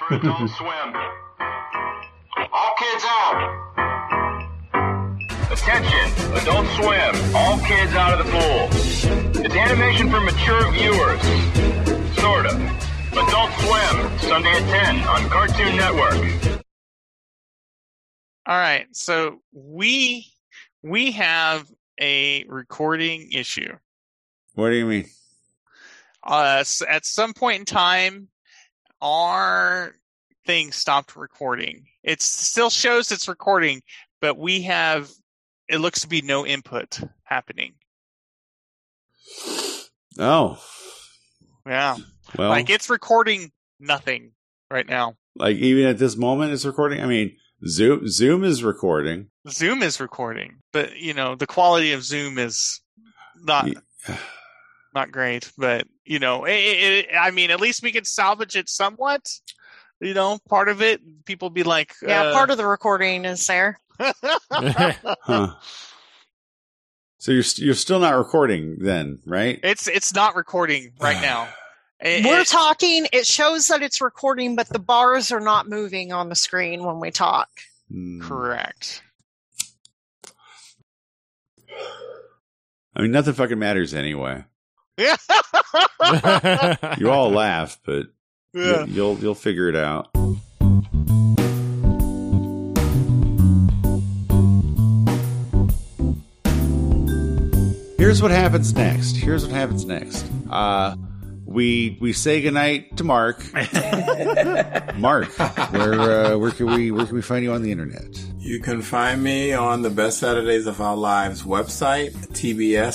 S9: For Adult *laughs* Swim. All kids out. Attention, Adult Swim. All kids out of the pool. It's animation for mature viewers. Sort of. Adult Swim, Sunday at 10 on Cartoon Network.
S3: All right, so we we have a recording issue.
S5: What do you mean?
S3: Uh, s- at some point in time, our thing stopped recording. It still shows it's recording, but we have it looks to be no input happening.
S5: Oh,
S3: Yeah,
S5: well,
S3: like it's recording nothing right now.
S5: like even at this moment, it's recording. I mean, Zoom Zoom is recording.
S3: Zoom is recording, but you know the quality of Zoom is not *sighs* not great. But you know, it, it, I mean, at least we can salvage it somewhat. You know, part of it, people be like,
S6: Yeah,
S3: uh,
S6: part of the recording is there. *laughs* *laughs*
S5: Huh. So you're you're still not recording then, right?
S3: it's it's not recording right now. *sighs* It-
S6: We're
S3: it-
S6: talking. It shows that it's recording, but the bars are not moving on the screen when we talk.
S5: Hmm.
S3: correct.
S5: I mean, nothing fucking matters anyway.
S3: Yeah. *laughs*
S5: You all laugh, but
S3: Yeah.
S5: you, you'll you'll figure it out. Here's what happens next. Here's what happens next. Uh, we we say goodnight to Mark. *laughs* Mark, where uh, where can we where can we find you on the internet?
S11: You can find me on the Best Saturdays of Our Lives website, tbsool.com.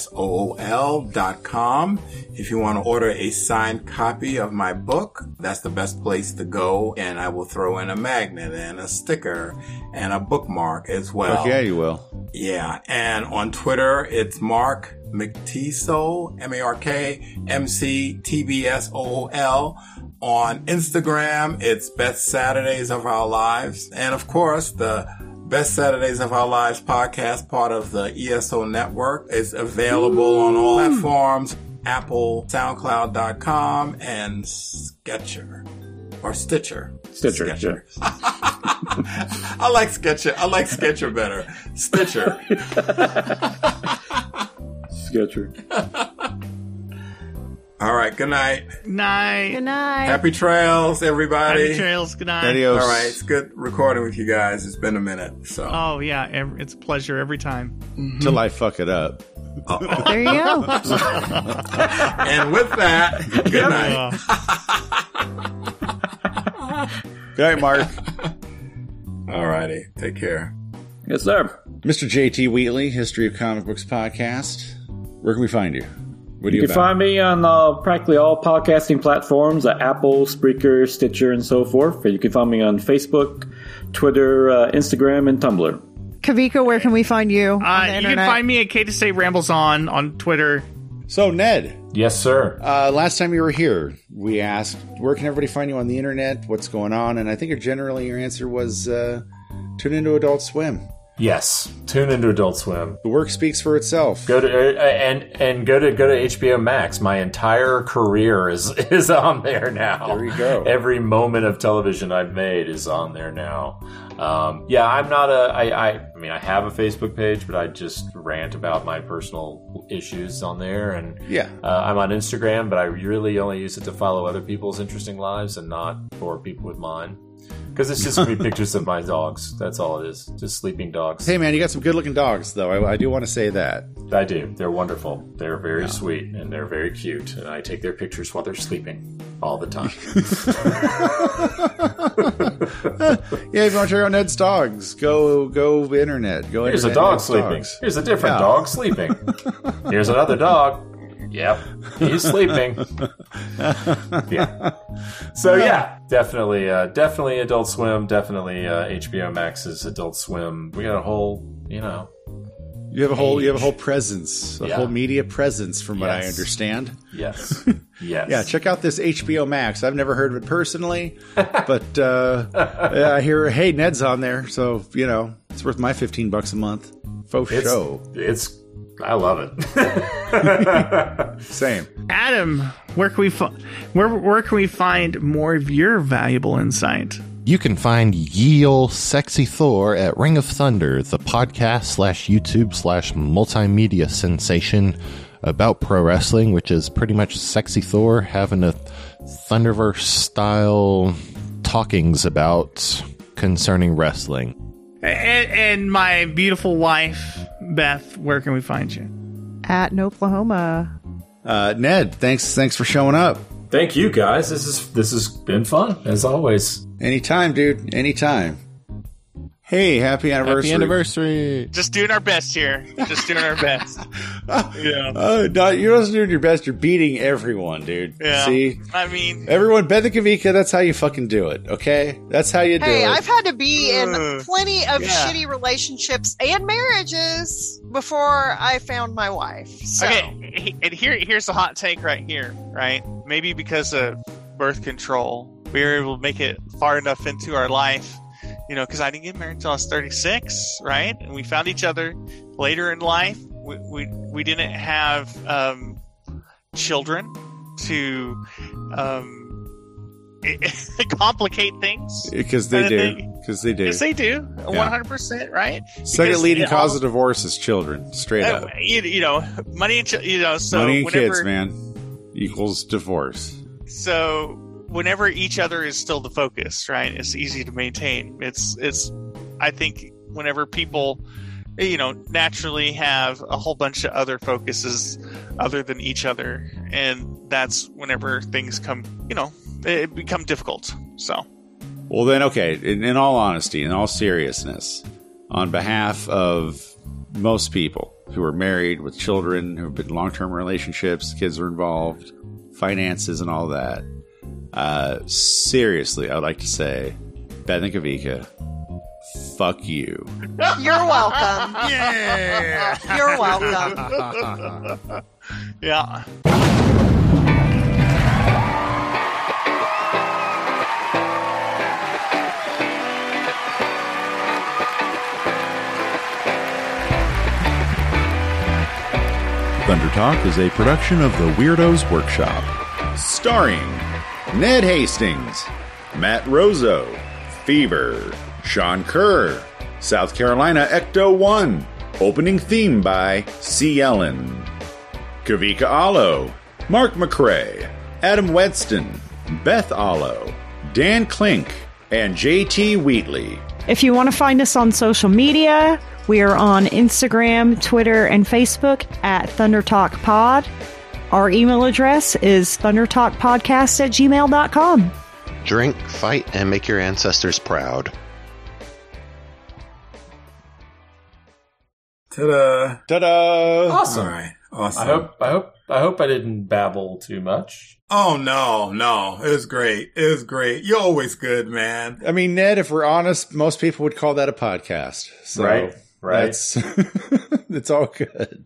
S11: If you want to order a signed copy of my book, that's the best place to go. And I will throw in a magnet and a sticker and a bookmark as well.
S5: Fuck yeah, you will.
S11: Yeah. And on Twitter, it's Mark McTeasole, M-A-R-K, M-C-T-B-S-O-O-L. On Instagram, it's Best Saturdays of Our Lives. And of course, the Best Saturdays of Our Lives podcast, part of the ESO network, is available on all platforms, Apple, SoundCloud.com, and Sketcher. Or Stitcher.
S14: Stitcher,
S11: Sketcher. *laughs* I like Sketcher. I like Sketcher better. Stitcher. *laughs*
S14: Sketcher. *laughs*
S11: All right. Good night.
S22: Night.
S23: Good night.
S11: Happy trails, everybody.
S22: Happy trails. Good night.
S11: All right. It's good recording with you guys. It's been a minute. So.
S22: Oh yeah, ev- it's a pleasure every time. Mm-hmm.
S5: Till I fuck it up.
S23: There you go. *laughs*
S11: and with that, good night. *laughs*
S5: Good night, Mark.
S11: All righty. Take care.
S14: Yes, sir.
S5: Mr. JT Wheatley, History of Comic Books podcast. Where can we find you? What
S14: You
S5: you
S14: can
S5: about?
S14: find me on uh, practically all podcasting platforms uh, Apple, Spreaker, Stitcher, and so forth. And you can find me on Facebook, Twitter, uh, Instagram, and Tumblr.
S23: Kavika, where can we find you? on
S22: Uh,
S23: the
S22: you can find me at K to Say Rambles On on Twitter.
S5: So, Ned.
S8: Yes, sir.
S5: Uh, last time you were here, we asked, where can everybody find you on the internet? What's going on? And I think generally your answer was uh, tune into Adult Swim.
S8: Yes, tune into Adult Swim.
S5: The work speaks for itself.
S8: Go to uh, and and go to go to HBO Max. My entire career is *laughs* is on there now.
S5: There you go.
S8: Every moment of television I've made is on there now. Um, yeah, I'm not a. I, I I mean, I have a Facebook page, but I just rant about my personal issues on there. And
S5: Yeah.
S8: uh, I'm on Instagram, but I really only use it to follow other people's interesting lives and not for people with mine. Because it's just gonna be *laughs* pictures of my dogs. That's all it is. Just sleeping dogs.
S5: Hey, man, you got some good looking dogs, though. I, I do want to say that.
S8: I do. They're wonderful. They're very sweet and they're very cute. And I take their pictures while they're sleeping all the time. *laughs*
S5: Yeah, if you want to check out Ned's dogs, go go internet. Go
S8: Here's a dog
S5: Ned's
S8: sleeping.
S5: dogs.
S8: Here's a different
S5: Yeah.
S8: dog sleeping. Here's another dog. Yep, he's sleeping. *laughs* yeah. So yeah, definitely, uh, definitely Adult Swim. Definitely uh, HBO Max's Adult Swim. We got a whole, you know,
S5: You have a whole you have a whole presence, a
S8: Yeah.
S5: whole media presence, from what I understand.
S8: yes, *laughs* yes.
S5: Yeah, check out this HBO Max. I've never heard of it personally, *laughs* but uh, yeah, I hear hey Ned's on there, so you know it's worth my fifteen bucks a month. Faux
S8: It's,
S5: show.
S8: it's, I love it. *laughs*
S5: Same.
S22: Adam, where can we fi- where where can we find more of your valuable insight?
S4: You can find Ye Ol' Sexy Thor at Ring of Thunder, the podcast slash YouTube slash multimedia sensation about pro wrestling, which is pretty much Sexy Thor having a Thunderverse style talkings about concerning wrestling.
S22: And, and my beautiful wife, Beth, where can we find you?
S23: At Oklahoma.
S5: Uh, Ned, thanks thanks for showing up.
S8: Thank you guys. This is this has been fun as always.
S5: Anytime, dude. Anytime. Hey, happy anniversary!
S4: Happy anniversary!
S3: Just doing our best here. Just doing our best. *laughs* yeah.
S5: Oh, no, you're not doing your best. You're beating everyone, dude.
S3: Yeah.
S5: See,
S3: I mean,
S5: everyone, Ben the Kavika. That's how you fucking do it. Okay, that's how you do
S13: Hey,
S5: it.
S13: I've had to be in plenty of
S3: Yeah.
S13: shitty relationships and marriages before I found my wife. So.
S3: Okay, and here here's a hot take right here, right? Maybe because of birth control, we were able to make it far enough into our life, you know, because I didn't get married until I was 36, right? And we found each other later in life. We we, we didn't have um, children to um, *laughs* complicate things.
S5: because they
S3: Kinda
S5: do. Because they do.
S3: Yes, they do. 100%, right?
S5: Second
S3: Because
S5: leading
S3: it
S5: cause of divorce is children. Straight
S3: uh,
S5: up.
S3: you, you know, money and you know, so
S5: Money and
S3: whenever,
S5: kids, man, equals divorce.
S3: So whenever each other is still the focus, right? It's easy to maintain. It's it's I think whenever people you know, naturally have a whole bunch of other focuses other than each other, and that's whenever things come, you know, it become difficult. So,
S5: Well, then, okay. In, in all honesty, in all seriousness, on behalf of most people who are married with children, who have been long term relationships, kids are involved, finances, and all that, uh, seriously, I would like to say, Beth and Kavika, fuck you. *laughs*
S6: You're welcome.
S3: yeah.
S6: You're welcome. *laughs*
S3: yeah.
S2: Thunder Talk is a production of the Weirdos Workshop.
S5: Starring Ned Hastings, Matt Rozo, Fever, Sean Kerr, South Carolina Ecto 1. Opening theme by C. Ellen. Kavika Allo, Mark McCrae, Adam Wedston, Beth Allo, Dan Klink, and JT Wheatley.
S13: If you want to find us on social media, we are on Instagram, Twitter, and Facebook at Thunder Talk Pod. Our email address is thundertalkpodcast at gmail.com.
S24: Drink, fight, and make your ancestors proud.
S11: Ta-da!
S5: Ta-da!
S25: Awesome.
S11: All right. Awesome.
S25: I hope I hope I hope I didn't babble too much.
S11: Oh no, no, it was great. It was great. You're always good, man.
S5: I mean, Ned, if we're honest, most people would call that a podcast. So
S25: Right, right.
S5: That's, *laughs* it's all good.